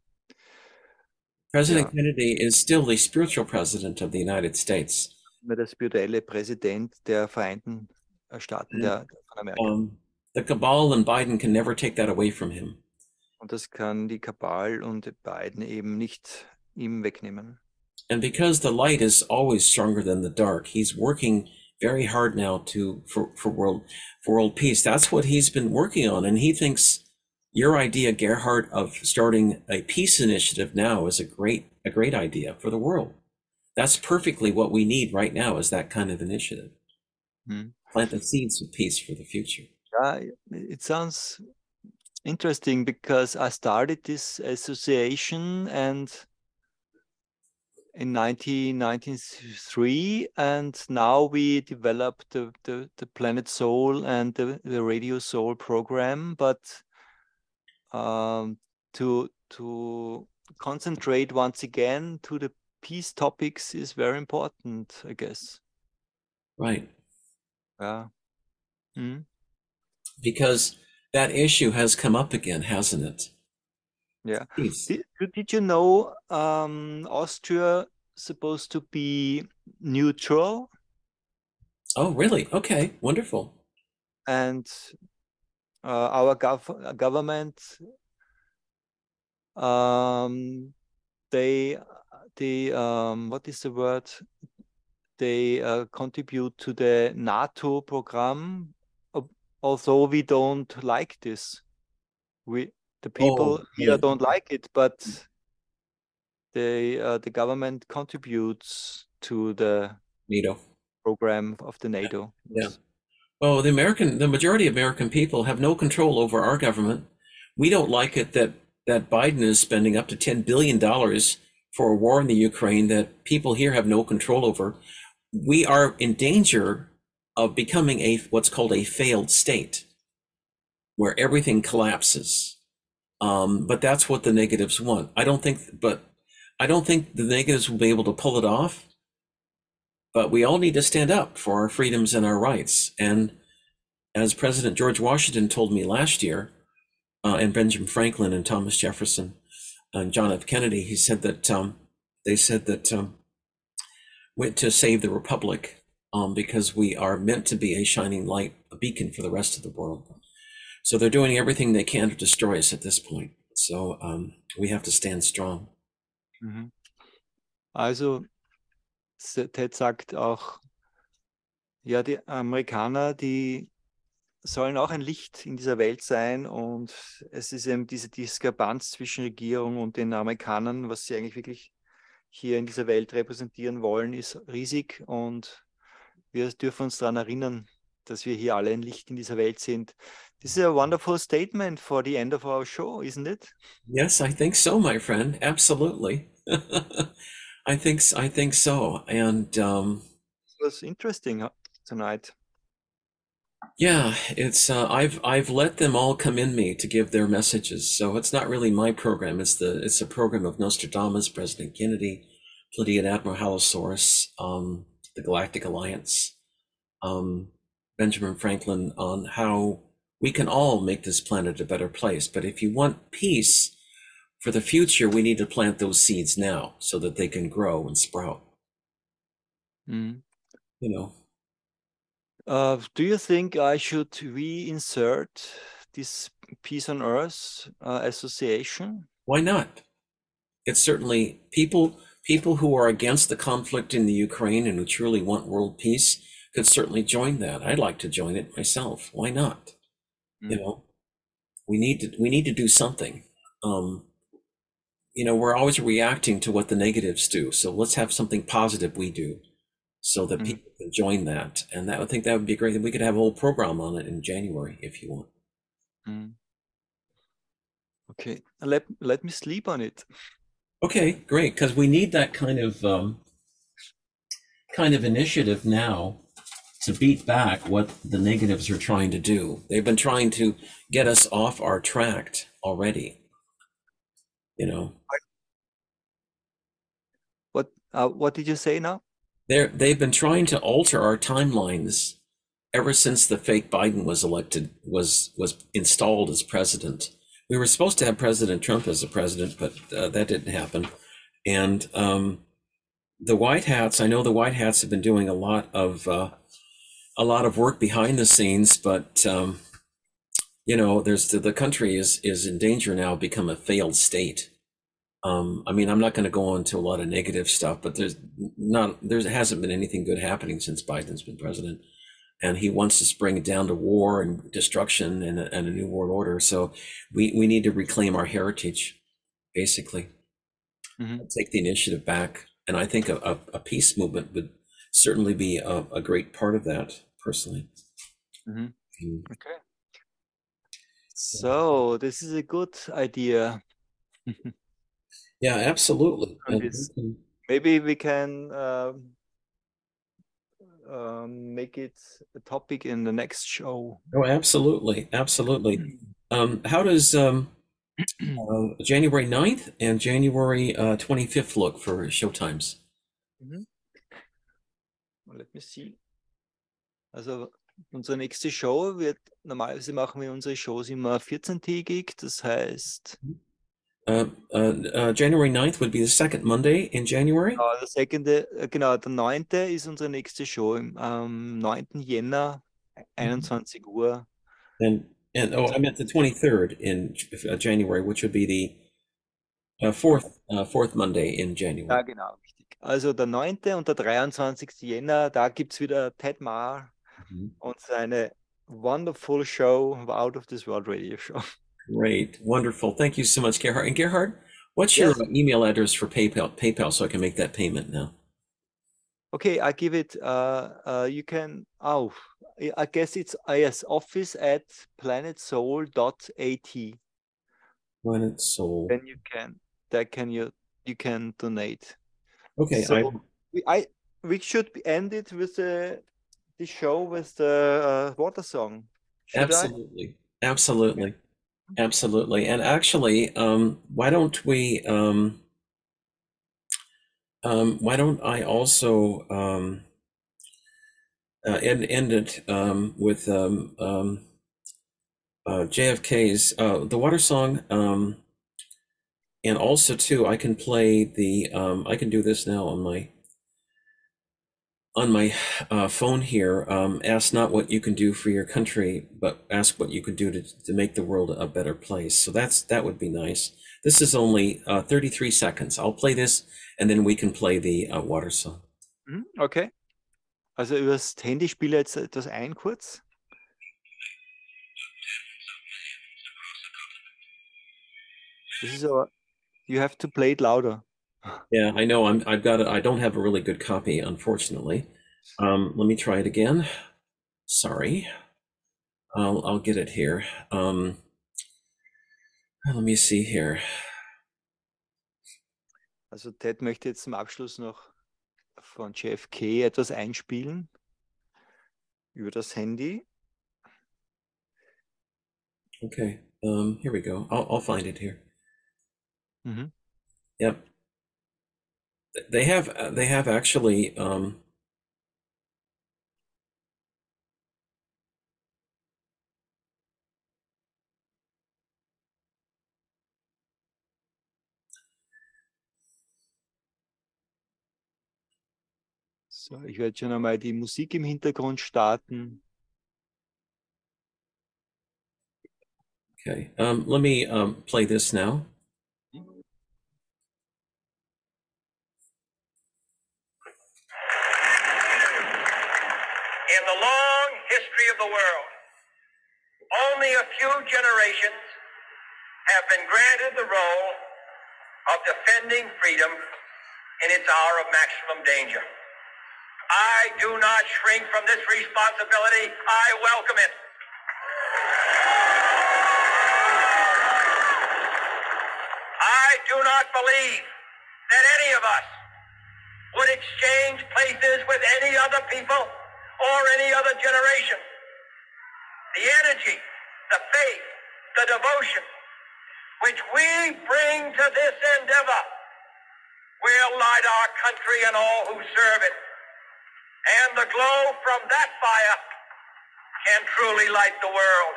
President Ja. Kennedy is still the spiritual president of the United States. Immer der spirituelle Präsident der Vereinten äh, Staaten Mhm. der, von Amerika. Um, the cabal and Biden can never take that away from him. Und das kann die Kabal und Biden eben nicht ihm wegnehmen. And because the light is always stronger than the dark, he's working very hard now to for, for world for world peace. That's what he's been working on, and he thinks your idea, Gerhard, of starting a peace initiative now is a great a great idea for the world. That's perfectly what we need right now is that kind of initiative. Hmm. Plant the seeds of peace for the future. Yeah, it sounds interesting because I started this association and in 1993 and now we developed the, the, the Planet Soul and the, the Radio Soul program, but um, to to concentrate once again to the peace topics is very important, I guess. Right. Yeah. Mm. Because that issue has come up again, hasn't it? Yeah. Did, did you know um, Austria supposed to be neutral Oh, really? Okay, wonderful. and uh, our gov- government um, they they um, what is the word they uh, contribute to the NATO program although we don't like this we the people here yeah. don't like it but they uh, the government contributes to the NATO. program of the NATO Yeah. Well, the American, the majority of American people have no control over our government. We don't like it that that Biden is spending up to ten billion dollars for a war in the Ukraine that people here have no control over. We are in danger of becoming a what's called a failed state, where everything collapses. Um, but that's what the negatives want. I don't think, but I don't think the negatives will be able to pull it off but we all need to stand up for our freedoms and our rights. And as President George Washington told me last year, uh, and Benjamin Franklin and Thomas Jefferson and John F. Kennedy, he said that um, they said that um, went to save the republic um, because we are meant to be a shining light, a beacon for the rest of the world. So they're doing everything they can to destroy us at this point. So um, we have to stand strong. Mhm. Also, Ted sagt auch, ja, die Amerikaner, die sollen auch ein Licht in dieser Welt sein und es ist eben diese Diskrepanz zwischen Regierung und den Amerikanern, was sie eigentlich wirklich hier in dieser Welt repräsentieren wollen, ist riesig und wir dürfen uns daran erinnern, dass wir hier alle ein Licht in dieser Welt sind. This is a wonderful statement for the end of our show, isn't it? Yes, I think so, my friend. Absolutely. I think I think so. And um, It was interesting tonight. yeah, it's uh, I've I've let them all come in me to give their messages. So it's not really my program. It's the it's a program of Nostradamus, President Kennedy, Pleiadian Admiral Halosaurus, um, the Galactic Alliance, um, Benjamin Franklin on how we can all make this planet a better place. But if you want peace for the future, we need to plant those seeds now so that they can grow and sprout. Mhm. You know, Uh, do you think I should reinsert this Peace on Earth uh, association? why not? It's certainly people people who are against the conflict in the Ukraine and who truly want world peace could certainly join that. I'd like to join it myself. Why not? You Mm. know, we need to we need to do something. Um, you know, we're always reacting to what the negatives do. So let's have something positive we do, so that Mhm. people can join that. And that I think that would be great. We could have a whole program on it in January if you want. Mm. Okay, let let me sleep on it. Okay, great, because we need that kind of um, kind of initiative now to beat back what the negatives are trying to do. They've been trying to get us off our tract already. You know, What uh, what did you say now? they're they've been trying to alter our timelines ever since the fake Biden was elected was was installed as president. We were supposed to have President Trump as a president, but uh, that didn't happen. And um, the White Hats, I know the White Hats have been doing a lot of uh, a lot of work behind the scenes, but um, you know, there's the, the country is is in danger now, become a failed state. Um, I mean, I'm not going to go into a lot of negative stuff, but there's not there hasn't been anything good happening since Biden's been president, and he wants to bring it down to war and destruction and a, and a new world order. So we we need to reclaim our heritage, basically, Mhm. take the initiative back. And I think a, a, a peace movement would certainly be a, a great part of that, personally. Mhm. Mm. Okay. So this is a good idea. Yeah, absolutely. And And we it's- can- Maybe we can um, um, make it a topic in the next show. Oh, absolutely, absolutely. Um, how does um, uh, January 9th and January uh, 25th look for showtimes. Let me see. Also unsere nächste Show wird, normalerweise machen wir unsere Shows immer 14-tägig, das heißt, Uh, uh, uh, January 9th would be the second Monday in January. genau, der, second, äh, genau, der 9. ist unsere nächste Show im, am 9. Jänner, 21 Uhr. And and oh, I meant the 23rd in uh, January, which would be the uh, fourth uh, fourth Monday in Ja, January. genau, richtig. Also der 9. und der 23. Jänner, da gibt es wieder Ted Mahr Mhm. und seine wonderful show, Out of This World Radio Show. Great, wonderful. Thank you so much, Gerhard. And Gerhard, what's your Yes. uh, email address for PayPal? PayPal, so I can make that payment now. Okay, I give it, uh, uh, you can, oh, I guess it's, uh, yes, office at planetsoul.at. Planet Soul. Then you can, that can you, you can donate. Okay, So I, we, I, we should end it with the, the show with the uh, water song. Should I? absolutely, absolutely, absolutely. And actually, um, why don't we? Um, um, why don't I also um, uh, end end it um, with um, um, uh, JFK's uh, the water song, um, and also too I can play the um, I can do this now on my on my uh, phone here. Um, ask not what you can do for your country, but ask what you can do to, to make the world a better place. So that's that would be nice. This is only uh, 33 seconds. I'll play this, and then we can play the uh, water song. Mhm, Okay. Also übers Handy spiele jetzt etwas ein kurz. This is a, you have to play it louder. Yeah, I know. I'm. I've got. A, I don't have a really good copy, unfortunately. Um, let me try it again. Sorry. I'll. I'll get it here. Um, let me see here. Also Ted möchte jetzt zum Abschluss noch von JFK etwas einspielen über das Handy. Okay. Um, here we go. I'll. I'll find it here. Mhm. Yep. They have. They have actually. Um, So, ich werde schon einmal die Musik im Hintergrund starten. okay. Um, let me um, play this now. In the long history of the world, only a few generations have been granted the role of defending freedom in its hour of maximum danger. I do not shrink from this responsibility. I welcome it. I do not believe that any of us would exchange places with any other people or any other generation. The energy, the faith, the devotion which we bring to this endeavor will light our country and all who serve it. And the glow from that fire can truly light the world.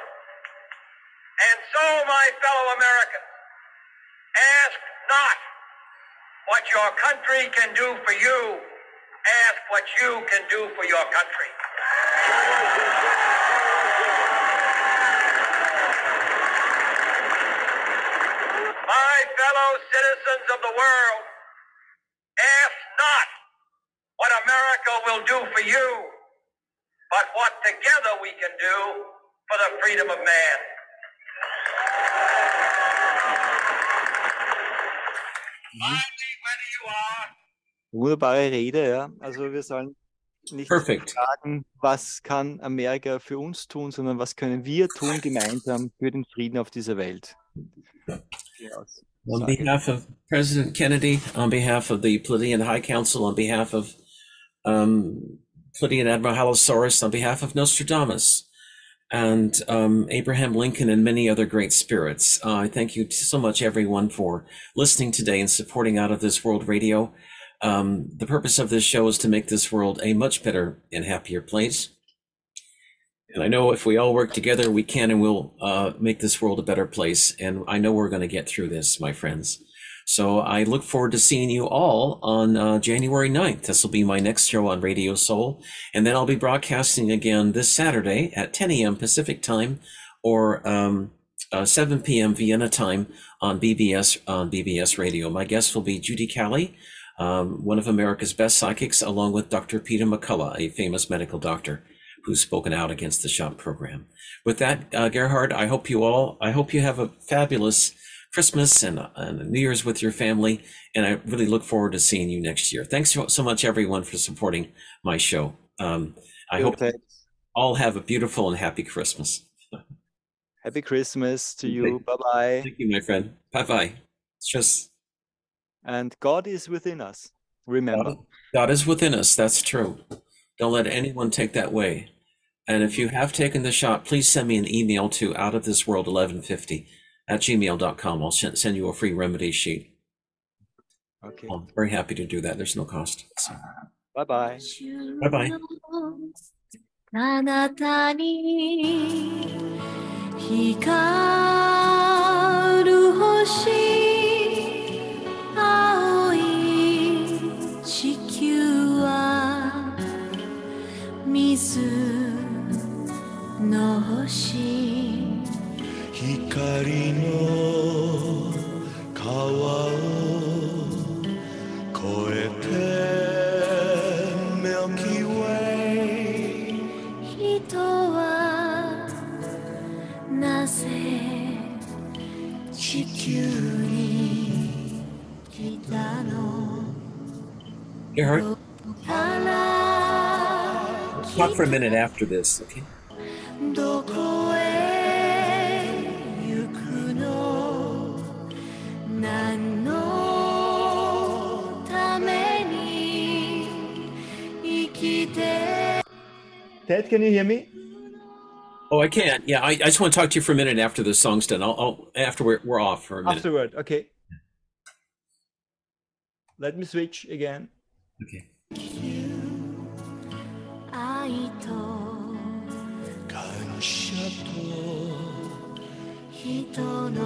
And so, my fellow Americans, ask not what your country can do for you. Ask what you can do for your country. My fellow citizens of the world, ask not what America will do for you, but what together we can do for the freedom of man. Finally, whether you are Wunderbare Rede, ja. Also wir sollen nicht Perfect. fragen, was kann Amerika für uns tun, sondern was können wir tun gemeinsam für den Frieden auf dieser Welt. On behalf of President Kennedy, on behalf of the Pleiadian High Council, on behalf of um, Admiral Halosaurus, on behalf of Nostradamus, and um, Abraham Lincoln and many other great spirits. Uh, I thank you so much, everyone, for listening today and supporting Out of This World Radio. Um, the purpose of this show is to make this world a much better and happier place. And I know if we all work together, we can and will uh, make this world a better place. And I know we're going to get through this, my friends. So I look forward to seeing you all on uh, January 9th. This will be my next show on Radio Soul. And then I'll be broadcasting again this Saturday at 10 a.m. Pacific time or um, uh, 7 p.m. Vienna time on BBS on BBS Radio. My guest will be Judy Callie, um, one of America's best psychics, along with Dr. Peter McCullough, a famous medical doctor who's spoken out against the SHOP program. With that, uh, Gerhard, I hope you all, I hope you have a fabulous Christmas and, and New Year's with your family. And I really look forward to seeing you next year. Thanks so, much, everyone, for supporting my show. Um, I hope Thanks. all have a beautiful and happy Christmas. Happy Christmas to you. Bye bye. Thank you, my friend. Bye bye. It's just And God is within us. Remember. God is within us. That's true. Don't let anyone take that way. And if you have taken the shot, please send me an email to out of this world 1150 at gmail.com. I'll send send you a free remedy sheet. Okay. I'm very happy to do that. There's no cost. So, Bye bye. bye bye. あなたに光る星 水の星光の川を越えて Milky Way 人はなぜ地球に来たの Gerhard, から talk for a minute after this, okay? Ted, can you hear me? Oh, I can. Yeah, I, I, just want to talk to you for a minute after the song's done. I'll, I'll after we're, we're off for a minute. Afterward, okay. Let me switch again. Okay. 人の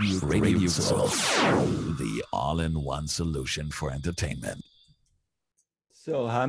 Radio Radio Soul, the all-in-one solution for entertainment. So, haben